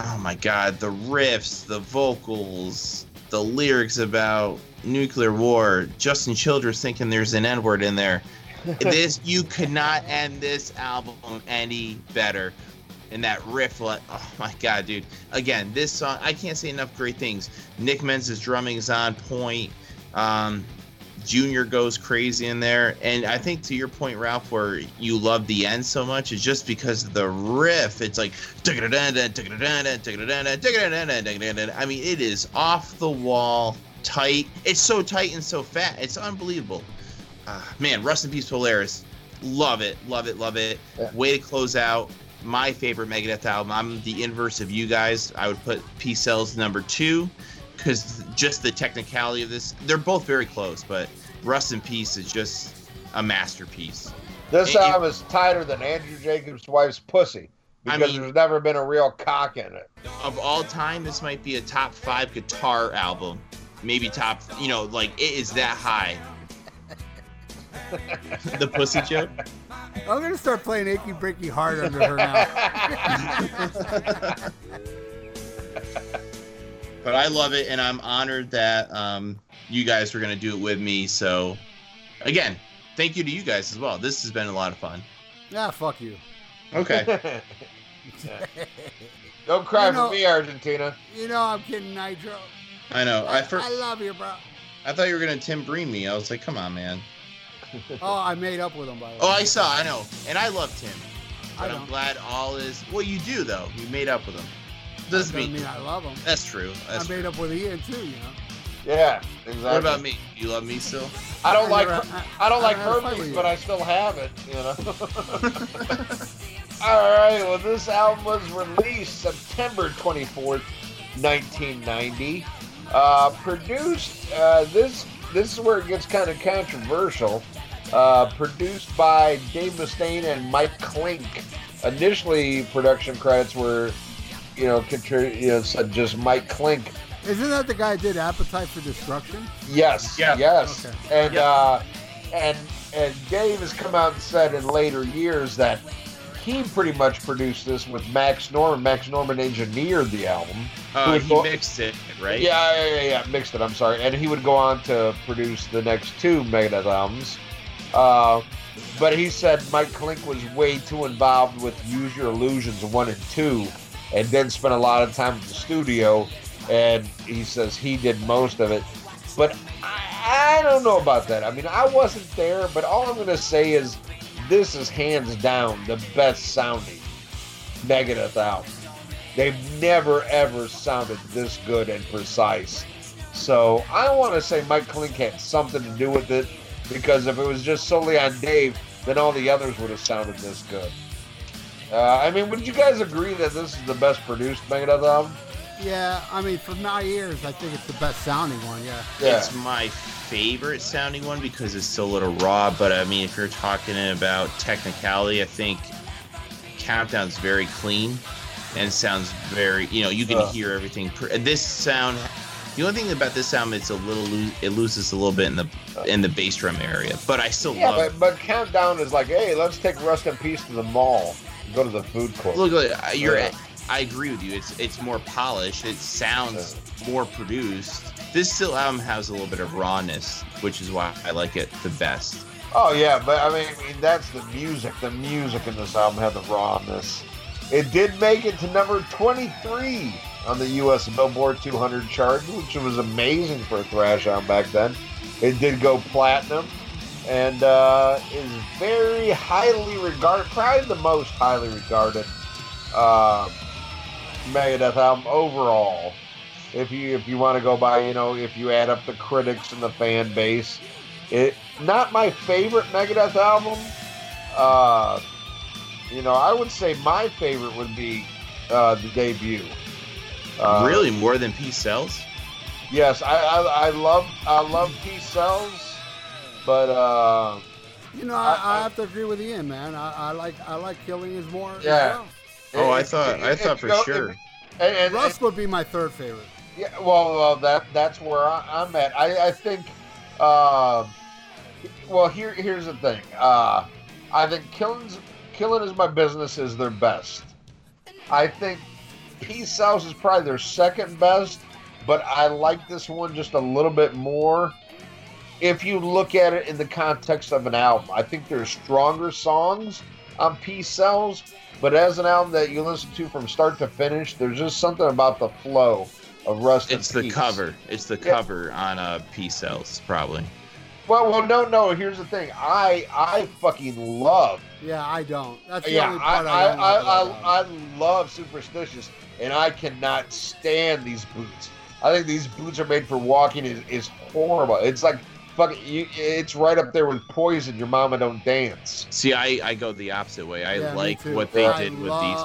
Speaker 5: oh my God, the riffs, the vocals, the lyrics about nuclear war. Justin Childress thinking there's an N-word in there. this you could not end this album any better. And that riff, like, oh my god, dude! Again, this song, I can't say enough great things. Nick Menz's drumming is on point. Um, Junior goes crazy in there, and I think to your point, Ralph, where you love the end so much is just because of the riff. It's like, I mean, it is off the wall, tight. It's so tight and so fat. It's unbelievable. Uh, man, Rust in Peace Polaris. Love it, love it, love it.
Speaker 4: Yeah.
Speaker 5: Way to close out my favorite Megadeth album. I'm the inverse of you guys. I would put Peace Sells number two because just the technicality of this, they're both very close, but Rust in Peace is just a masterpiece.
Speaker 4: This album is tighter than Andrew Jacobs' wife's pussy
Speaker 5: I
Speaker 4: because
Speaker 5: mean-
Speaker 4: there's never been a real cock in it.
Speaker 5: Of all time, this might be a top five guitar album. Maybe top, you know, like it is that high. the pussy joke?
Speaker 3: I'm gonna start playing "Achy Breaky Heart" under her now.
Speaker 5: But I love it, and I'm honored that um, you guys were going to do it with me. So, again, thank you to you guys as well. This has been a lot of fun.
Speaker 3: yeah, fuck you.
Speaker 5: Okay.
Speaker 4: Don't cry
Speaker 3: You know-
Speaker 4: for me, Argentina.
Speaker 3: You know I'm kidding, Nitro.
Speaker 5: I know. I,
Speaker 3: I,
Speaker 5: fir-
Speaker 3: I love you, bro.
Speaker 5: I thought you were going to Tim Breen me. I was like, come on, man.
Speaker 3: Oh, I made up with him by the way.
Speaker 5: Oh, I saw. I know. And I loved him.
Speaker 3: I
Speaker 5: But I'm
Speaker 3: don't.
Speaker 5: glad all is. Well, you do, though. You made up with him. Doesn't
Speaker 3: Doesn't
Speaker 5: mean.
Speaker 3: mean I love him.
Speaker 5: That's true.
Speaker 3: I
Speaker 5: That's true.
Speaker 3: made up with Ian too, you know.
Speaker 4: Yeah, exactly.
Speaker 5: What about me? You love me still?
Speaker 4: I don't
Speaker 3: I
Speaker 4: like
Speaker 3: never-
Speaker 4: I,
Speaker 3: I-
Speaker 4: don't
Speaker 3: I
Speaker 4: like
Speaker 3: never
Speaker 4: herpes, but I still have it. You know. All right. Well, this album was released September twenty fourth, nineteen ninety. Uh, produced. Uh, this this is where it gets kind of controversial. Uh, produced by Dave Mustaine and Mike Clink. Initially, production credits were, you know, contri- you know, said just Mike Clink.
Speaker 3: Isn't that the guy that did Appetite for Destruction?
Speaker 4: Yes.
Speaker 5: Yeah.
Speaker 4: Yes.
Speaker 3: Okay.
Speaker 4: And
Speaker 5: Yep.
Speaker 4: uh, and and Dave has come out and said in later years that he pretty much produced this with Max Norman. Max Norman engineered the album.
Speaker 5: Uh, he
Speaker 4: go-
Speaker 5: mixed it, right?
Speaker 4: Yeah, yeah, yeah, yeah, mixed it. I'm sorry, and he would go on to produce the next two Megadeth albums. Uh, but he said Mike Clink was way too involved with Use Your Illusions one and two, and then spent a lot of time at the studio. And he says he did most of it. But I, I don't know about that. I mean, I wasn't there, but all I'm going to say is this is hands down the best sounding Megadeth album. They've never ever sounded this good and precise. So I want to say Mike Clink had something to do with it because if it was just solely on Dave, then all the others would have sounded this good. Uh, I mean, would you guys agree that this is the best produced Megadeth album?
Speaker 3: Yeah, I mean, for my ears, I think it's the best sounding one. Yeah.
Speaker 4: Yeah.
Speaker 5: It's my favorite sounding one because it's still a little raw. But I mean, if you're talking about technicality, I think Countdown's very clean and sounds very. You know, you can
Speaker 4: Uh.
Speaker 5: hear everything. Per- this sound. The only thing about this album, it's a little it loses a little bit in the in the bass drum area, but I still
Speaker 4: Yeah,
Speaker 5: love.
Speaker 4: but, but Countdown is like, hey, let's take Rust in Peace to the mall. Go to the food court.
Speaker 5: Look, look, you're.
Speaker 4: Yeah.
Speaker 5: I agree with you. It's it's more polished. It sounds more produced. This still album has a little bit of rawness, which is why I like it the best.
Speaker 4: Oh yeah, but I mean, I mean that's the music. The music in this album had the rawness. It did make it to number 23 on the U.S. Billboard 200 chart, which was amazing for a thrash album back then. It did go platinum, and uh, is very highly regarded, probably the most highly regarded uh, Megadeth album overall. If you if you want to go by, you know, if you add up the critics and the fan base, it not my favorite Megadeth album. Uh, you know, I would say my favorite would be uh, the debut. Uh,
Speaker 5: really, more than Peace Sells.
Speaker 4: Yes, I, I I love I love Peace Sells, but uh,
Speaker 3: You know, I,
Speaker 4: I-
Speaker 3: I, have to agree with Ian, man. I, I like I like Killing is more.
Speaker 4: Yeah.
Speaker 3: well.
Speaker 5: Oh, I thought
Speaker 4: it-
Speaker 5: I
Speaker 4: it-
Speaker 5: thought for
Speaker 4: you know,
Speaker 5: sure.
Speaker 4: it- and, and,
Speaker 3: Rust would be my third favorite.
Speaker 4: Yeah, well, well, that that's where I, I'm at. I, I think. Uh, well, here here's the thing. Uh, I think Killing's Killing is my business is their best. I think Peace House is probably their second best, but I like this one just a little bit more. If you look at it in the context of an album, I think there's stronger songs on Peace Sells, but as an album that you listen to from start to finish, there's just something about the flow of Rust
Speaker 5: It's the cover. It's the
Speaker 4: Yeah.
Speaker 5: cover on uh, Peace Sells, probably.
Speaker 4: Well, well, no, no. Here's the thing. I I fucking love.
Speaker 3: Yeah, I don't. That's the
Speaker 4: Yeah,
Speaker 3: only
Speaker 4: I
Speaker 3: part I,
Speaker 4: I,
Speaker 3: don't like about that
Speaker 4: I, I. I love Superstitious, and I cannot stand these boots. I think these boots are made for walking. is is horrible. It's like fucking. You, it's right up there with Poison. Your mama don't dance.
Speaker 5: See, I, I go the opposite way. I
Speaker 3: Yeah,
Speaker 5: like what they
Speaker 3: I
Speaker 5: did with these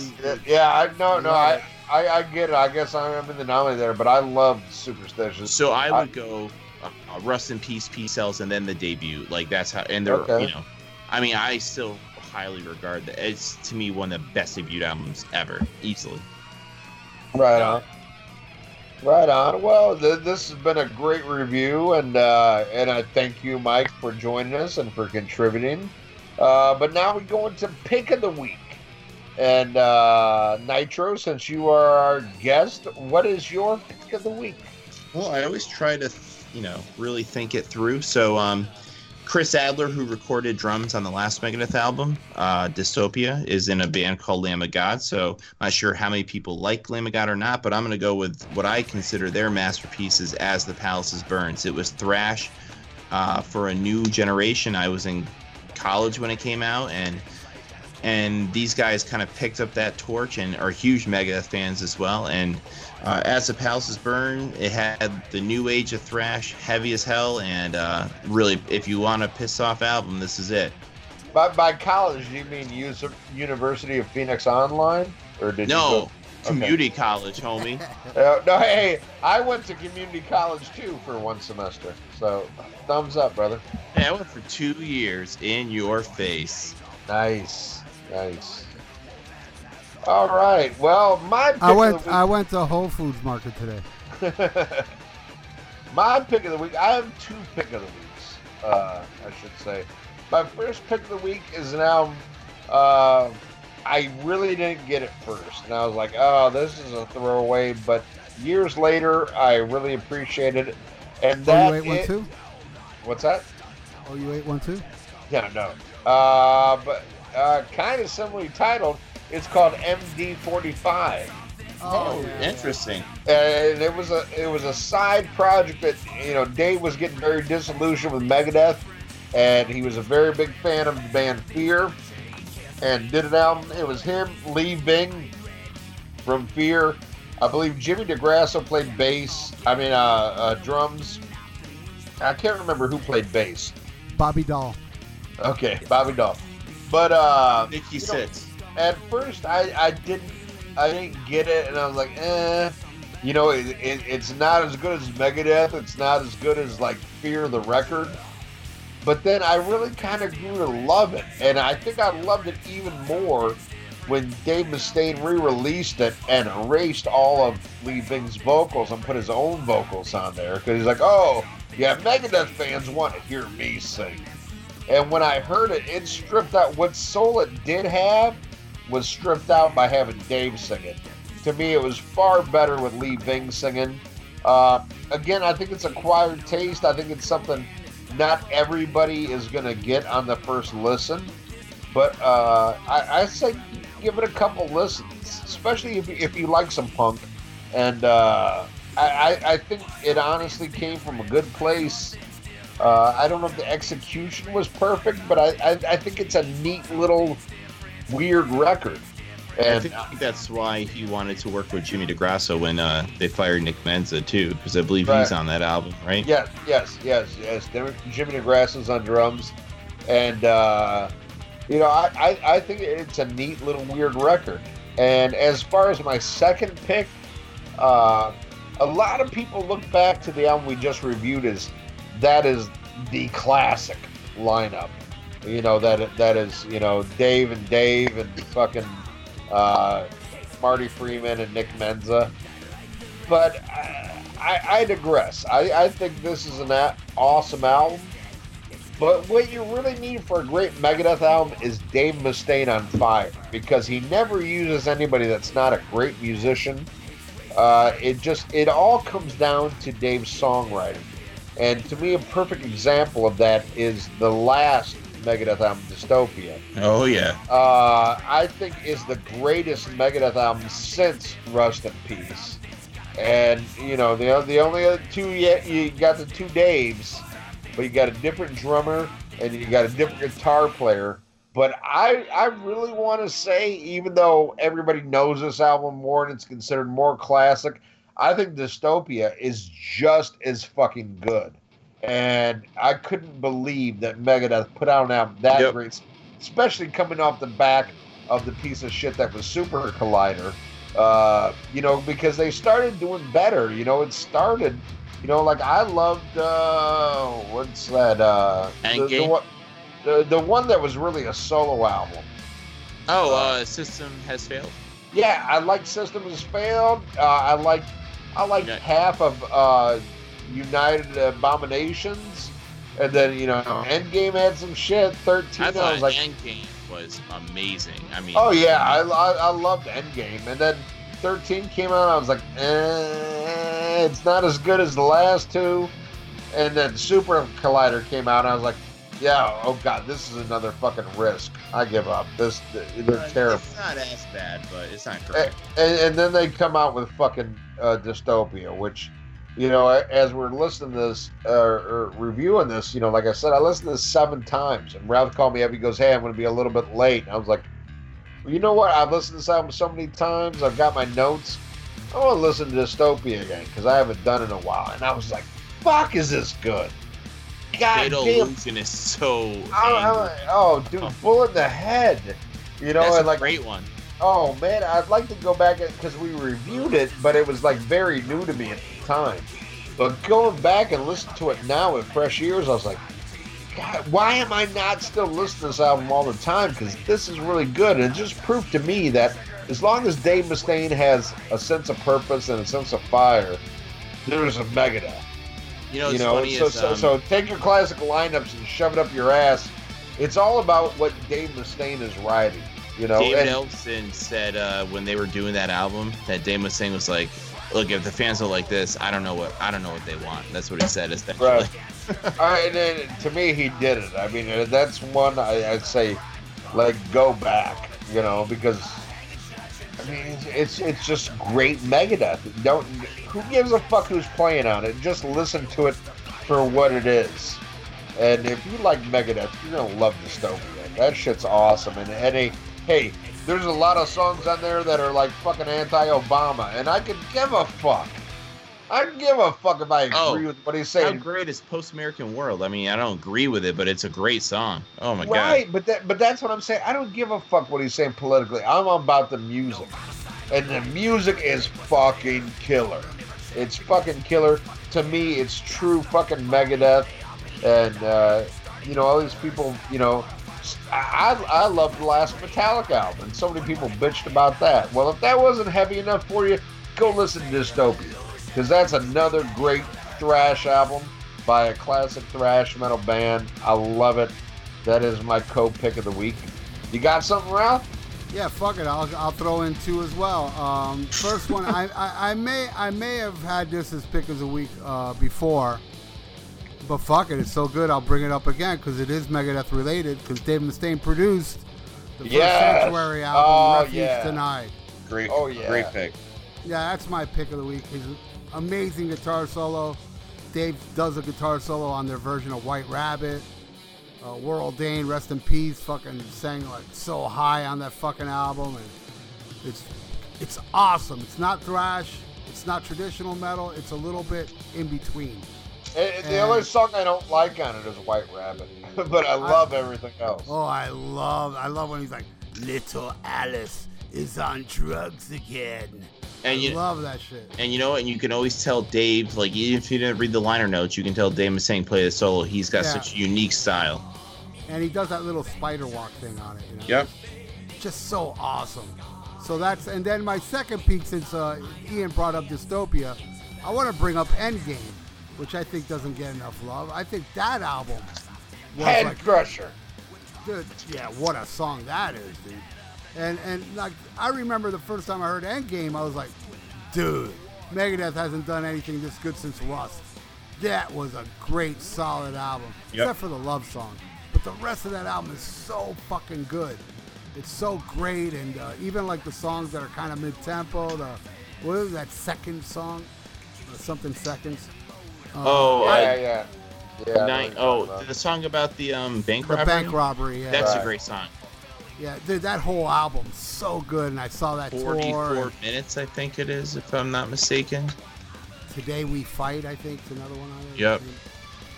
Speaker 5: boots.
Speaker 4: yeah, yeah. I no, no. I. I, I get it. I guess I'm in the anomaly there, but I love Superstitious.
Speaker 5: So I
Speaker 4: I-
Speaker 5: would go uh, uh, Rust in Peace, Peace Sells, and then the debut. Like that's how. And they're
Speaker 4: Okay.
Speaker 5: you know, I mean, I still highly regard that. It's to me one of the best debut albums ever, easily.
Speaker 4: Right on. Right on. Well, th- this has been a great review, and uh, and I thank you, Mike, for joining us and for contributing. Uh, but now we go into pick of the week, and uh, Nitro, since you are our guest, what is your pick of the week?
Speaker 5: Well, I always try to, you know, really think it through. So, um, Chris Adler, who recorded drums on the last Megadeth album, uh, Dystopia, is in a band called Lamb of God. So, I'm not sure how many people like Lamb of God or not, but I'm going to go with what I consider their masterpieces as the Palaces Burns. It was thrash uh, for a new generation. I was in college when it came out, and and these guys kind of picked up that torch and are huge Megadeth fans as well. And uh, as the Palaces Burn, it had the new age of thrash, heavy as hell, and uh, really, if you want a piss off album, this is it.
Speaker 4: By, by college, do you mean Us- University of Phoenix Online, or did
Speaker 5: No,
Speaker 4: you? Go-
Speaker 5: community college, homie.
Speaker 4: Uh, no, hey, I went to community college too for one semester. So, thumbs up, brother.
Speaker 5: Hey, I went for two years in your face.
Speaker 4: Nice, nice. All right. Well, my pick
Speaker 3: I went
Speaker 4: of the
Speaker 3: I went to Whole Foods Market today.
Speaker 4: my pick of the week. I have two pick of the weeks. Uh, I should say. My first pick of the week is now. Uh, I really didn't get it first, and I was like, "Oh, this is a throwaway." But years later, I really appreciated it. And that
Speaker 3: Oh, you ate one
Speaker 4: it-
Speaker 3: too?
Speaker 4: What's that?
Speaker 3: Oh, you ate one too?
Speaker 4: Yeah, no. Uh, but uh, kind of similarly titled. It's called MD45.
Speaker 5: Oh, interesting.
Speaker 4: and it was a it was a side project that you know Dave was getting very disillusioned with Megadeth, and he was a very big fan of the band Fear, and did an album. It was him, Lee Ving from Fear. I believe Jimmy DeGrasso played bass. I mean, uh, uh, drums. I can't remember who played bass.
Speaker 3: Bobby Doll.
Speaker 4: Okay, Bobby Doll. But uh,
Speaker 5: Nikki
Speaker 4: you know, at first I, I didn't I didn't get it and I was like eh. You know it, it, it's not as good as Megadeth. It's not as good as like Fear the record. But then I really kind of grew to love it and I think I loved it even more when Dave Mustaine re-released it and erased all of Lee Ving's vocals and put his own vocals on there because he's like oh yeah Megadeth fans want to hear me sing and when I heard it, it stripped out what soul it did have was stripped out by having Dave sing it. To me, it was far better with Lee Ving singing. Uh, again, I think it's acquired taste. I think it's something not everybody is going to get on the first listen. But uh, I, I say give it a couple listens, especially if, if you like some punk. And uh, I, I, I think it honestly came from a good place. Uh, I don't know if the execution was perfect, but I, I, I think it's a neat little weird record.
Speaker 5: I
Speaker 4: And
Speaker 5: think that's why he wanted to work with Jimmy DeGrasso when uh, they fired Nick Menza too, because I believe he's on that album, right?
Speaker 4: yes, yes, yes, yes. There- Jimmy DeGrasso's on drums, and uh, you know, I, I, I think it's a neat little weird record. And as far as my second pick, uh, a lot of people look back to the album we just reviewed as that is the classic lineup. You know that that is you know Dave and Dave and fucking uh, Marty Friedman and Nick Menza. But I, I, I digress. I, I think this is an awesome album. But what you really need for a great Megadeth album is Dave Mustaine on fire because he never uses anybody that's not a great musician. Uh, it just it all comes down to Dave's songwriting, and to me, a perfect example of that is the last Megadeth album, Dystopia.
Speaker 5: Oh yeah.
Speaker 4: Uh, I think is the greatest Megadeth album since Rust in Peace. And you know the the only other two yet you got the two Daves, but you got a different drummer and you got a different guitar player. But I I really want to say, even though everybody knows this album more and it's considered more classic, I think Dystopia is just as fucking good. And I couldn't believe that Megadeth put out an album that
Speaker 5: Yep.
Speaker 4: great, especially coming off the back of the piece of shit that was Super Collider. Uh, you know, because they started doing better. You know, it started. You know, like I loved uh, what's that? Uh, the, the, one- the the one that was really a solo album.
Speaker 5: Oh, uh, system has failed.
Speaker 4: Yeah, I like System Has Failed. Uh, I like I like
Speaker 5: Yeah.
Speaker 4: half of uh, United Abominations, and then you know Endgame had some shit. Thirteen,
Speaker 5: I
Speaker 4: I, was like,
Speaker 5: Endgame was amazing. I mean,
Speaker 4: oh yeah, I, I, I loved Endgame, and then thirteen came out. I was like, eh, it's not as good as the last two. And then Super Collider came out, and I was like, yeah, oh god, this is another fucking risk. I give up. This they're
Speaker 5: uh,
Speaker 4: terrible.
Speaker 5: It's not as bad, but it's not
Speaker 4: and,
Speaker 5: great.
Speaker 4: and, and then they come out with fucking uh, dystopia, which, you know, as we're listening to this uh, or reviewing this, you know, like I said, I listened to this seven times, and Ralph called me up. He goes, "Hey, I'm going to be a little bit late." And I was like, well, "You know what? I've listened to this album so many times. I've got my notes. I want to listen to dystopia again because I haven't done it in a while." And I was like, "Fuck, is this good?" God
Speaker 5: Fatal
Speaker 4: damn.
Speaker 5: Illusion is so.
Speaker 4: I- I- oh, dude, bullet in the head. You know,
Speaker 5: That's a
Speaker 4: like
Speaker 5: great one.
Speaker 4: Oh man, I'd like to go back because we reviewed it, but it was like very new to me at the time. But going back and listening to it now with fresh ears, I was like, God, why am I not still listening to this album all the time? Because this is really good. And it just proved to me that as long as Dave Mustaine has a sense of purpose and a sense of fire, there's a Megadeth.
Speaker 5: You know,
Speaker 4: you know, so,
Speaker 5: is,
Speaker 4: so,
Speaker 5: um,
Speaker 4: so take your classic lineups and shove it up your ass It's all about what Dave Mustaine is writing. You know,
Speaker 5: David
Speaker 4: and-
Speaker 5: said uh, when they were doing that album that Dave Mustaine was like, "Look, if the fans are like this, I don't know what I don't know what they want." That's what he said. Essentially.
Speaker 4: Right. I, and then, to me, he did it. I mean, uh, that's one I, I'd say, like, go back, you know, because I mean, it's, it's it's just great Megadeth. Don't who gives a fuck who's playing on it? Just listen to it for what it is. And if you like Megadeth, you're gonna love Dystopia. That shit's awesome. And and hey, there's a lot of songs on there that are like fucking anti-Obama, and I could give a fuck. I can give a fuck if I oh, agree
Speaker 5: Oh,
Speaker 4: with what he's saying.
Speaker 5: How great is Post American World? I mean, I don't agree with it, but it's a great song. Oh my god.
Speaker 4: right, but that but that's what I'm saying. I don't give a fuck what he's saying politically. I'm about the music. And the music is fucking killer. It's fucking killer. To me, it's true fucking Megadeth. And uh, you know, all these people, you know, I I love the last Metallica album, and so many people bitched about that. Well, if that wasn't heavy enough for you, go listen to Dystopia, because that's another great thrash album by a classic thrash metal band. I love it. That is my co-pick of the week. You got something, Ralph?
Speaker 3: Yeah, fuck it. I'll, I'll throw in two as well. Um, first one, I, I, I may I may have had this as pick of the week uh, before, but fuck it, it's so good. I'll bring it up again because it is Megadeth related. Because Dave Mustaine produced the first
Speaker 4: Yes.
Speaker 3: Sanctuary album,
Speaker 4: Oh,
Speaker 3: Refuge
Speaker 4: yeah.
Speaker 3: Denied.
Speaker 5: Great,
Speaker 4: Oh, yeah.
Speaker 5: great pick.
Speaker 3: Yeah, that's my pick of the week. His amazing guitar solo. Dave does a guitar solo on their version of White Rabbit. Uh, Warrel Dane, rest in peace, fucking sang like so high on that fucking album, and it's it's awesome. It's not thrash, it's not traditional metal. It's a little bit in between.
Speaker 4: And, and the only song I don't like on it is White Rabbit, but I love everything else.
Speaker 3: Oh, I love I love when he's like, "Little Alice is on drugs again."
Speaker 5: And
Speaker 3: I
Speaker 5: you
Speaker 3: love that shit.
Speaker 5: and you know? And you can always tell Dave, like even if you didn't read the liner notes, you can tell Dave Mustaine play the solo. He's got
Speaker 3: Yeah.
Speaker 5: such a unique style.
Speaker 3: And he does that little spider walk thing on it. You know?
Speaker 5: Yep.
Speaker 3: just so awesome. So that's and then my second peak since uh, Ian brought up Dystopia, I want to bring up Endgame, which I think doesn't get enough love. I think that album was
Speaker 4: Head
Speaker 3: like,
Speaker 4: Crusher.
Speaker 3: dude, yeah, what a song that is, dude. And and like I remember the first time I heard Endgame, I was like, dude, Megadeth hasn't done anything this good since Rust. That was a great, solid album,
Speaker 5: Yep.
Speaker 3: except for the love song. But the rest of that album is so fucking good. It's so great, and uh, even like the songs that are kind of mid-tempo. The what is that second song? Uh, something seconds. Uh,
Speaker 5: Oh,
Speaker 4: Yeah,
Speaker 5: uh,
Speaker 4: yeah, yeah. yeah. I know
Speaker 5: Nine,
Speaker 4: what you're talking
Speaker 5: oh, the song about the um bank
Speaker 3: the
Speaker 5: robbery.
Speaker 3: bank robbery. Yeah,
Speaker 5: That's
Speaker 4: Right.
Speaker 5: a great song.
Speaker 3: Yeah, dude, that whole album's so good, and I saw that tour.
Speaker 5: Forty-four
Speaker 3: and-
Speaker 5: minutes, I think it is, if I'm not mistaken.
Speaker 3: Today We Fight, I think, is another one on it.
Speaker 5: Yep.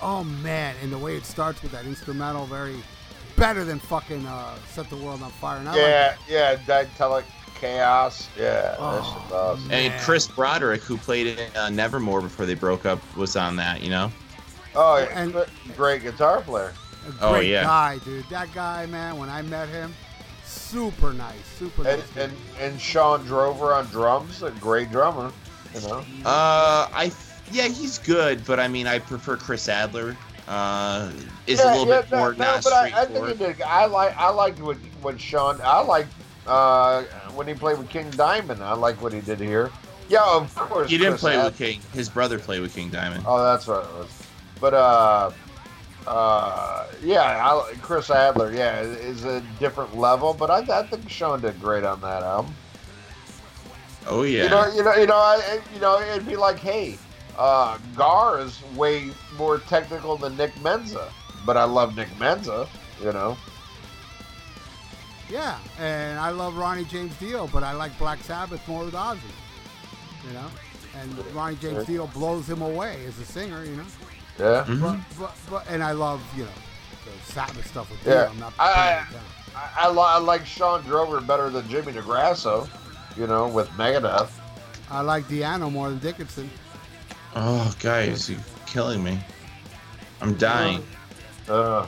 Speaker 3: Oh man, and the way it starts with that instrumental, very better than fucking uh, Set the World on Fire. And I
Speaker 4: Yeah, yeah, Dialectic Chaos. Yeah, that
Speaker 3: Oh,
Speaker 4: awesome.
Speaker 5: And Chris Broderick, who played in uh, Nevermore before they broke up, was on that. You know.
Speaker 4: Oh, yeah,
Speaker 3: and-
Speaker 4: great guitar player.
Speaker 3: like, a
Speaker 5: Oh,
Speaker 3: great
Speaker 5: yeah.
Speaker 3: guy, dude. That guy, man, when I met him, super nice, super
Speaker 4: And,
Speaker 3: nice.
Speaker 4: and and Sean Drover on drums, a great drummer. You know.
Speaker 5: Uh, I yeah, he's good, but I mean, I prefer Chris Adler. Uh, is a little
Speaker 4: yeah,
Speaker 5: bit
Speaker 4: no,
Speaker 5: more
Speaker 4: no,
Speaker 5: not
Speaker 4: but I, I think
Speaker 5: straightforward.
Speaker 4: did. I like I liked what what Sean. I like uh, when he played with King Diamond. I like what he did here. Yeah, of course.
Speaker 5: He didn't
Speaker 4: Chris
Speaker 5: play
Speaker 4: Ad-
Speaker 5: with King. His brother played with King Diamond.
Speaker 4: Oh, that's right. But uh, uh, yeah, I, Chris Adler, yeah, is a different level. But I, I think Sean did great on that album.
Speaker 5: Oh yeah.
Speaker 4: You know, you know, you know, I, I- you know, it'd be like, hey, uh, Gar is way more technical than Nick Menza, but I love Nick Menza. You know.
Speaker 3: yeah, and I love Ronnie James Dio, but I like Black Sabbath more with Ozzy. You know, and Ronnie James Dio blows him away as a singer. You know.
Speaker 4: Yeah.
Speaker 5: Mhm.
Speaker 3: But, but, but, and I love, you know, the Sabbath stuff with Dio.
Speaker 4: Yeah.
Speaker 3: I'm not
Speaker 4: I- I- I, I, li- I like Sean Drover better than Jimmy DeGrasso, you know, with Megadeth.
Speaker 3: I like Di'Anno more than Dickinson.
Speaker 5: Oh, guys, you're killing me. I'm dying.
Speaker 4: Uh,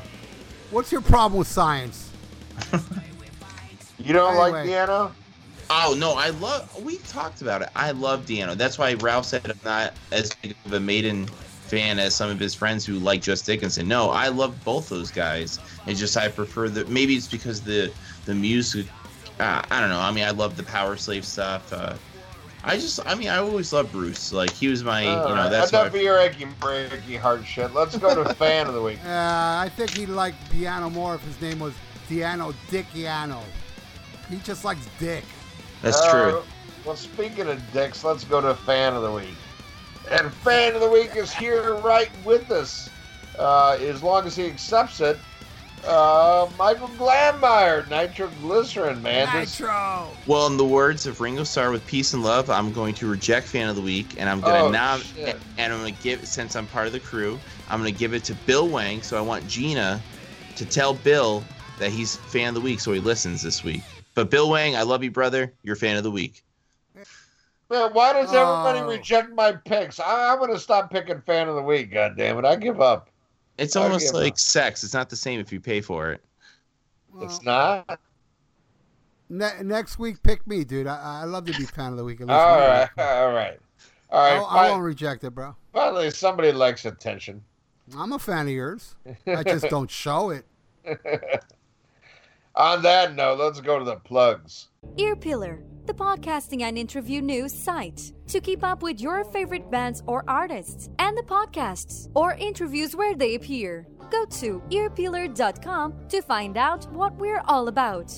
Speaker 3: What's your problem with science?
Speaker 4: you don't like
Speaker 3: Anyway.
Speaker 4: Deanna?
Speaker 5: Oh no, I love. We talked about it. I love Di'Anno. That's why Ralph said I'm not as big of a Maiden fan as some of his friends who like Just Dickinson. No, I love both those guys. It's just I prefer the maybe it's because the the music. Uh, I don't know. I mean, I love the Power Slave stuff. Uh, I just, I mean, I always loved Bruce. Like he was my,
Speaker 4: All
Speaker 5: you know,
Speaker 4: right,
Speaker 5: that's
Speaker 4: enough
Speaker 5: my.
Speaker 4: of your achy breaky heart shit. Let's go to fan of the week.
Speaker 3: Uh, I think he liked piano more if his name was Diano Dickiano. He just likes dick.
Speaker 5: That's
Speaker 4: Uh,
Speaker 5: true.
Speaker 4: Well, speaking of dicks, let's go to fan of the week. And fan of the week is here right with us, uh, as long as he accepts it. Uh, Michael Glanmeyer, nitroglycerin, man. This-
Speaker 3: Nitro.
Speaker 5: Well, in the words of Ringo Starr with "Peace and Love," I'm going to reject fan of the week, and I'm gonna
Speaker 4: Oh,
Speaker 5: nom-
Speaker 4: shit.
Speaker 5: and I'm gonna give since I'm part of the crew, I'm gonna give it to Bill Wang. So I want Gina to tell Bill that he's fan of the week, so he listens this week. But Bill Wang, I love you, brother. You're fan of the week.
Speaker 4: Man, why does everybody
Speaker 3: Oh.
Speaker 4: reject my picks? I, I'm going to stop picking fan of the week. God damn it! I give up.
Speaker 5: It's
Speaker 4: I
Speaker 5: almost like
Speaker 4: up.
Speaker 5: sex. It's not the same if you pay for it.
Speaker 3: Well,
Speaker 4: It's not.
Speaker 3: ne- next week, pick me, dude. I, I love to be fan of the week. At least
Speaker 4: All
Speaker 3: one
Speaker 4: right,
Speaker 3: week.
Speaker 4: all right, all
Speaker 3: I,
Speaker 4: right.
Speaker 3: I
Speaker 4: fi-
Speaker 3: won't reject it, bro.
Speaker 4: finally, somebody likes attention.
Speaker 3: I'm a fan of yours. I just don't show it.
Speaker 4: On that note, let's go to the plugs.
Speaker 6: Earpillar, the podcasting and interview news site. To keep up with your favorite bands or artists and the podcasts or interviews where they appear, go to earpillar.com to find out what we're all about.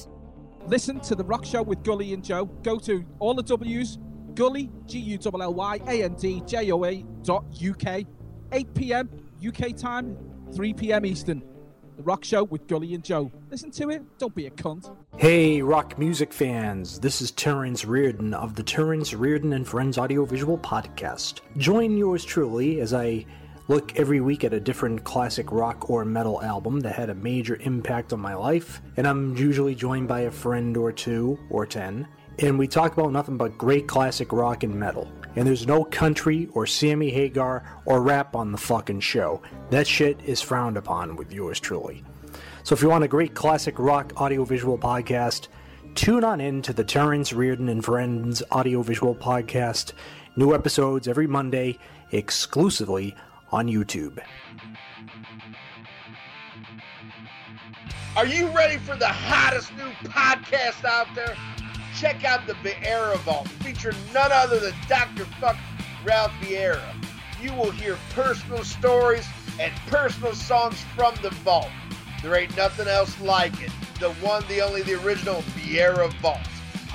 Speaker 7: Listen to The Rock Show with Gully and Joe. Go to all the W's, Gully, G U L L Y A N D J O A dot UK, 8 p.m. UK time, 3 p.m. Eastern. The Rock Show with Gully and Joe. Listen to it, don't be a cunt.
Speaker 8: Hey, rock music fans! This is Terrence Reardon of the Terrence Reardon and Friends Audiovisual Podcast. Join yours truly as I look every week at a different classic rock or metal album that had a major impact on my life, and I'm usually joined by a friend or two or ten, and we talk about nothing but great classic rock and metal. And there's no country or Sammy Hagar or rap on the fucking show. That shit is frowned upon with yours truly. So if you want a great classic rock audiovisual podcast, tune on in to the Terrence Reardon and Friends audiovisual podcast. New episodes every Monday, exclusively on YouTube.
Speaker 4: Are you ready for the hottest new podcast out there? Check out the Vieira Vault, featuring none other than Dr. Fuck Ralph Vieira. You will hear personal stories and personal songs from the vault. There ain't nothing else like it. The one, the only, the original Vieira Vault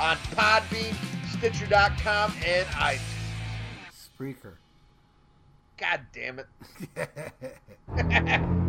Speaker 4: on Podbean, Stitcher.com, and iTunes.
Speaker 3: Spreaker.
Speaker 4: God damn it.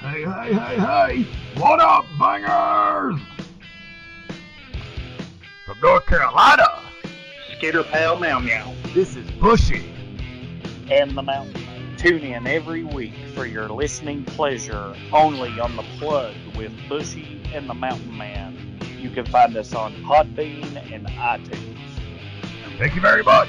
Speaker 9: Hey, hey, hey, hey! What up, bangers? From North Carolina,
Speaker 10: Skitter Pal Meow Meow,
Speaker 9: this is Bushy.
Speaker 10: and the Mountain. Tune in every week for your listening pleasure only on the plug with Bushy and the Mountain Man. You can find us on Podbean and iTunes.
Speaker 9: Thank you very much.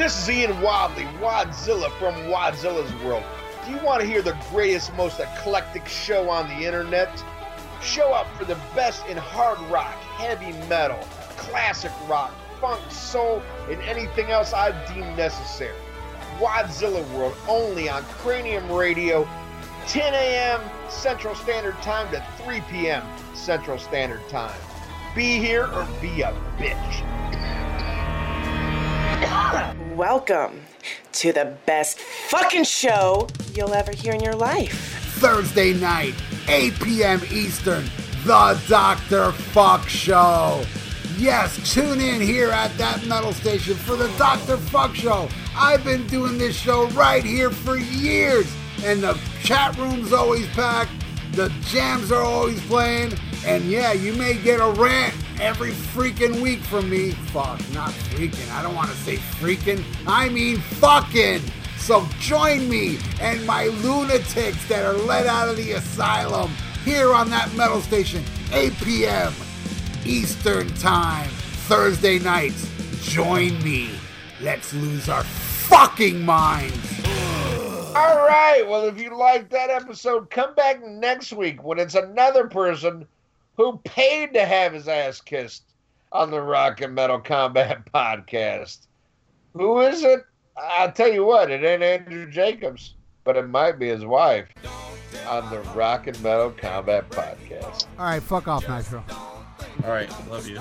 Speaker 4: This is Ian Wadley, Wadzilla from Wadzilla's World. Do you want to hear the greatest, most eclectic show on the internet? Show up for the best in hard rock, heavy metal, classic rock, funk, soul, and anything else I deem necessary. Wadzilla World only on Cranium Radio, 10 a.m. Central Standard Time to 3 p.m. Central Standard Time. be here or be a bitch.
Speaker 11: Welcome to the best fucking show you'll ever hear in your life.
Speaker 3: Thursday night, 8 p.m. Eastern, The Dr. Fuck Show. Yes, tune in here at that metal station for The Dr. Fuck Show. I've been doing this show right here for years, and the chat room's always packed, the jams are always playing, and yeah, you may get a rant every freaking week from me. Fuck, not freaking. I don't want to say freaking. I mean fucking. So join me and my lunatics that are let out of the asylum here on that metal station, 8 p.m. Eastern Time, Thursday nights. Join me. Let's lose our fucking minds.
Speaker 4: All right. Well, if you liked that episode, come back next week when it's another person who paid to have his ass kissed on the Rock and Metal Combat podcast. Who is it? I'll tell you what, it ain't Andrew Jacobs, but it might be his wife on the Rock and Metal Combat podcast.
Speaker 3: All right, fuck off, Nitro.
Speaker 5: All right, love you.